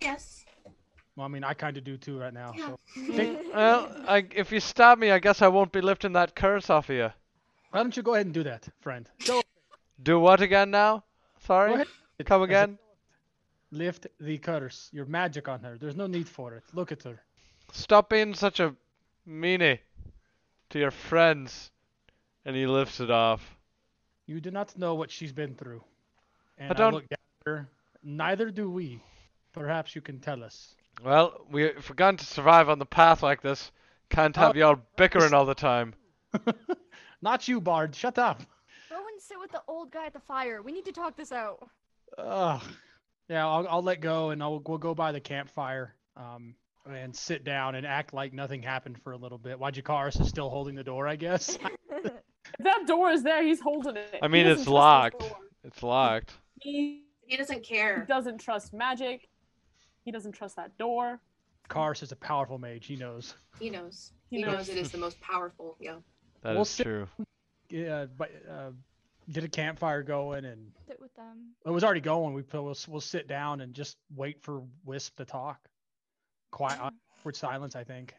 Yes. Well, I mean, I kind of do too right now. Yeah. So Take- Well, I, if you stab me, I guess I won't be lifting that curse off of you. why don't you go ahead and do that, friend? Go, Do what again now? Sorry. ahead. Come again. Lift the curse. Your magic on her. There's no need for it. Look at her. Stop being such a meanie to your friends. And he lifts it off. You do not know what she's been through. And I, don't- look at her. Neither do we. Perhaps you can tell us. Well, we if we're going to survive on the path like this, can't have uh, Oh, y'all bickering all the time. Not you, Bard. Shut up. Go and sit with the old guy at the fire. We need to talk this out. Ugh. Yeah, I'll, I'll let go and I'll we'll go by the campfire um, and sit down and act like nothing happened for a little bit. Why Wajikaris is still holding the door, I guess. That door is there, he's holding it. I mean, it's locked. It's locked. He He doesn't care. He doesn't trust magic. He doesn't trust that door. Kars is a powerful mage. He knows. He knows. He He, knows. knows. it is the most powerful. Yeah. That is We'll sit- true. Yeah, but uh, get a campfire going, and Sit with them. it was already going. We we'll, we'll sit down and just wait for Wisp to talk. Quiet, awkward silence. I think.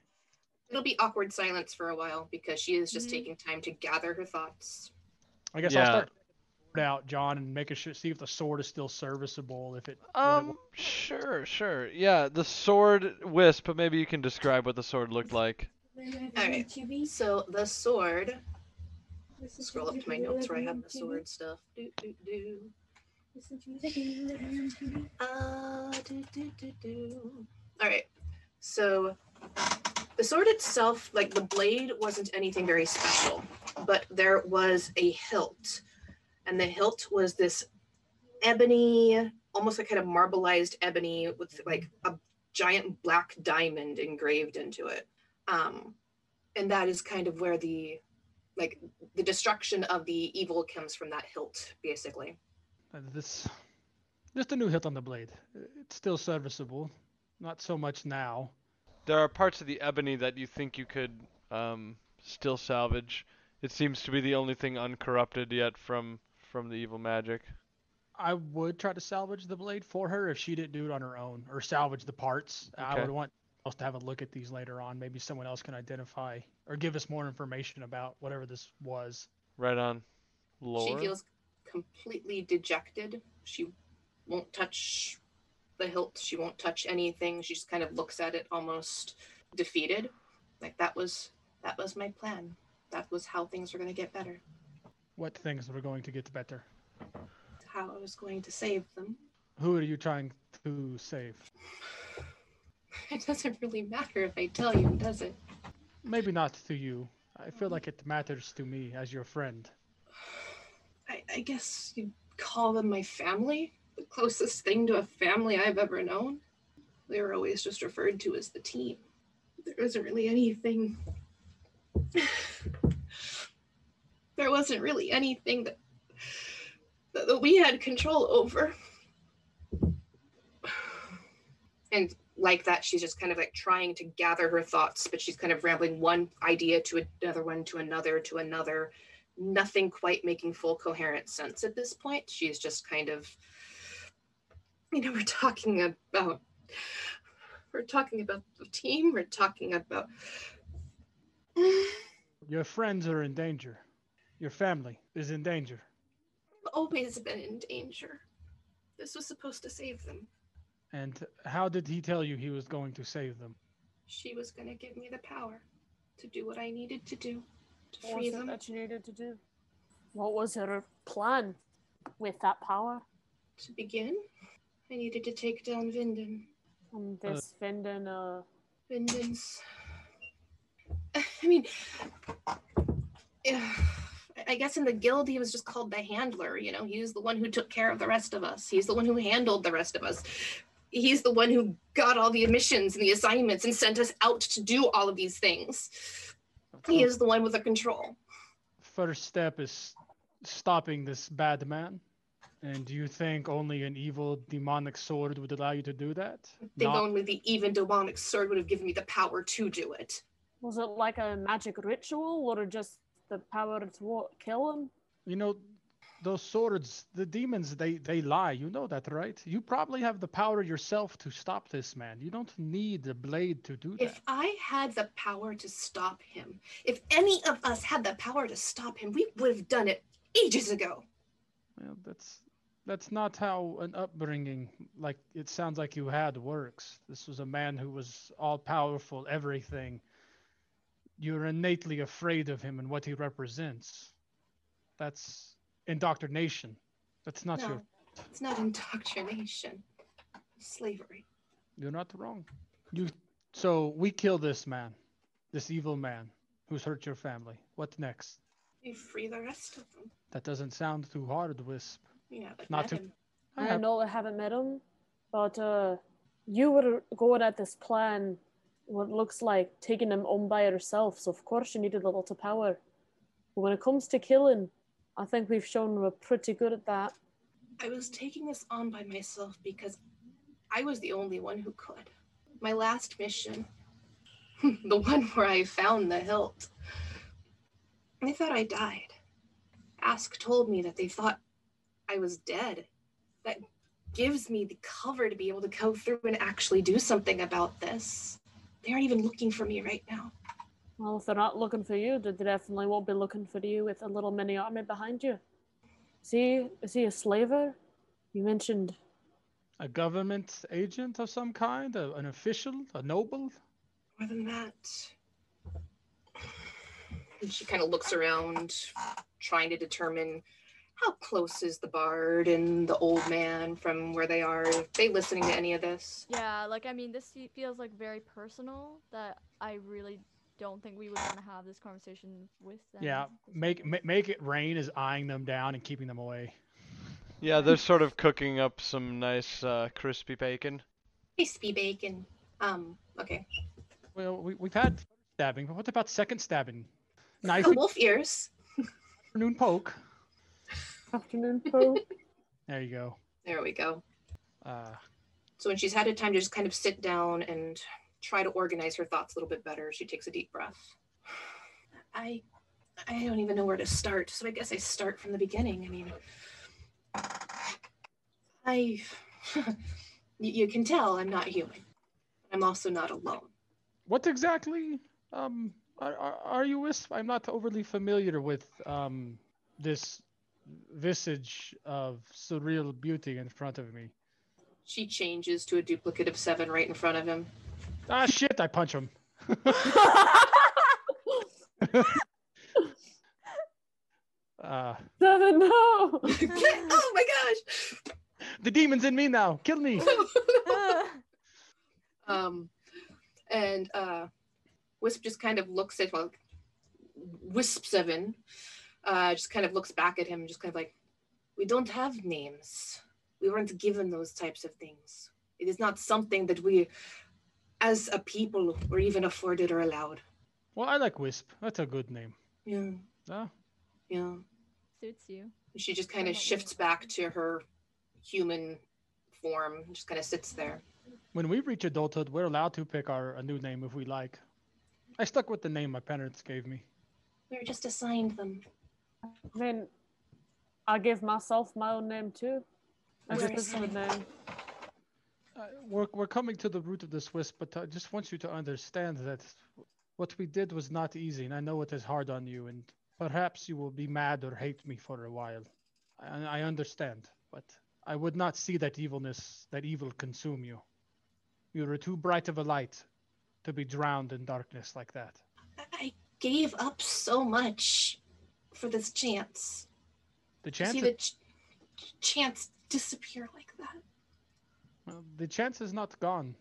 It'll be awkward silence for a while because she is just Mhm. taking time to gather her thoughts. I guess Yeah. I'll start out, John, and making sure see if the sword is still serviceable. If it what it Um, sure, sure. Yeah, the sword wisp, but maybe you can describe what the sword looked like. Alright. So the sword. Scroll up to my notes where I have the sword stuff. Do, do, do. Uh, do, do, do, do. All right. So the sword itself, like the blade, wasn't anything very special, but there was a hilt, and the hilt was this ebony, almost like kind of marbleized ebony with like a giant black diamond engraved into it. Um, and that is kind of where the like the destruction of the evil comes from that hilt, basically. This, just a new hit on the blade. It's still serviceable. Not so much now. There are parts of the ebony that you think you could um, still salvage. It seems to be the only thing uncorrupted yet from from the evil magic. I would try to salvage the blade for her if she didn't do it on her own, or salvage the parts. I Okay. would want us to have a look at these later on. Maybe someone else can identify or give us more information about whatever this was. Right on. Lore. She feels completely dejected. She won't touch the hilt. She won't touch anything. She just kind of looks at it almost defeated. Like that was that was my plan. That was how things were going to get better. What things were going to get better? How I was going to save them. Who are you trying to save? It doesn't really matter if I tell you, does it? Maybe not to you. I feel like it matters to me as your friend. I, I guess you'd call them my family. The closest thing to a family I've ever known. They were always just referred to as the team. There wasn't really anything. there wasn't really anything that, that, that we had control over. And like that, she's just kind of like trying to gather her thoughts, but she's kind of rambling one idea to another one to another to another nothing quite making full coherent sense at this point. She's just kind of, you know, we're talking about, we're talking about the team. We're talking about. Your friends are in danger. Your family is in danger. always been in danger. This was supposed to save them. And how did he tell you he was going to save them? She was going to give me the power to do what I needed to do to What free was them. that you needed to do? What was her plan with that power? To begin, I needed to take down Vinden. And Uh, this Vinden, uh, Vinden's. I mean, yeah, I guess in the guild he was just called the handler. You know, he was the one who took care of the rest of us. He's the one who handled the rest of us. He's the one who got all the missions and the assignments and sent us out to do all of these things. He is the one with the control. First step is stopping this bad man. And do you think only an evil demonic sword would allow you to do that? I think Not- only the even demonic sword would have given me the power to do it. was it like a magic ritual or just the power to wa- kill him? you know, those swords, the demons, they they lie. You know that, right? You probably have the power yourself to stop this man. You don't need the blade to do that. If I had the power to stop him, if any of us had the power to stop him, we would have done it ages ago. Well, that's that's not how an upbringing like it sounds like you had works. This was a man who was all powerful, everything. You're innately afraid of him and what he represents. That's indoctrination. That's not no, your. it's not indoctrination. Slavery. You're not wrong. You. So we kill this man, this evil man who's hurt your family. What next? You free the rest of them. That doesn't sound too hard, Wisp. Yeah, haven't Not met to- him. I I have- know I haven't met him, but uh, you were going at this plan, what looks like taking him on by yourself. So of course you needed a lot of power. But when it comes to killing, I think we've shown we're pretty good at that. I was taking this on by myself because I was the only one who could. my last mission, the one where I found the hilt, they thought I died. Ask told me that they thought I was dead. That gives me the cover to be able to go through and actually do something about this. They aren't even looking for me right now. Well, if they're not looking for you, they definitely won't be looking for you with a little mini army behind you. Is he, is he a slaver? You mentioned A government agent of some kind, a, an official, a noble. More than that. And she kind of looks around, trying to determine how close is the bard and the old man from where they are. Are they listening to any of this? Yeah, like I mean, this feels like very personal. That I really don't think we would want to have this conversation with them. Yeah, at make point. ma- make it rain is eyeing them down and keeping them away. Yeah, they're sort of cooking up some nice uh, crispy bacon. Crispy bacon. Um, okay. Well, we, we've had stabbing, but what about second stabbing? Knife Oh, wolf ears. afternoon poke. afternoon poke. There you go. There we go. Uh, So when she's had a time to just kind of sit down and try to organize her thoughts a little bit better, she takes a deep breath. I I don't even know where to start. So I guess I start from the beginning. I mean I you, you can tell I'm not human. I'm also not alone. what exactly um, are, are, are you with? I'm not overly familiar with um, this visage of surreal beauty in front of me. She changes to a duplicate of seven right in front of him. Ah, shit! I punch him. Uh, Seven, no. oh my gosh. the demon's in me now. Kill me. um, and uh, Wisp just kind of looks at well, Wisp Seven, uh, just kind of looks back at him, just kind of like, we don't have names. We weren't given those types of things. It is not something that we, as a people, were even afforded or allowed. Well, I like Wisp. That's a good name. Yeah, Ah, yeah. Suits you. She just kind of shifts back to her human form, just kind of sits there. when we reach adulthood, we're allowed to pick our a new name if we like. I stuck with the name my parents gave me. We were just assigned them. Then I gave myself my own name too. That's Very a good name. Uh, we're, we're coming to the root of this wisp, but I just want you to understand that what we did was not easy, and I know it is hard on you, and perhaps you will be mad or hate me for a while. I, I understand, but I would not see that evilness, that evil consume you. You are too bright of a light to be drowned in darkness like that. I gave up so much for this chance. The chance? To see the ch- chance disappear like that. Well, the chance is not gone.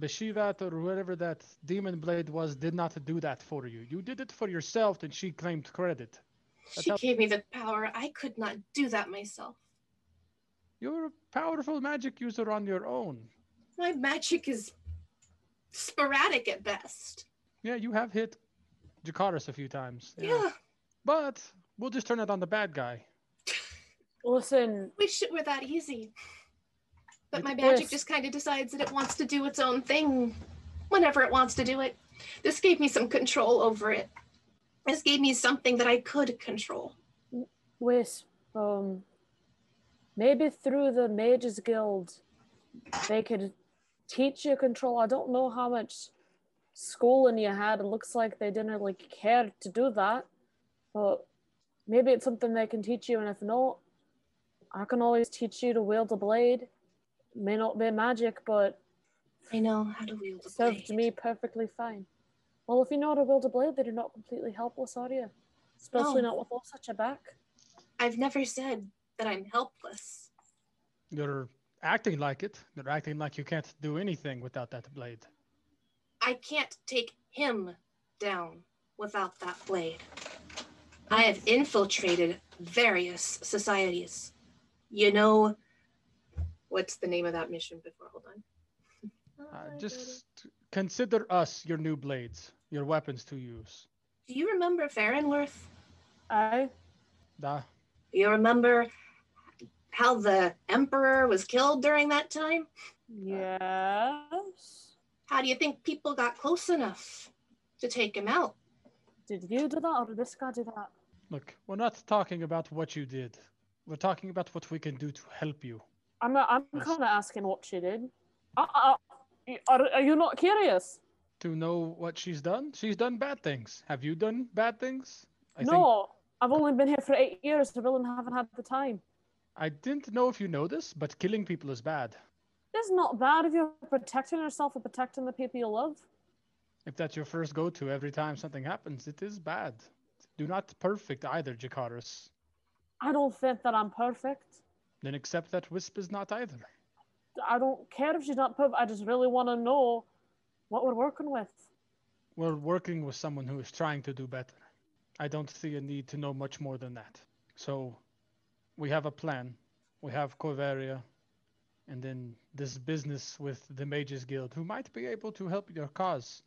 Beshavat or whatever that demon blade was did not do that for you. You did it for yourself, and she claimed credit. That's She how- gave me the power. I could not do that myself. You're a powerful magic user on your own. My magic is sporadic at best. Yeah, you have hit Jakaris a few times. Yeah. But we'll just turn it on the bad guy. Listen, Wish it were that easy. But my magic just kind of decides that it wants to do its own thing whenever it wants to do it. This gave me some control over it. This gave me something that I could control. Wisp, um, maybe through the Mages Guild, they could teach you control. I don't know how much schooling you had. It looks like they didn't like care to do that, but maybe it's something they can teach you. And if not, I can always teach you to wield a blade. May not be magic, but I know how to wield a served blade. me perfectly fine. Well, if you know how to wield a blade, then you're not completely helpless, are you? Especially No. not with all such a back. I've never said that I'm helpless. You're acting like it. You're acting like you can't do anything without that blade. I can't take him down without that blade. I have infiltrated various societies. You know, what's the name of that mission before? Hold on. Uh, just consider us your new blades, your weapons to use. Do you remember Farrenworth? I. Da. Do you remember how the Emperor was killed during that time? Yes. How do you think people got close enough to take him out? Did you do that or did this guy do that? Look, we're not talking about what you did. We're talking about what we can do to help you. I'm I'm kind of asking what she did. Uh, uh, are, are you not curious? To know what she's done? She's done bad things. Have you done bad things? I think no, I've only been here for eight years. I really haven't had the time. I didn't know if you know this, but killing people is bad. It's not bad if you're protecting yourself or protecting the people you love. If that's your first go-to every time something happens, it is bad. Do not perfect either, Jakaris. I don't think that I'm perfect. Then accept that Wisp is not either. I don't care if she's not perfect. I just really want to know what we're working with. We're working with someone who is trying to do better. I don't see a need to know much more than that. So, we have a plan. We have Crovaria, and then this business with the Mages Guild, who might be able to help your cause.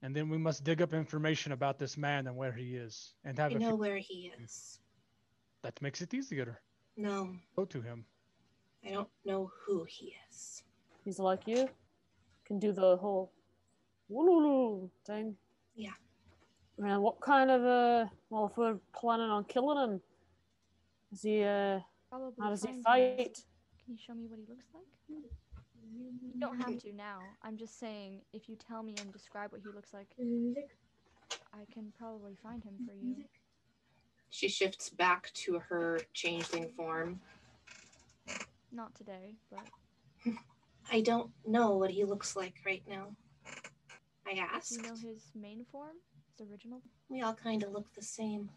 And then we must dig up information about this man and where he is, and have I a know few- where he is. that makes it easier. No, Go to him. I don't know who he is. He's like you, can do the whole woo thing. Yeah. And what kind of uh? Well, if we're planning on killing him, is he uh? Probably How does he find him. fight? Can you show me what he looks like? You don't have to now. I'm just saying, if you tell me and describe what he looks like, I can probably find him for you. She shifts back to her changeling form. Not today, but I don't know what he looks like right now. I do asked. you know his main form? His original? We all kind of look the same.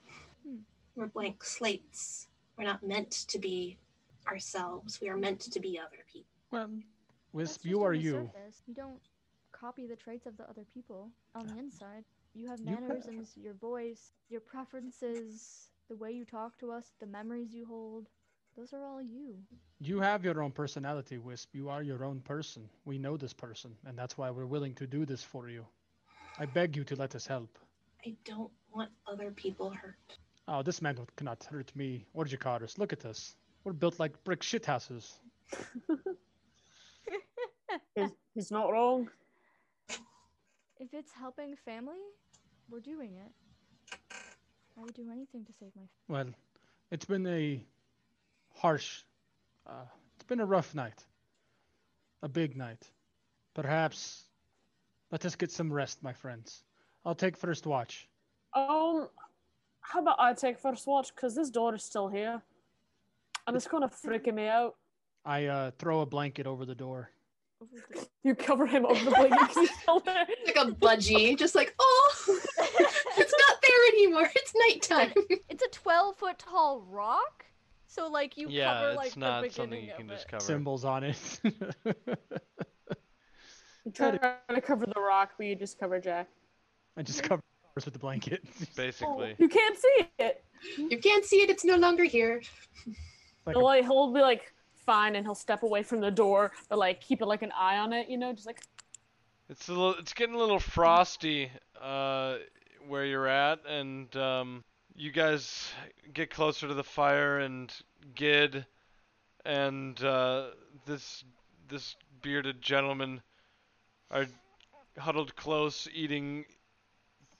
Hmm. We're blank slates. We're not meant to be ourselves. We are meant to be other people. Well, Wisp, you are you. surface. You don't copy the traits of the other people on the inside. You have You have- mannerisms, your voice, your preferences, the way you talk to us, the memories you hold. Those are all you. You have your own personality, Wisp. You are your own person. We know this person, and that's why we're willing to do this for you. I beg you to let us help. I don't want other people hurt. Oh, this man cannot hurt me or Jakaris. Look at us. We're built like brick shithouses. He's, he's not wrong. If it's helping family, we're doing it. I would do anything to save my. Well, it's been a harsh, uh, it's been a rough night. A big night. Perhaps let us get some rest, my friends. I'll take first watch. Um, how about I take first watch? Because this door is still here. And it's kind of freaking me out. I uh, throw a blanket over the door. You cover him over the blanket 'cause he's still there. Like a budgie, just like, oh, it's not there anymore. It's nighttime. it's a 12 foot tall rock, so like you yeah, cover it's like the not beginning something you of can just cover. Symbols on it. You try to cover the rock, but you just cover Jack. I just cover ours with the blanket. Basically. You can't see it. you can't see it. It's no longer here. Like He'll, a- like, he'll be like fine, and he'll step away from the door, but like keep it like an eye on it, you know, just like It's a little, it's getting a little frosty uh, where you're at, and um, you guys get closer to the fire, and Gid and uh, this this bearded gentleman are huddled close, eating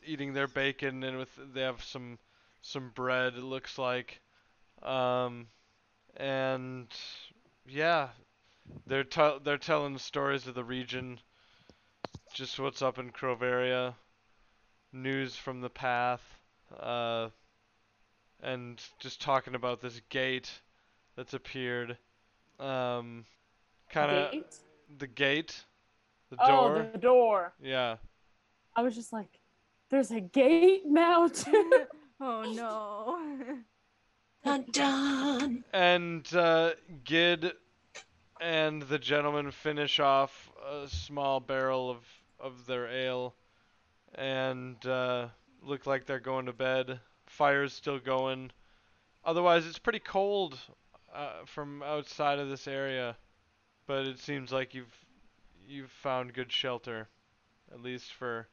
eating their bacon, and with they have some some bread. It looks like, um, and yeah, they're tell they're telling stories of the region just what's up in Crovaria, news from the path, uh, and just talking about this gate that's appeared. Um, kind of the gate, the Oh, door. the door. Yeah, I was just like, there's a gate now too. oh no. Dun dun. and uh, Gid and the gentleman finish off a small barrel of of their ale, and uh, look like they're going to bed. Fire's still going. Otherwise, it's pretty cold uh, from outside of this area, but it seems like you've you've found good shelter, at least for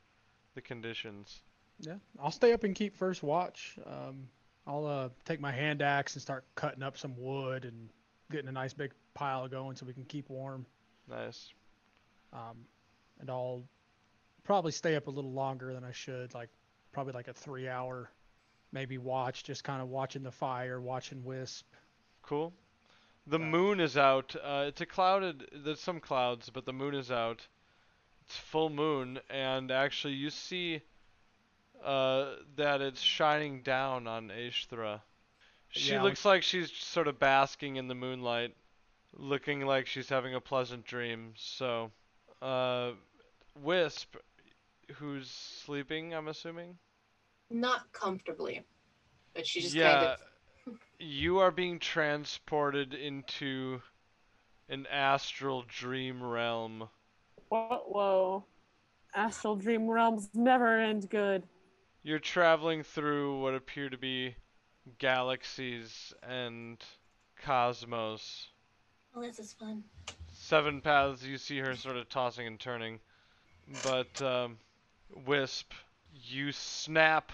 the conditions. yeah, I'll stay up and keep first watch. Um, I'll uh, take my hand axe and start cutting up some wood and getting a nice big pile going so we can keep warm. Nice. Um, and I'll probably stay up a little longer than I should, like probably like a three hour, maybe watch, just kind of watching the fire, watching Wisp. Cool. The moon is out. Uh, it's a clouded. There's some clouds, but the moon is out. It's full moon, and actually you see uh, that it's shining down on Aishthra. She Yeah, looks like she's sort of basking in the moonlight, looking like she's having a pleasant dream. So, uh, Wisp, who's sleeping, I'm assuming. Not comfortably, but she just yeah, kind of. you are being transported into an astral dream realm. Whoa, whoa. Astral dream realms never end good. You're traveling through what appear to be galaxies and cosmos. Oh, this is fun. Seven paths, you see her sort of tossing and turning. But, um, Wisp, you snap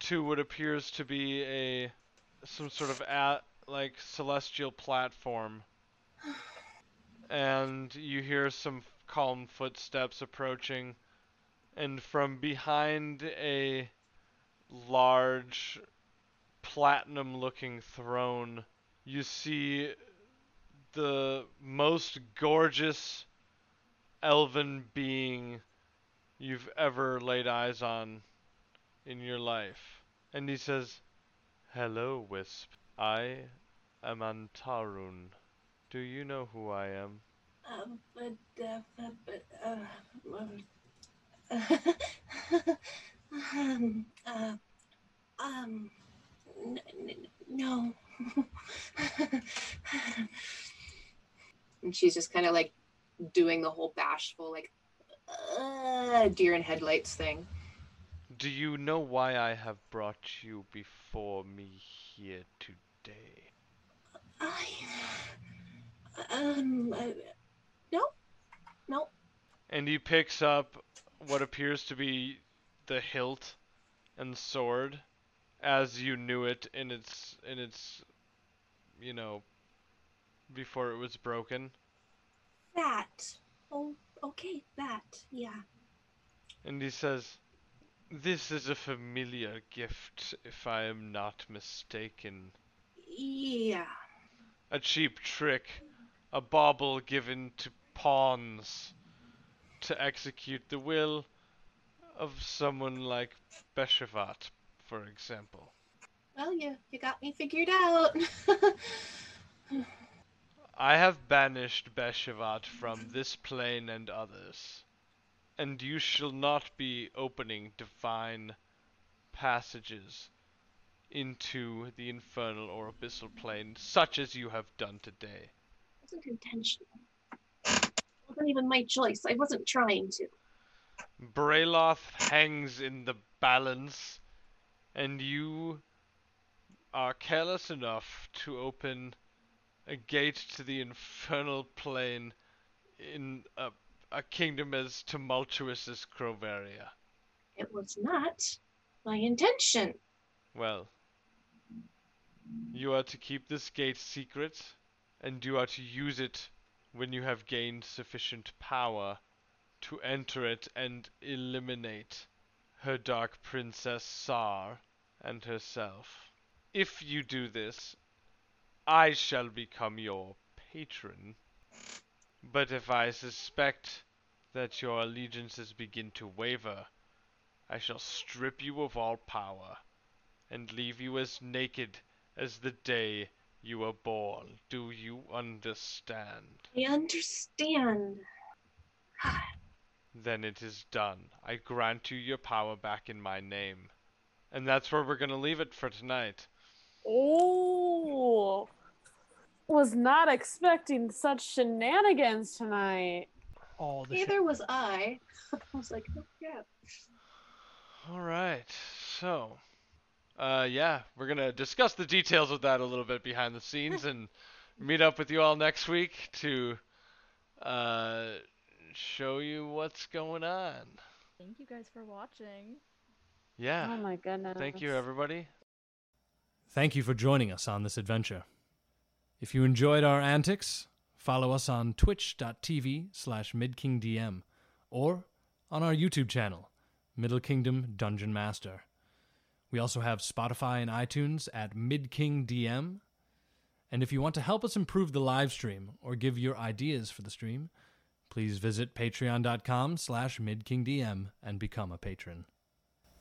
to what appears to be a some sort of at like celestial platform. And you hear some calm footsteps approaching and from behind a large platinum looking throne you see the most gorgeous elven being you've ever laid eyes on in your life. And he says, Hello, Wisp. I am Antarun. Do you know who I am? Um, but, uh, but, uh, um, uh, um, n- n- no. And she's just kind of like doing the whole bashful, like, uh, deer in headlights thing. Do you know why I have brought you before me here today? I, um, uh, no, no. And he picks up what appears to be the hilt and sword as you knew it in its in its you know before it was broken. That. Oh, okay, that. Yeah. And he says, This is a familiar gift, if I am not mistaken. Yeah. A cheap trick, a bauble given to pawns to execute the will of someone like Beshavat, for example. Well, you you got me figured out. I have banished Beshavat from this plane and others, and you shall not be opening divine passages into the infernal or abyssal plane, such as you have done today. It wasn't intentional. It wasn't even my choice. I wasn't trying to. Brayloth hangs in the balance, and you are careless enough to open a gate to the infernal plane in a, a kingdom as tumultuous as Crovaria. It was not my intention. Well, you are to keep this gate secret, and you are to use it when you have gained sufficient power to enter it and eliminate her dark princess Sar and herself. If you do this, I shall become your patron. But if I suspect that your allegiances begin to waver, I shall strip you of all power and leave you as naked as the day you were born. Do you understand? I understand. Then it is done. I grant you your power back in my name. And that's where we're going to leave it for tonight. Oh, was not expecting such shenanigans tonight. All the shit. Neither was I. I was like, oh yeah. All right. So, uh, yeah, we're going to discuss the details of that a little bit behind the scenes and meet up with you all next week to uh, show you what's going on. Thank you guys for watching. Yeah. Oh my goodness. Thank you, everybody. Thank you for joining us on this adventure. If you enjoyed our antics, follow us on twitch.tv slash midkingdm or on our YouTube channel, Middle Kingdom Dungeon Master. We also have Spotify and iTunes at MidKingDM. And if you want to help us improve the live stream or give your ideas for the stream, please visit patreon.com slash midkingdm and become a patron.